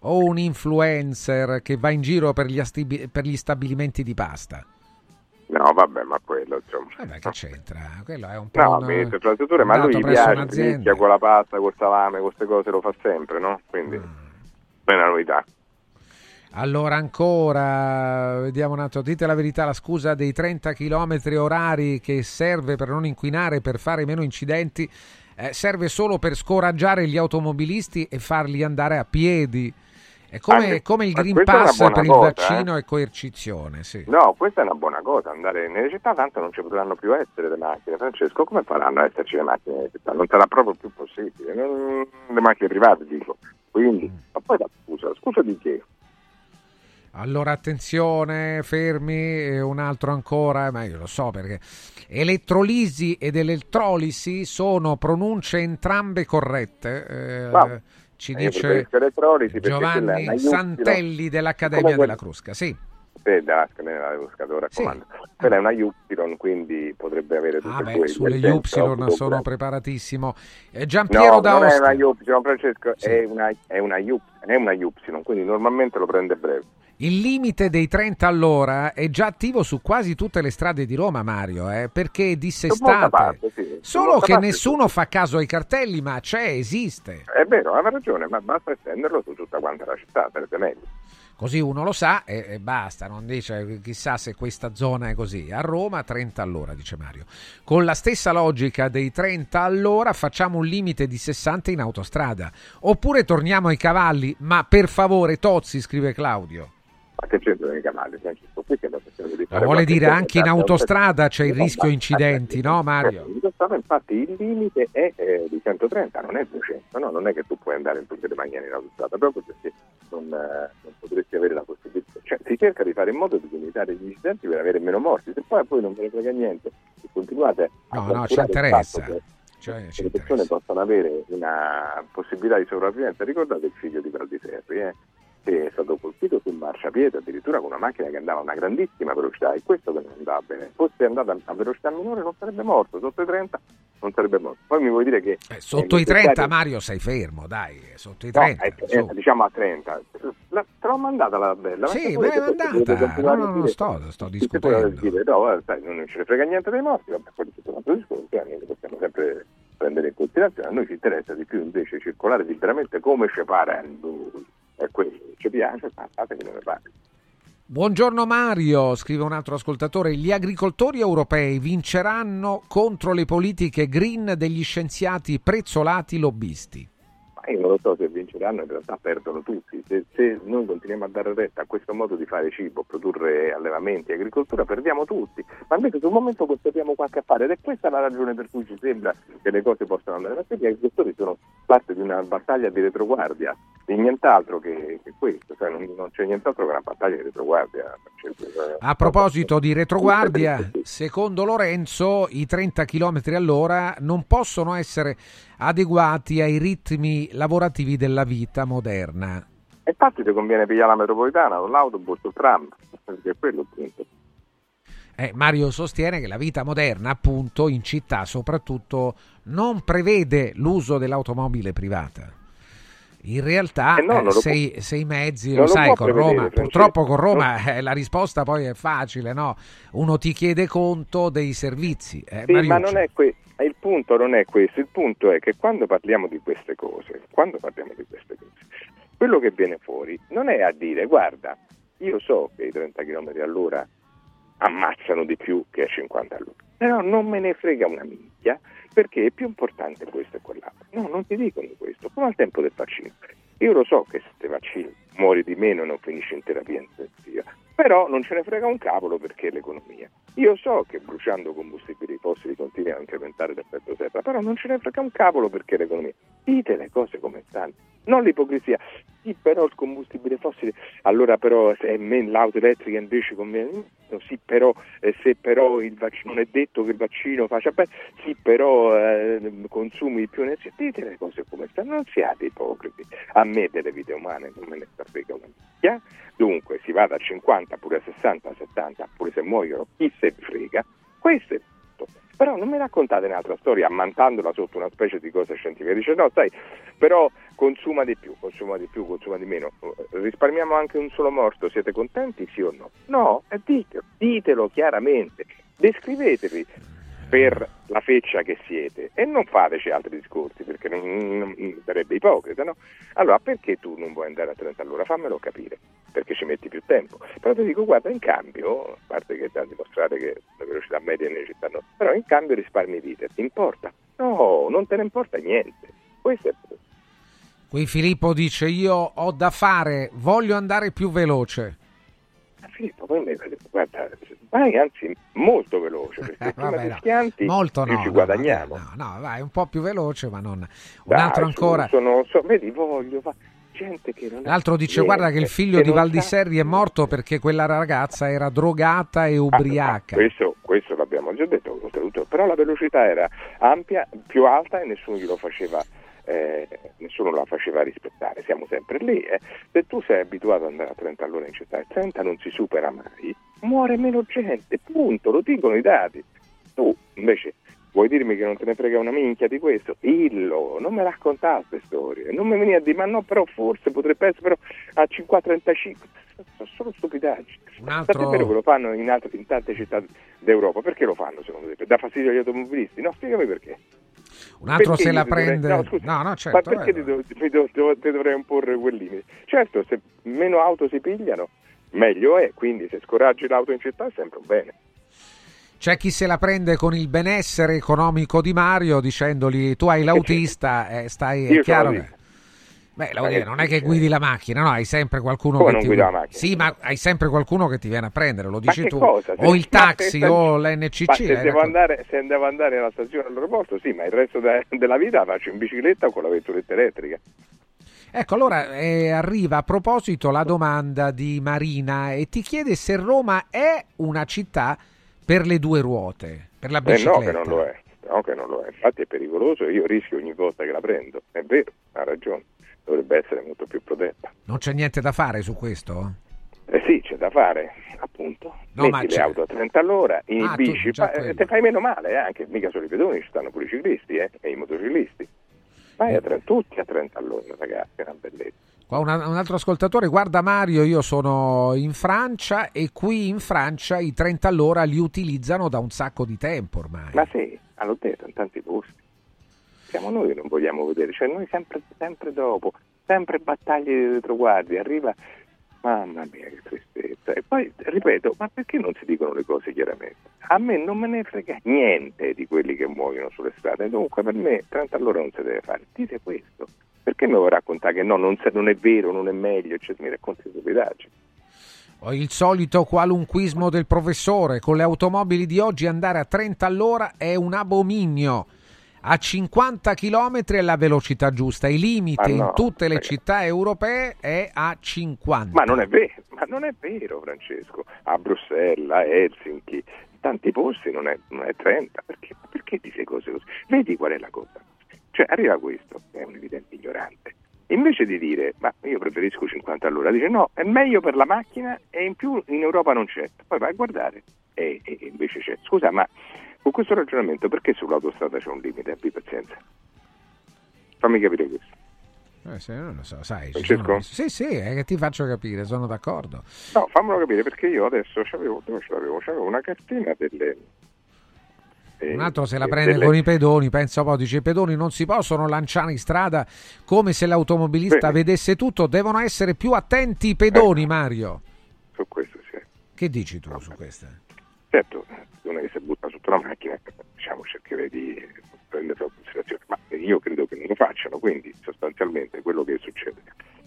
o un influencer che va in giro per gli, astibi- per gli stabilimenti di pasta? No, vabbè, ma quello, insomma. Vabbè, che c'entra? Quello è un po' No, un- delle infrastrutture, ma lui piace, inizia con la pasta, col salame, queste cose lo fa sempre, no? Quindi Mm. è una novità. Allora ancora, vediamo un attimo, dite la verità, la scusa dei 30 km orari che serve per non inquinare, per fare meno incidenti, eh, serve solo per scoraggiare gli automobilisti e farli andare a piedi. È come, Anche- come il Green Pass per il cosa, vaccino e coercizione, sì. No, questa è una buona cosa, andare nelle città tanto non ci potranno più essere le macchine. Francesco, come faranno ad esserci le macchine nelle città? Non sarà proprio più possibile. Non- Le macchine private, dico. Quindi, ma poi la scusa, scusa di che? Allora attenzione, fermi, un altro ancora, ma io lo so perché elettrolisi ed elettrolisi sono pronunce entrambe corrette. eh. Ci Io dice Giovanni Santelli dell'Accademia della Crusca. Sì. Sì, della Scandinavia della Crusca, lo raccomando. Quella è una Y, quindi potrebbe avere tutte Ah, beh, due sulle Y sono autoblocco. preparatissimo. Eh, Giampiero No, da non è una Y, Francesco, è, una, è, una Y, è una Y, quindi normalmente lo prende breve. Il limite dei 30 all'ora è già attivo su quasi tutte le strade di Roma, Mario, eh, perché è dissestate. parte, sì. Solo che parte, nessuno fa caso ai cartelli, ma c'è, esiste. È vero, aveva ragione, ma basta estenderlo su tutta quanta la città, sarebbe meglio. Così uno lo sa e, e basta, non dice chissà se questa zona è così. A Roma 30 all'ora, dice Mario. Con la stessa logica dei 30 all'ora facciamo un limite di 60 in autostrada. Oppure torniamo ai cavalli, ma per favore Tozzi, scrive Claudio. Ma che c'entrano i cavalli, Francesco? Qui che cercare di fare vuole dire anche in da- autostrada c'è il rischio incidenti, no Mario? In autostrada infatti il limite è eh, di 130, non è 200, no? non è che tu puoi andare in tutte le maniere in autostrada, proprio perché non, eh, non potresti avere la possibilità. Cioè si cerca di fare in modo di limitare gli incidenti per avere meno morti, se poi a voi non ve ne frega niente, se continuate a No, no, ci interessa. Cioè, le persone possano avere una possibilità di sopravvivenza. Ricordate il figlio di Valdiserri, eh, che è stato colpito sul marciapiede addirittura con una macchina che andava a una grandissima velocità e questo che non andava bene. Fosse andata a velocità minore non sarebbe morto, sotto i 30 non sarebbe morto. Poi mi vuoi dire che... Eh, Sotto è i 30 necessario- Mario sei fermo, dai, sotto i No, 30. eh, su. eh, diciamo a 30. la, te l'ho mandata la bella. Sì, me l'hai mandata. No, no, no, sto, sto discutendo. Dire, no, sai, non ce ne frega niente dei morti, vabbè, quello è un altro discorso, eh, possiamo sempre prendere in considerazione. A noi ci interessa di più invece circolare liberamente come ci pare. È quello, ci piace, fate che non ne pare. Buongiorno Mario, scrive un altro ascoltatore, gli agricoltori europei vinceranno contro le politiche green degli scienziati prezzolati lobbisti io non lo so se vinceranno, in realtà perdono tutti. Se, se, noi continuiamo a dare retta a questo modo di fare cibo, produrre allevamenti, agricoltura, perdiamo tutti. Ma invece sul momento constatiamo qualche affare ed è questa la ragione per cui ci sembra che le cose possano andare avanti. Gli agricoltori sono parte di una battaglia di retroguardia, di nient'altro che, che questo, cioè non, non, c'è nient'altro che una battaglia di retroguardia. A proposito di retroguardia, secondo Lorenzo i 30 km all'ora non possono essere adeguati ai ritmi lavorativi della vita moderna. Infatti ti conviene pigliare la metropolitana, l'autobus, il tram, perché è quello il punto. Eh, Mario sostiene che la vita moderna, appunto, in città soprattutto, non prevede l'uso dell'automobile privata. In realtà eh no, eh, sei, può... sei, mezzi, lo, lo sai, con Roma, purtroppo con Roma eh, la risposta poi è facile, no? Uno ti chiede conto dei servizi. Eh, sì, ma non è questo il punto non è questo, il punto è che quando parliamo di queste cose, quando parliamo di queste cose, quello che viene fuori non è a dire guarda, io so che i 30 km all'ora ammazzano di più che a 50 all'ora, però non me ne frega una minchia perché è più importante questo e quell'altro. No, non ti dicono questo, come al tempo del vaccino. Io lo so che se ti vaccini muori di meno e non finisci in terapia intensiva, però non ce ne frega un cavolo perché è l'economia. Io so che bruciando combustibili fossili continua a incrementare l'effetto serra, però non ce ne frega un cavolo perché è l'economia. Dite le cose come stanno, non l'ipocrisia. Sì, però il combustibile fossile, allora però se l'auto elettrica invece conviene, no, sì, però eh, se però il vaccino, non è detto che il vaccino faccia bene, sì, però eh, consumi più energia, dite le cose come stanno, non siate ipocriti. A me delle vite umane non me ne sta frega una dunque si vada a 50, pure a 60, a 70, pure se muoiono, chi se frega, questo è. Però non mi raccontate un'altra storia ammantandola sotto una specie di cosa scientifica. Dice no, sai, però consuma di più, consuma di più, consuma di meno. Risparmiamo anche un solo morto, siete contenti sì o no? No, ditelo, ditelo chiaramente, descrivetevi per la feccia che siete e non fateci altri discorsi perché non, non, sarebbe ipocrita, no? Allora perché tu non vuoi andare a 30 all'ora? Fammelo capire, perché ci metti più tempo. Però ti dico, guarda, in cambio, a parte che da dimostrare che la velocità media nelle città no, però in cambio risparmi vite, ti importa? No, non te ne importa niente. Questo è il Qui Filippo dice io ho da fare, voglio andare più veloce. Filippo, poi guarda, vai anzi molto veloce perché prima Vabbè, no. molto no, ci guadagniamo. No, no, vai un po' più veloce, ma non. Un Dai, altro ancora. Sono, sono, vedi, voglio fa... gente che non L'altro dice: niente, Guarda, che il figlio di Valdiserri è morto perché quella ragazza era drogata e ubriaca. Ah, questo, questo l'abbiamo già detto, però la velocità era ampia, più alta e nessuno glielo faceva eh, nessuno la faceva rispettare, siamo sempre lì. Eh. Se tu sei abituato ad andare a 30 all'ora in città e 30 non si supera mai, muore meno gente, punto, lo dicono i dati. Tu invece vuoi dirmi che non te ne frega una minchia di questo? Illo, non mi raccontare queste storie, non mi venire a dire ma no, però forse potrebbe essere però a 5-35, sono solo stupidaggini. Un altro... è vero che lo fanno in, altre, in tante città d'Europa, perché lo fanno secondo te? Da fastidio agli automobilisti? No, spiegami perché. Un altro perché se la prende. Dovrei... No, scusa, no, no, certo, ma perché ti, do... ti, do... ti, dovrei imporre quel limite? Certo, se meno auto si pigliano, meglio è. Quindi se scoraggi l'auto in città è sempre un bene. C'è chi se la prende con il benessere economico di Mario dicendogli tu hai l'autista, eh, stai, è chiaro che... Beh, dire, non è che guidi la macchina, no, hai sempre qualcuno Come che ti la macchina? Sì, ma hai sempre qualcuno che ti viene a prendere, lo dici tu. Cosa? O il taxi o l'NCC. Ma se devo, andare, se devo andare alla stazione all'aeroporto, sì, ma il resto de- della vita faccio in bicicletta o con la vetturetta elettrica. Ecco, allora eh, arriva a proposito la domanda di Marina e ti chiede se Roma è una città per le due ruote, per la bicicletta. Eh no, che non lo è. No, che non lo è. Infatti è pericoloso io rischio ogni volta che la prendo. È vero, ha ragione dovrebbe essere molto più protetta. Non c'è niente da fare su questo? Eh sì, c'è da fare, appunto. No, Metti le auto a 30 all'ora, in ah, eh, te fai meno male, eh, anche mica solo i pedoni, ci stanno pure i ciclisti eh, e i motociclisti. Vai a 30, tutti a 30 all'ora, ragazzi, è una bellezza. Qua un, un, altro ascoltatore, guarda Mario, io sono in Francia e qui in Francia i 30 all'ora li utilizzano da un sacco di tempo ormai. Ma sì, hanno detto in tanti posti. Siamo noi che non vogliamo vedere, cioè noi sempre, sempre dopo, sempre battaglie di traguardi, arriva Mamma mia, che tristezza. E poi ripeto, ma perché non si dicono le cose chiaramente? A me non me ne frega niente di quelli che muoiono sulle strade. Dunque, per me 30 all'ora non si deve fare. Dite questo. Perché mi vuoi raccontare che no, non, non, è vero, non è meglio, cioè, mi racconti stupidaggini. Il solito qualunquismo del professore, con le automobili di oggi andare a 30 all'ora è un abominio a 50 km è la velocità giusta, il limite no, in tutte le città europee è a 50. Ma non è vero, ma non è vero Francesco, a Bruxelles, a Helsinki, in tanti posti non è, non è 30, perché, perché ti sei cose così? Vedi qual è la cosa? Cioè arriva questo, è un evidente ignorante, invece di dire ma io preferisco 50 all'ora, dice no, è meglio per la macchina e in più in Europa non c'è, poi vai a guardare e, e invece c'è. Scusa, ma con questo ragionamento perché sull'autostrada c'è un limite? Abbi pazienza. Fammi capire questo. Eh, se non lo so, sai. Sono... Sì, sì, è che ti faccio capire, sono d'accordo. No, fammelo capire perché io adesso c'avevo, c'avevo, c'avevo una cartina delle... Eh, un altro se la prende delle... con i pedoni, pensa poi, dice i pedoni non si possono lanciare in strada come se l'automobilista Bene. vedesse tutto, devono essere più attenti i pedoni, eh, Mario. Su questo sì. Che dici tu no, su questo? Certo, non è che si butta sotto la macchina, diciamo cercherei di prenderlo in considerazione, ma io credo che non lo facciano, quindi sostanzialmente quello che succede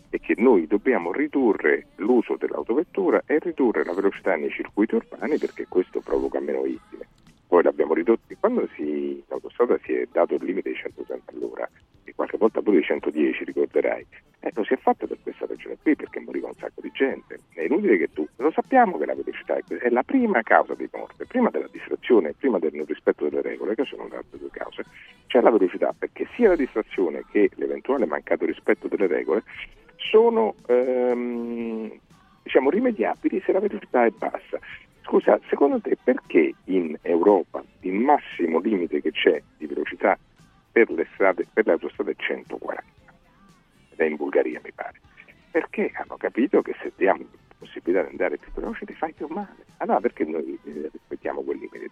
è che noi dobbiamo ridurre l'uso dell'autovettura e ridurre la velocità nei circuiti urbani perché questo provoca meno vittime. Poi l'abbiamo ridotto, quando si, l'autostrada si è dato il limite di 180 all'ora e qualche volta pure di 110 ricorderai, eh, lo si è fatto per questa ragione qui perché moriva un sacco di gente. È inutile che tu, lo sappiamo che la velocità è, è la prima causa di morte, prima della distrazione, prima del non rispetto delle regole, che sono le altre due cause, c'è la velocità perché sia la distrazione che l'eventuale mancato rispetto delle regole sono ehm, diciamo, rimediabili se la velocità è bassa. Scusa, secondo te perché in Europa il massimo limite che c'è di velocità per le, strade, per le autostrade è 140? Ed è in Bulgaria mi pare perché hanno capito che se diamo la possibilità di andare più veloce ti fai più male. Allora perché noi eh, rispettiamo quel limite?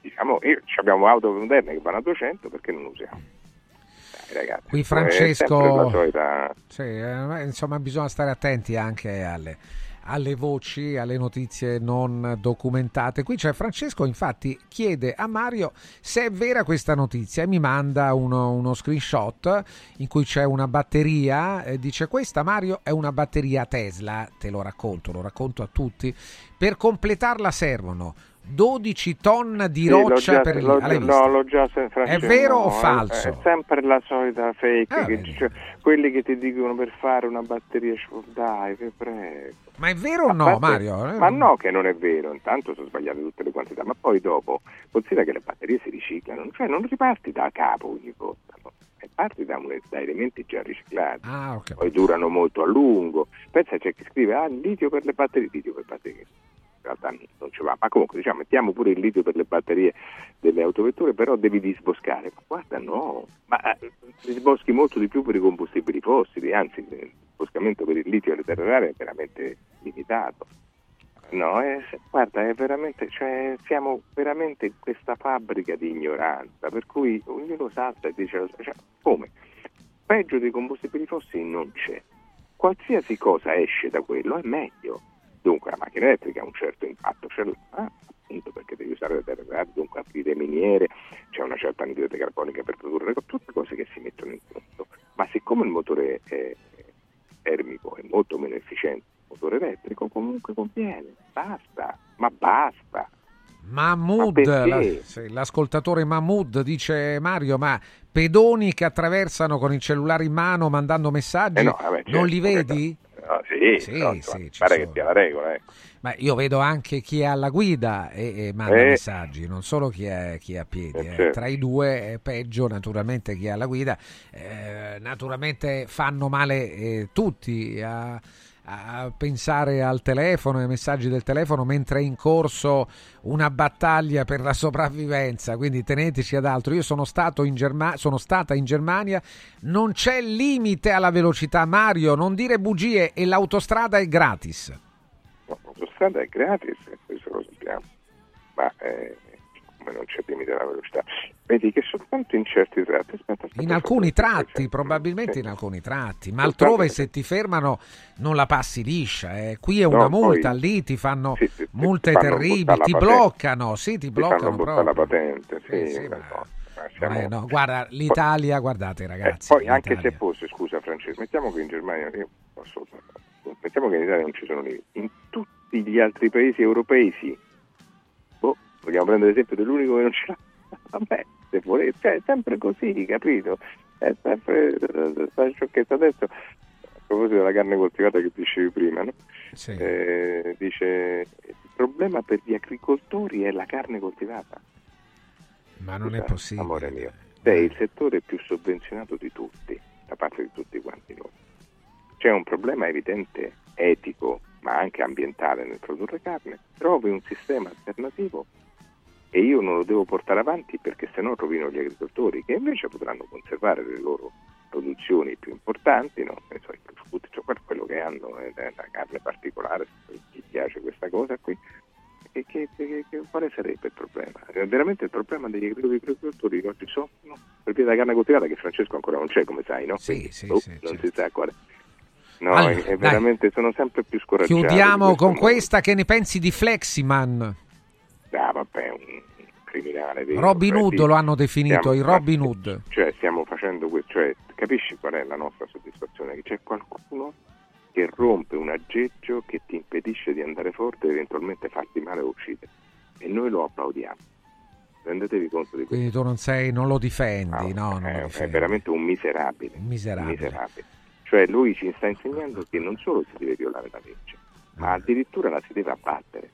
Diciamo, io, abbiamo auto moderne che vanno a 200, perché non usiamo? Ragazzi, Qui Francesco, solita... sì, eh, insomma bisogna stare attenti anche alle alle voci, alle notizie non documentate. Qui c'è Francesco, infatti, chiede a Mario se è vera questa notizia e mi manda uno, uno screenshot in cui c'è una batteria. Eh, dice questa Mario è una batteria Tesla, te lo racconto, lo racconto a tutti. Per completarla servono 12 tonne di roccia già, per lì. L'ho, no, l'ho già sentito. È vero no, o falso? È, è, sempre la solita fake. Ah, che, cioè, quelli che ti dicono per fare una batteria, dai, vi prego. Ma è vero o no, parte, Mario? Ma no, che non è vero. Intanto sono sbagliate tutte le quantità, ma poi dopo considera che le batterie si riciclano, cioè non riparti da capo ogni volta. No? parti da, da, elementi già riciclati, ah, okay. poi durano molto a lungo. Pensa c'è chi scrive ah, litio per le batterie, litio per le batterie in realtà non ci va, ma comunque diciamo mettiamo pure il litio per le batterie delle autovetture, però devi disboscare, ma guarda no, ma eh, disboschi molto di più per i combustibili fossili, anzi il boscamento per il litio e le terre rare è veramente limitato. No, è, guarda, è veramente, cioè, siamo veramente in questa fabbrica di ignoranza, per cui ognuno salta e dice, cioè, come? Peggio dei combustibili fossili non c'è. Qualsiasi cosa esce da quello è meglio. Dunque la macchina elettrica ha un certo impatto ce l'ha, appunto perché devi usare le terre rare, dunque aprire miniere, c'è una certa anidride carbonica per produrre tutte cose che si mettono in conto. Ma siccome il motore è termico è molto meno efficiente del motore elettrico, comunque conviene, basta, ma basta. Mahmood, sì, l'ascoltatore Mahmood dice Mario, ma pedoni che attraversano con il cellulare in mano mandando messaggi, eh no, vabbè, certo, non li vedi? No, sì, sì, però, sì pare che sia la regola. Eh. Ma io vedo anche chi è alla guida e, e manda eh. messaggi, non solo chi è, chi è a piedi. Eh, certo. Tra i due è peggio naturalmente chi è alla guida. Eh, naturalmente fanno male eh, tutti a a pensare al telefono, ai messaggi del telefono mentre è in corso una battaglia per la sopravvivenza, quindi teneteci ad altro. Io sono, stato in Germa- sono stata in Germania, non c'è limite alla velocità, Mario, non dire bugie e l'autostrada è gratis. L'autostrada è gratis, questo lo sappiamo, ma eh, non c'è limite alla velocità. Vedi che soltanto in certi tratti. Aspetta, aspetta, in alcuni tratti, probabilmente sì. in alcuni tratti, ma altrove se ti fermano non la passi liscia. Eh. Qui è una no, multa, poi, lì ti fanno sì, sì, multe ti terribili, ti bloccano, sì, ti, ti bloccano proprio. la patente, sì, sì ma... Siamo... Eh, no, guarda, l'Italia, poi, guardate ragazzi. Eh, poi anche se fosse, scusa Francesco, mettiamo che in Germania, io posso, mettiamo che in Italia non ci sono limiti, in tutti gli altri paesi europei sì. Vogliamo prendere l'esempio dell'unico che non ce l'ha? Vabbè, se volete, cioè, è sempre così, capito? È sempre questa sciocchezza. Adesso, a proposito della carne coltivata che dicevi prima, no? sì. eh, dice il problema per gli agricoltori è la carne coltivata. Ma non Scusa, è possibile. Amore mio, è il settore più sovvenzionato di tutti, da parte di tutti quanti noi. C'è un problema evidente etico, ma anche ambientale nel produrre carne. Trovi un sistema alternativo e io non lo devo portare avanti perché sennò rovino gli agricoltori che invece potranno conservare le loro produzioni più importanti, no? so, i prosciutti, cioè quello che hanno è una carne particolare, se ti piace questa cosa qui. E che, che, che, quale sarebbe il problema? Veramente il problema degli agricoltori che oggi soffrono per via della carne coltivata che Francesco ancora non c'è, come sai, no? Sì, sì, oh, sì, non certo. si sa quale. No, allora, è, è veramente, sono sempre più scoraggiato. Chiudiamo con mondo. questa, che ne pensi di Fleximan? Ah, vabbè, un criminale. Vero? Robin Hood lo hanno definito, il Robin Hood. Cioè, stiamo facendo questo, cioè, capisci qual è la nostra soddisfazione? Che c'è qualcuno che rompe un aggeggio che ti impedisce di andare forte e eventualmente farti male o uccidere. E noi lo applaudiamo. Rendetevi conto di questo. Quindi tu non sei, non lo difendi, no? no è, lo difendi. è, veramente un miserabile. Miserabile. Un miserabile. Cioè lui ci sta insegnando che non solo si deve violare la legge, ma addirittura la si deve abbattere.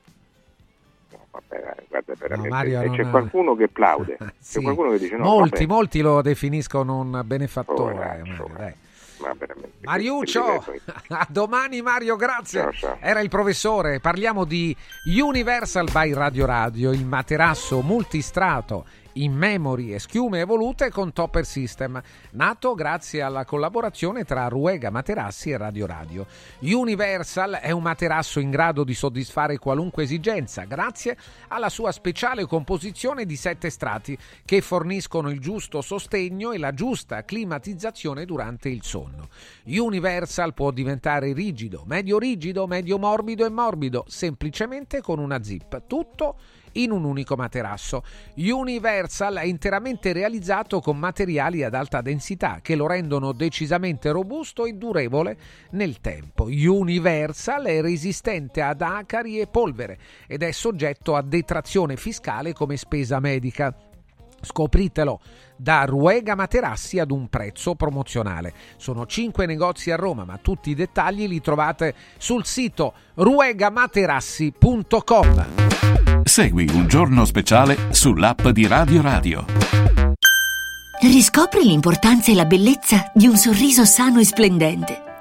Vabbè, guarda, veramente. No, Mario, e c'è non... qualcuno che plaude, sì. c'è qualcuno che dice no. Molti, vabbè. molti lo definiscono un benefattore. Oh, Mario, dai. Ma. Mariuccio, a domani Mario, grazie. Ciao, ciao. Era il professore, parliamo di Universal by Radio Radio, il materasso multistrato in memory e schiume evolute con Topper System, nato grazie alla collaborazione tra Ruega Materassi e Radio Radio. Universal è un materasso in grado di soddisfare qualunque esigenza grazie alla sua speciale composizione di sette strati che forniscono il giusto sostegno e la giusta climatizzazione durante il sonno. Universal può diventare rigido, medio rigido, medio morbido e morbido, semplicemente con una zip. Tutto in un unico materasso. Universal è interamente realizzato con materiali ad alta densità che lo rendono decisamente robusto e durevole nel tempo. Universal è resistente ad acari e polvere ed è soggetto a detrazione fiscale come spesa medica. Scopritelo da Ruega Materassi ad un prezzo promozionale. Sono 5 negozi a Roma, ma tutti i dettagli li trovate sul sito ruegamaterassi.com. Segui un giorno speciale sull'app di Radio Radio. Riscopri l'importanza e la bellezza di un sorriso sano e splendente.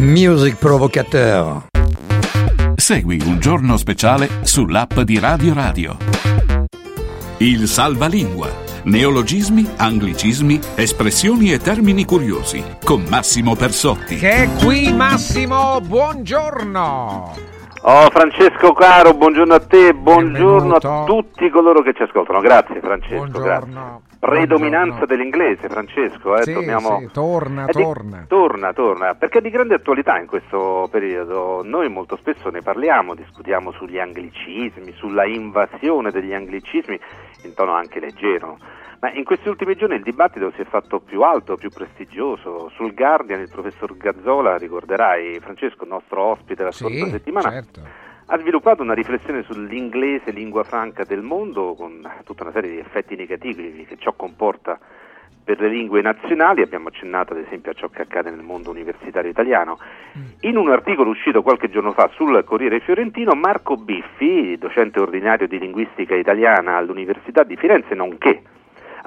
Music Provocateur. Segui un giorno speciale sull'app di Radio Radio. Il Salvalingua. Neologismi, anglicismi, espressioni e termini curiosi. Con Massimo Persotti. Che è qui Massimo, buongiorno. Oh Francesco caro, buongiorno a te, buongiorno a tutti coloro che ci ascoltano. Grazie Francesco, Buongiorno. grazie. Predominanza dell'inglese Francesco, eh, Sì, torniamo... sì, torna, È di- torna. Torna, torna, perché è di grande attualità in questo periodo. Noi molto spesso ne parliamo, discutiamo sugli anglicismi, sulla invasione degli anglicismi, in tono anche leggero. Ma in questi ultimi giorni il dibattito si è fatto più alto, più prestigioso. Sul Guardian il professor Gazzola, ricorderai Francesco, il nostro ospite la scorsa Sì, settimana, certo. ha sviluppato una riflessione sull'inglese lingua franca del mondo con tutta una serie di effetti negativi che ciò comporta per le lingue nazionali, abbiamo accennato ad esempio a ciò che accade nel mondo universitario italiano. In un articolo uscito qualche giorno fa sul Corriere Fiorentino, Marco Biffi, docente ordinario di linguistica italiana all'Università di Firenze, nonché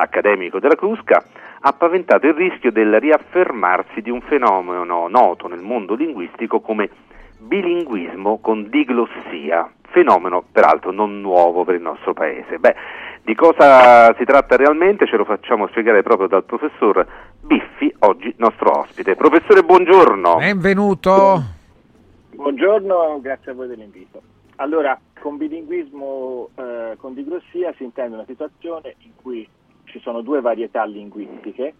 accademico della Crusca, ha paventato il rischio del riaffermarsi di un fenomeno noto nel mondo linguistico come bilinguismo con diglossia, fenomeno peraltro non nuovo per il nostro paese. Beh, di cosa si tratta realmente ce lo facciamo spiegare proprio dal professor Biffi, oggi nostro ospite. Professore, buongiorno. Benvenuto. Buongiorno, grazie a voi dell'invito. Allora, con bilinguismo, eh, con diglossia si intende una situazione in cui ci sono due varietà linguistiche,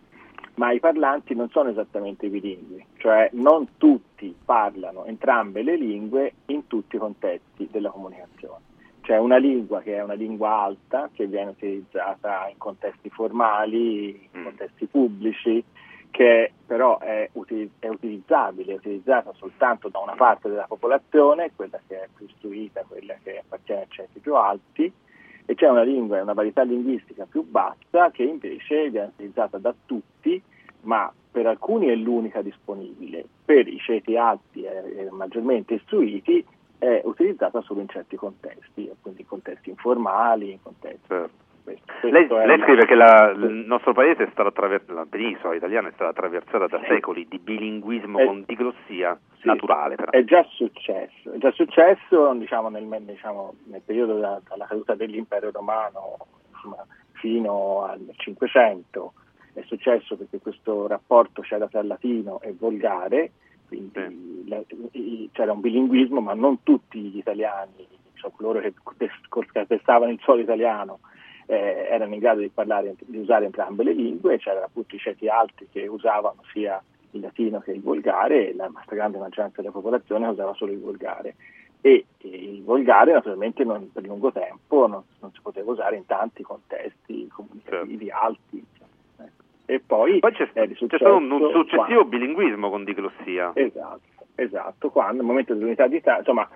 ma i parlanti non sono esattamente bilingui, cioè non tutti parlano entrambe le lingue in tutti i contesti della comunicazione. C'è una lingua che è una lingua alta, che viene utilizzata in contesti formali, in mm. contesti pubblici, che però è, util- è, utilizzabile, è utilizzata soltanto da una parte della popolazione, quella che è più istruita, quella che appartiene a ceti più alti, e c'è una lingua una varietà linguistica più bassa che invece viene utilizzata da tutti, ma per alcuni è l'unica disponibile, per i ceti alti e maggiormente istruiti è utilizzata solo in certi contesti, quindi in contesti informali, in contesti... Certo lei, lei scrive che la, il nostro paese è stato attraversato, la penisola italiana è stata attraversata da secoli di bilinguismo è, con diglossia sì, naturale. Però. È già successo, è già successo diciamo, nel, diciamo, nel, periodo della, dalla caduta dell'impero romano insomma, fino al Cinquecento, è successo perché questo rapporto c'era tra latino e volgare, quindi la, c'era un bilinguismo, ma non tutti gli italiani, cioè coloro che testavano il suolo italiano, eh, erano in grado di, parlare, di usare entrambe le lingue, c'erano appunto i ceti alti che usavano sia il latino che il volgare e la stragrande maggioranza della popolazione usava solo il volgare. E, il volgare naturalmente non, per lungo tempo non, non, si poteva usare in tanti contesti comunicativi certo. alti. Ecco. E poi, poi c'è, c'è, stato un, un successivo quando, bilinguismo con diglossia. Esatto, esatto, quando nel momento dell'unità d'Italia, insomma,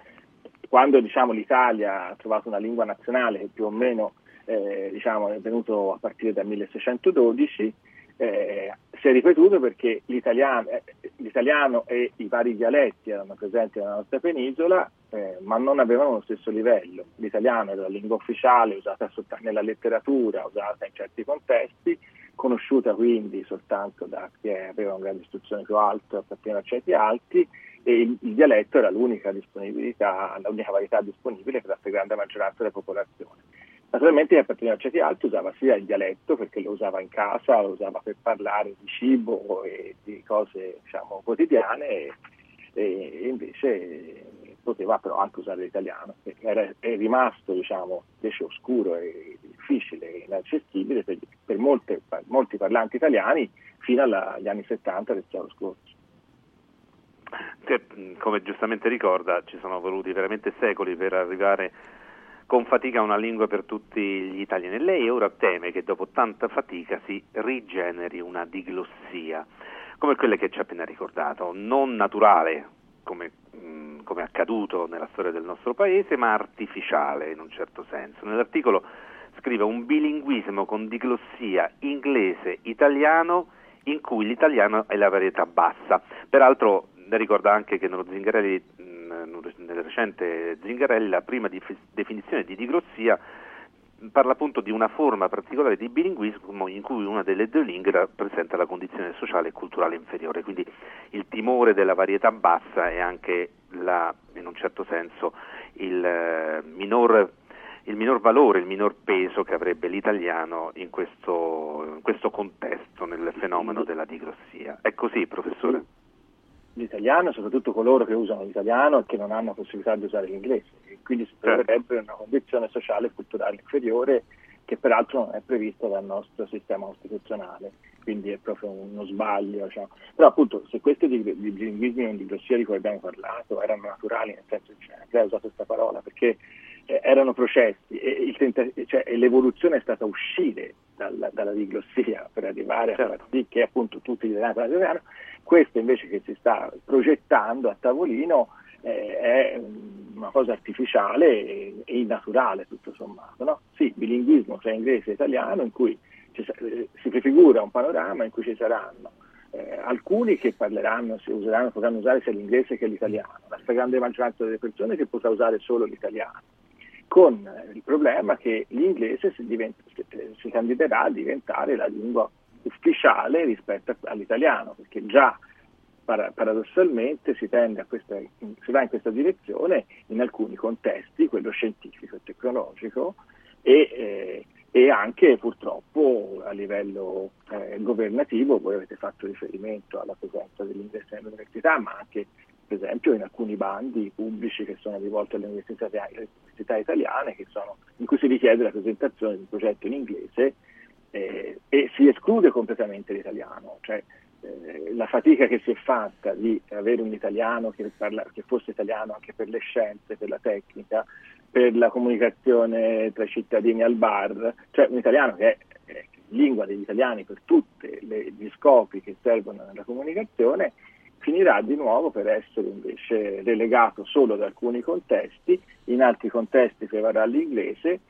quando diciamo, l'Italia ha trovato una lingua nazionale che più o meno eh, diciamo, è venuto a partire dal 1612, eh, si è ripetuto perché l'italiano, eh, l'italiano, e i vari dialetti erano presenti nella nostra penisola, eh, ma non avevano lo stesso livello. L'italiano era la lingua ufficiale usata soltanto nella letteratura, usata in certi contesti, conosciuta quindi soltanto da chi aveva un grado di istruzione più alto, apparteneva a certi alti, e il, il, dialetto era l'unica disponibilità, l'unica varietà disponibile per la stragrande maggioranza della popolazione. Naturalmente certi alti usava sia il dialetto perché lo usava in casa, lo usava per parlare di cibo e di cose diciamo, quotidiane e, e, invece poteva però anche usare l'italiano, perché era, è rimasto diciamo, invece oscuro e difficile e inaccessibile per, per molte, molti parlanti italiani fino alla, agli anni 70 del secolo scorso. Come giustamente ricorda, ci sono voluti veramente secoli per arrivare con fatica una lingua per tutti gli italiani. Lei ora teme che dopo tanta fatica si rigeneri una diglossia, come quelle che ci ha appena ricordato, non naturale, come, mh, come è accaduto nella storia del nostro paese, ma artificiale in un certo senso. Nell'articolo scrive un bilinguismo con diglossia inglese-italiano in cui l'italiano è la varietà bassa. Peraltro ne ricorda anche che nello Zingarelli nel recente Zingarelli la prima dif- definizione di diglossia parla appunto di una forma particolare di bilinguismo in cui una delle due lingue rappresenta la condizione sociale e culturale inferiore, quindi il timore della varietà bassa è anche la, in un certo senso il, eh, minor, il minor, valore, il minor peso che avrebbe l'italiano in questo, in questo contesto, nel fenomeno della diglossia. È così, professore? L'italiano, soprattutto coloro che usano l'italiano e che non hanno possibilità di usare l'inglese, e quindi si troverebbe in certo. una condizione sociale e culturale inferiore che peraltro non è prevista dal nostro sistema costituzionale, quindi è proprio uno sbaglio. Cioè. Però appunto se questi bilinguismi di diglossia di cui abbiamo parlato erano naturali, nel senso che cioè, lei ha usato questa parola, perché erano processi e, tenta- cioè, l'evoluzione è stata uscire dalla, dalla diglossia per arrivare a far sì che appunto tutti gli italiani parlano italiano, questo invece che si sta progettando a tavolino eh, è una cosa artificiale e, e innaturale tutto sommato. No? Sì, bilinguismo tra inglese e italiano in cui ci, eh, si prefigura un panorama in cui ci saranno eh, alcuni che parleranno, si useranno, potranno usare sia l'inglese che l'italiano, la stragrande maggioranza delle persone che potrà usare solo l'italiano, con il problema che l'inglese si, diventa, si candiderà a diventare la lingua ufficiale rispetto all'italiano, perché già paradossalmente si, questa, si, va in questa direzione in alcuni contesti, quello scientifico e tecnologico, e, eh, e anche purtroppo a livello eh, governativo, voi avete fatto riferimento alla presenza dell'inglese nell'università, ma anche per esempio in alcuni bandi pubblici che sono rivolti alle università, alle università italiane sono, in cui si richiede la presentazione di un progetto in inglese eh, e si esclude completamente l'italiano. Cioè, eh, la fatica che si è fatta di avere un italiano che, parla, che, fosse italiano anche per le scienze, per la tecnica, per la comunicazione tra i cittadini al bar, cioè un italiano che è, lingua degli italiani per tutti gli scopi che servono nella comunicazione, finirà di nuovo per essere invece relegato solo ad alcuni contesti, in altri contesti prevarrà l'inglese,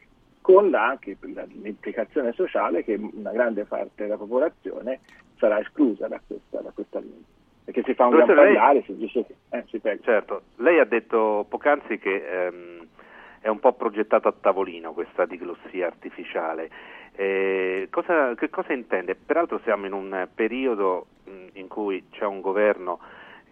con la, anche l'implicazione sociale che una grande parte della popolazione sarà esclusa da questa, da questa lingua. Perché si fa un gran parlare, si dice che... Eh, si certo, lei ha detto poc'anzi che ehm, è un po' progettato a tavolino questa diglossia artificiale. Eh, cosa, che cosa intende? Peraltro siamo in un periodo in cui c'è un governo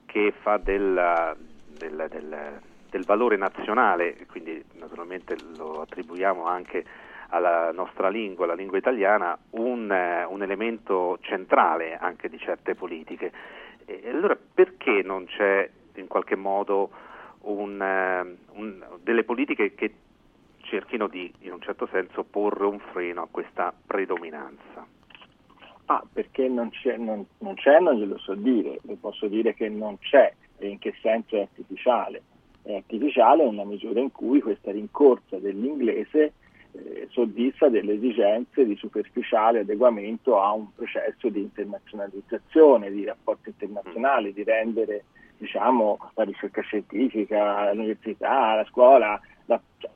che fa della, del, del, del, valore nazionale, quindi naturalmente lo attribuiamo anche alla nostra lingua, alla lingua italiana, un, un elemento centrale anche di certe politiche. E allora perché non c'è in qualche modo un, un, delle politiche che cerchino di, in un certo senso, porre un freno a questa predominanza? Ah, perché non c'è, non, non c'è, non glielo so dire, le posso dire che non c'è e in che senso è artificiale. È artificiale nella misura in cui questa rincorsa dell'inglese eh, soddisfa delle esigenze di superficiale adeguamento a un processo di internazionalizzazione, di rapporti internazionali, di rendere diciamo, la ricerca scientifica, l'università, la scuola, la, cioè,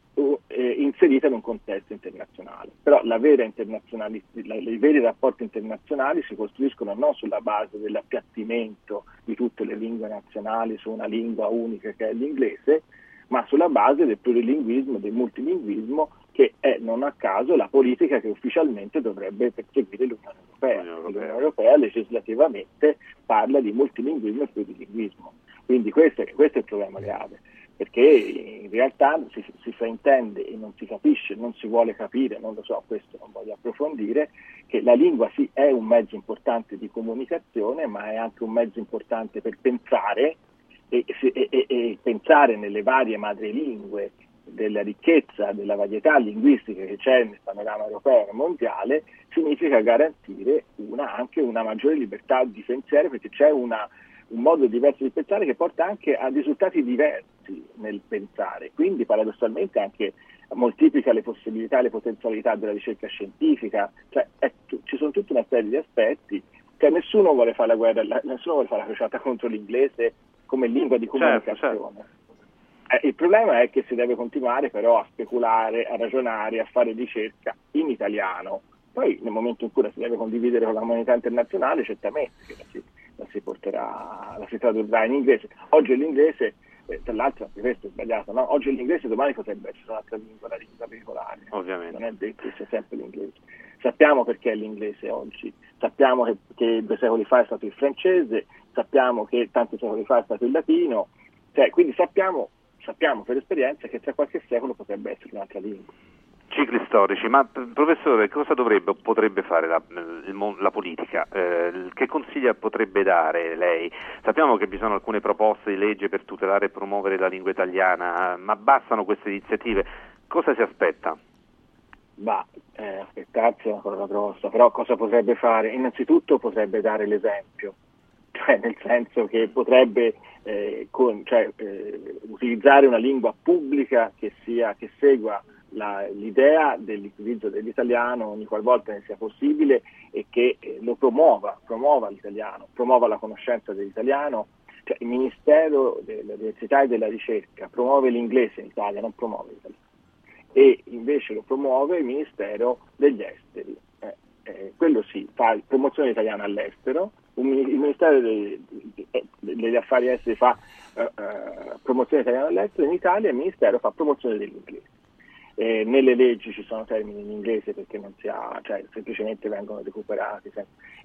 eh, inserita in un contesto internazionale. Però la i veri rapporti internazionali si costruiscono non sulla base dell'appiattimento di tutte le lingue nazionali su una lingua unica che è l'inglese, ma sulla base del plurilinguismo, del multilinguismo, che è non a caso la politica che ufficialmente dovrebbe perseguire l'Unione Europea. L'Unione Europea legislativamente parla di multilinguismo e plurilinguismo. Quindi questo è, questo è il problema grave perché in realtà si, si, fraintende e non si capisce, non si vuole capire, non lo so, questo non voglio approfondire, che la lingua sì è un mezzo importante di comunicazione, ma è anche un mezzo importante per pensare e, e, e, e pensare nelle varie madrelingue della ricchezza, della varietà linguistica che c'è nel panorama europeo e mondiale, significa garantire una, anche una maggiore libertà di pensiero perché c'è una un modo diverso di pensare che porta anche a risultati diversi nel pensare, quindi paradossalmente anche moltiplica le possibilità e le potenzialità della ricerca scientifica, cioè è, ci sono tutta una serie di aspetti, cioè nessuno vuole fare la guerra, nessuno vuole fare la crociata contro l'inglese come lingua di comunicazione. Certo, certo. Eh, il problema è che si deve continuare però a speculare, a ragionare, a fare ricerca in italiano. Poi nel momento in cui la si deve condividere con la comunità internazionale, certamente la si la si porterà, la si tradurrà in inglese. Oggi l'inglese, eh, tra l'altro anche questo è sbagliato, no? oggi l'inglese domani potrebbe essere un'altra lingua, la lingua veicolare. Ovviamente. Non è detto che sia sempre l'inglese. Sappiamo perché è l'inglese oggi, sappiamo che, che due secoli fa è stato il francese, sappiamo che tanti secoli fa è stato il latino, cioè, quindi sappiamo, sappiamo per esperienza che tra qualche secolo potrebbe essere un'altra lingua cicli storici, ma professore cosa dovrebbe o potrebbe fare la, il, la politica? Eh, che consigli potrebbe dare lei? Sappiamo che vi sono alcune proposte di legge per tutelare e promuovere la lingua italiana, ma bastano queste iniziative? Cosa si aspetta? Bah, eh, aspettarsi è una cosa grossa, però cosa potrebbe fare? Innanzitutto potrebbe dare l'esempio, cioè nel senso che potrebbe eh, con, cioè, eh, utilizzare una lingua pubblica che, sia, che segua la, l'idea dell'utilizzo dell'italiano ogni qualvolta ne sia possibile e che eh, lo promuova, promuova l'italiano, promuova la conoscenza dell'italiano. Cioè, il Ministero dell'Università e della Ricerca promuove l'inglese in Italia, non promuove l'italiano. E invece lo promuove il Ministero degli Esteri. Eh, eh, quello sì, fa promozione italiana all'estero, il Ministero dei, degli Affari Esteri fa eh, eh, promozione italiana all'estero, in Italia il Ministero fa promozione dell'inglese. Eh, nelle leggi ci sono termini in inglese perché non si ha, cioè semplicemente vengono recuperati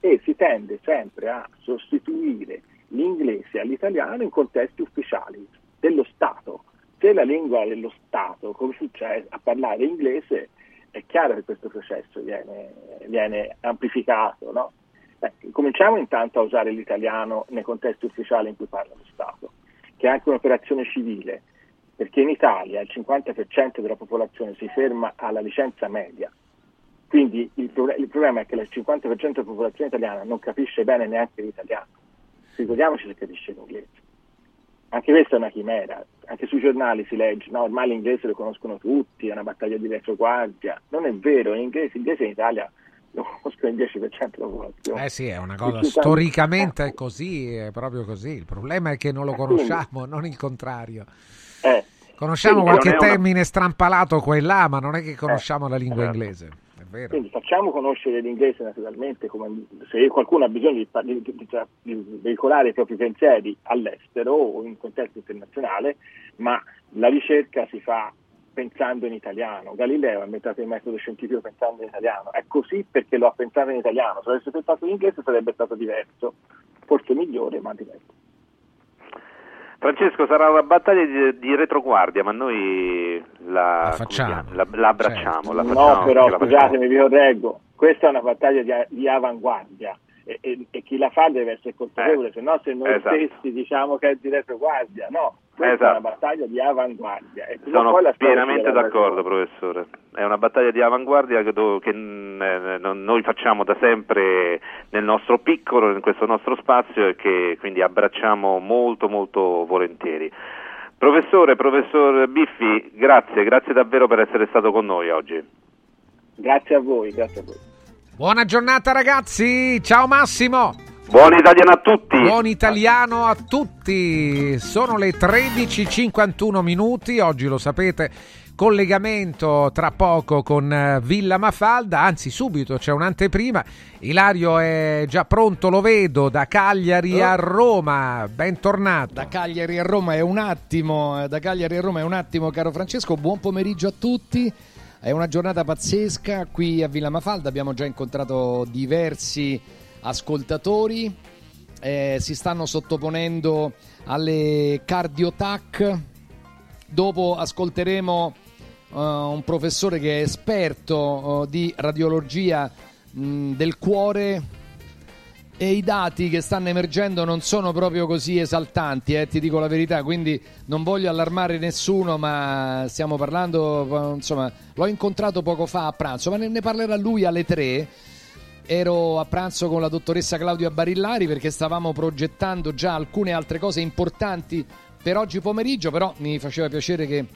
e si tende sempre a sostituire l'inglese all'italiano in contesti ufficiali dello Stato. Se la lingua dello Stato, come succede a parlare inglese, è chiaro che questo processo viene, viene amplificato. No? Eh, cominciamo intanto a usare l'italiano nei contesti ufficiali in cui parla lo Stato, che è anche un'operazione civile, perché in Italia il 50% della popolazione si ferma alla licenza media. Quindi il, pro- il problema è che il 50% della popolazione italiana non capisce bene neanche l'italiano. Figuriamoci se capisce l'inglese. Anche questa è una chimera, anche sui giornali si legge, no, ormai l'inglese lo conoscono tutti, è una battaglia di retroguardia. Non è vero, l'inglese, l'inglese in Italia conosco il 10% della popolazione. Eh sì, è una cosa, storicamente è così, è proprio così. Il problema è che non lo conosciamo, non il contrario. Eh, Conosciamo qualche termine una... strampalato qua e là, ma non è che conosciamo eh, la lingua certo. inglese. Quindi facciamo conoscere l'inglese naturalmente, come, se qualcuno ha bisogno di, di, di, di, veicolare i propri pensieri all'estero o in contesto internazionale, ma la ricerca si fa pensando in italiano. Galileo ha inventato il metodo scientifico pensando in italiano. È così perché lo ha pensato in italiano. Se avesse pensato in inglese sarebbe stato diverso, forse migliore, ma diverso. Francesco, sarà una battaglia di, di retroguardia, ma noi la, la facciamo, la, la abbracciamo. Certo. La facciamo no, però scusatemi, vi correggo, questa è una battaglia di, di avanguardia e, e, e, chi la fa deve essere consapevole, eh, se no se noi esatto. stessi diciamo che è di retroguardia, no, questa esatto. è una battaglia di avanguardia. E Sono pienamente d'accordo, professore. È una battaglia di avanguardia che, che eh, noi facciamo da sempre nel nostro piccolo, in questo nostro spazio e che quindi abbracciamo molto molto volentieri. Professore, professor Biffi, grazie, grazie davvero per essere stato con noi oggi. Grazie a voi, grazie a voi. Buona giornata ragazzi, ciao Massimo. Buon italiano a tutti. Buon italiano a tutti. Sono le 13.51 minuti, oggi lo sapete, collegamento tra poco con eh, Villa Mafalda, anzi subito c'è un'anteprima. Ilario è già pronto, lo vedo, da Cagliari oh. a Roma. Bentornato. Da Cagliari a Roma è un attimo, da Cagliari a Roma è un attimo, caro Francesco. Buon pomeriggio a tutti. È una giornata pazzesca qui a Villa Mafalda, abbiamo già incontrato diversi ascoltatori, eh, si stanno sottoponendo alle cardiotac. Dopo ascolteremo uh, un professore che è esperto uh, di radiologia mh, del cuore e i dati che stanno emergendo non sono proprio così esaltanti, eh, ti dico la verità, quindi non voglio allarmare nessuno, ma stiamo parlando, insomma, l'ho incontrato poco fa a pranzo, ma ne, ne parlerà lui alle tre. Ero a pranzo con la dottoressa Claudia Barillari perché stavamo progettando già alcune altre cose importanti per oggi pomeriggio, però mi faceva piacere che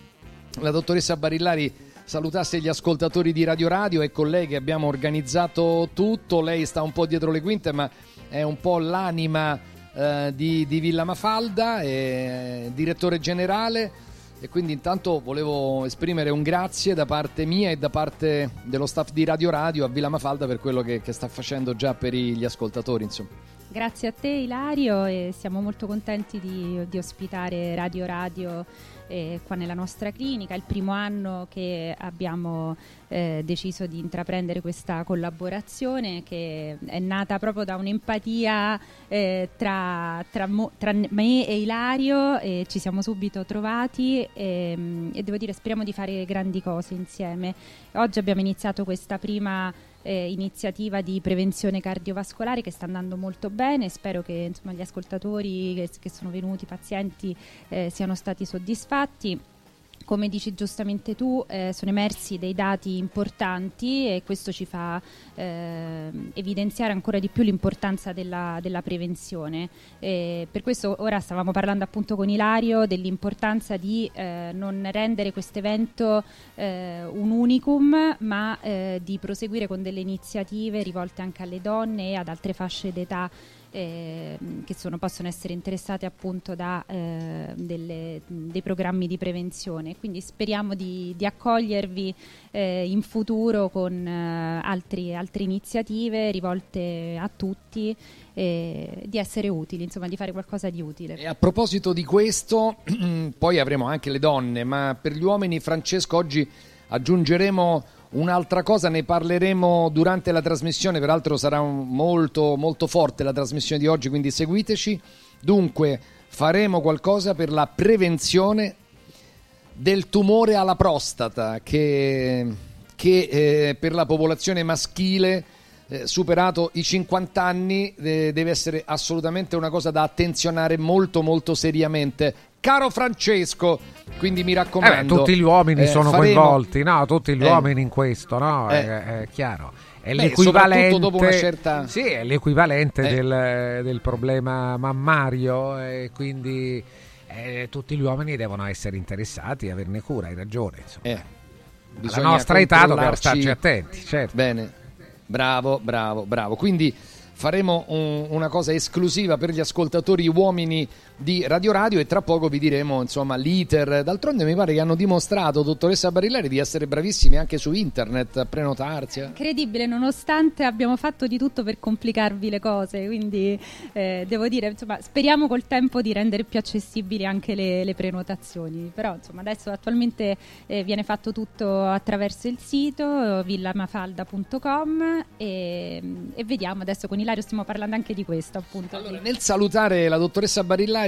la dottoressa Barillari salutasse gli ascoltatori di Radio Radio e con lei che abbiamo organizzato tutto. Lei sta un po' dietro le quinte, ma è un po' l'anima eh, di, di, Villa Mafalda, è direttore generale e quindi intanto volevo esprimere un grazie da parte mia e da parte dello staff di Radio Radio a Villa Mafalda per quello che, che sta facendo già per gli ascoltatori. Insomma. Grazie a te Ilario e siamo molto contenti di, di ospitare Radio Radio eh, qua nella nostra clinica. Il primo anno che abbiamo eh, deciso di intraprendere questa collaborazione che è nata proprio da un'empatia eh, tra, tra, mo, tra, me e Ilario e ci siamo subito trovati e, ehm, e devo dire speriamo di fare grandi cose insieme. Oggi abbiamo iniziato questa prima eh, iniziativa di prevenzione cardiovascolare che sta andando molto bene. Spero che insomma, gli ascoltatori che, che, sono venuti, i pazienti, eh, siano stati soddisfatti come dici giustamente tu, eh, sono emersi dei dati importanti e questo ci fa eh, evidenziare ancora di più l'importanza della, della prevenzione. E per questo ora stavamo parlando appunto con Ilario dell'importanza di eh, non rendere questo evento eh, un unicum, ma eh, di proseguire con delle iniziative rivolte anche alle donne e ad altre fasce d'età eh, che sono, possono essere interessate appunto da eh, delle, dei programmi di prevenzione. Quindi speriamo di, di accogliervi eh, in futuro con eh, altri, altre iniziative rivolte a tutti e di essere utili, insomma di fare qualcosa di utile. E a proposito di questo, poi avremo anche le donne, ma per gli uomini Francesco oggi aggiungeremo Un'altra cosa ne parleremo durante la trasmissione, peraltro sarà molto, molto forte la trasmissione di oggi, quindi seguiteci. Dunque, faremo qualcosa per la prevenzione del tumore alla prostata che, che eh, per la popolazione maschile eh, superato i 50 anni eh, deve essere assolutamente una cosa da attenzionare molto molto seriamente. Caro Francesco, quindi mi raccomando. Eh, tutti gli uomini eh, sono faremo... coinvolti, no? Tutti gli Eh. uomini in questo, no? Eh. È, è chiaro. È Beh, l'equivalente, dopo una certa- sì, è l'equivalente Eh. del, del problema mammario e quindi eh, tutti gli uomini devono essere interessati e averne cura, hai ragione. Insomma. Eh, Alla nostra età dobbiamo starci attenti, certo. Bene, bravo, bravo, bravo. Quindi faremo un- una cosa esclusiva per gli ascoltatori uomini di Radio Radio e tra poco vi diremo insomma l'iter. D'altronde mi pare che hanno dimostrato, dottoressa Barillari, di essere bravissimi anche su internet a prenotarsi. eh. Incredibile, nonostante abbiamo fatto di tutto per complicarvi le cose, quindi eh, devo dire, insomma, speriamo col tempo di rendere più accessibili anche le, le prenotazioni, però insomma adesso attualmente eh, viene fatto tutto attraverso il sito villamafalda.com e, e vediamo adesso con Ilario stiamo parlando anche di questo appunto. Nel salutare la dottoressa Barillari,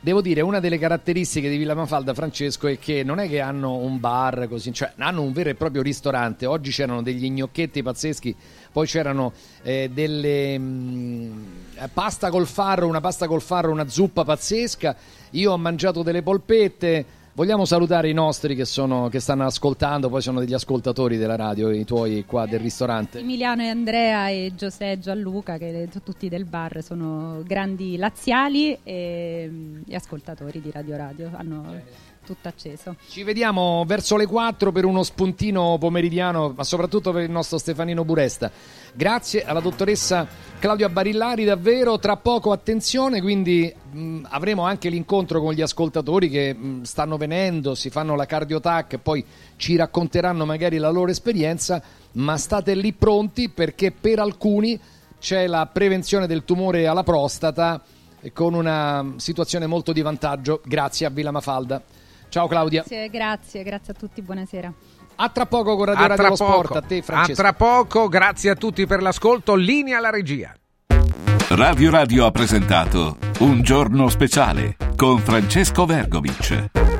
devo dire, una delle caratteristiche di Villa Mafalda, Francesco, è che non è che hanno un bar così, cioè hanno un vero e proprio ristorante. Oggi c'erano degli gnocchetti pazzeschi, poi c'erano eh, delle mm, eh, pasta col farro, una pasta col farro, una zuppa pazzesca. Io ho mangiato delle polpette. Vogliamo salutare i nostri che, sono, che stanno ascoltando, poi sono degli ascoltatori della radio, i tuoi qua del ristorante. Emiliano e Andrea e Giuseppe e Gianluca, che tutti del bar sono grandi laziali e, e ascoltatori di Radio Radio, hanno tutto acceso. Ci vediamo verso le 4 per uno spuntino pomeridiano, ma soprattutto per il nostro Stefanino Buresta. Grazie alla dottoressa Claudia Barillari, davvero tra poco attenzione, quindi mh, avremo anche l'incontro con gli ascoltatori che mh, stanno venendo, si fanno la cardiotac e poi ci racconteranno magari la loro esperienza, ma state lì pronti perché per alcuni c'è la prevenzione del tumore alla prostata eh, con una situazione molto di vantaggio grazie a Villa Mafalda. Ciao Claudia. Grazie, grazie, grazie a tutti, buonasera. A tra poco con Radio A Radio Sport, a te A Francesco. tra poco, grazie a tutti per l'ascolto. Linea alla regia. Radio Radio ha presentato Un giorno speciale con Francesco Vergovic.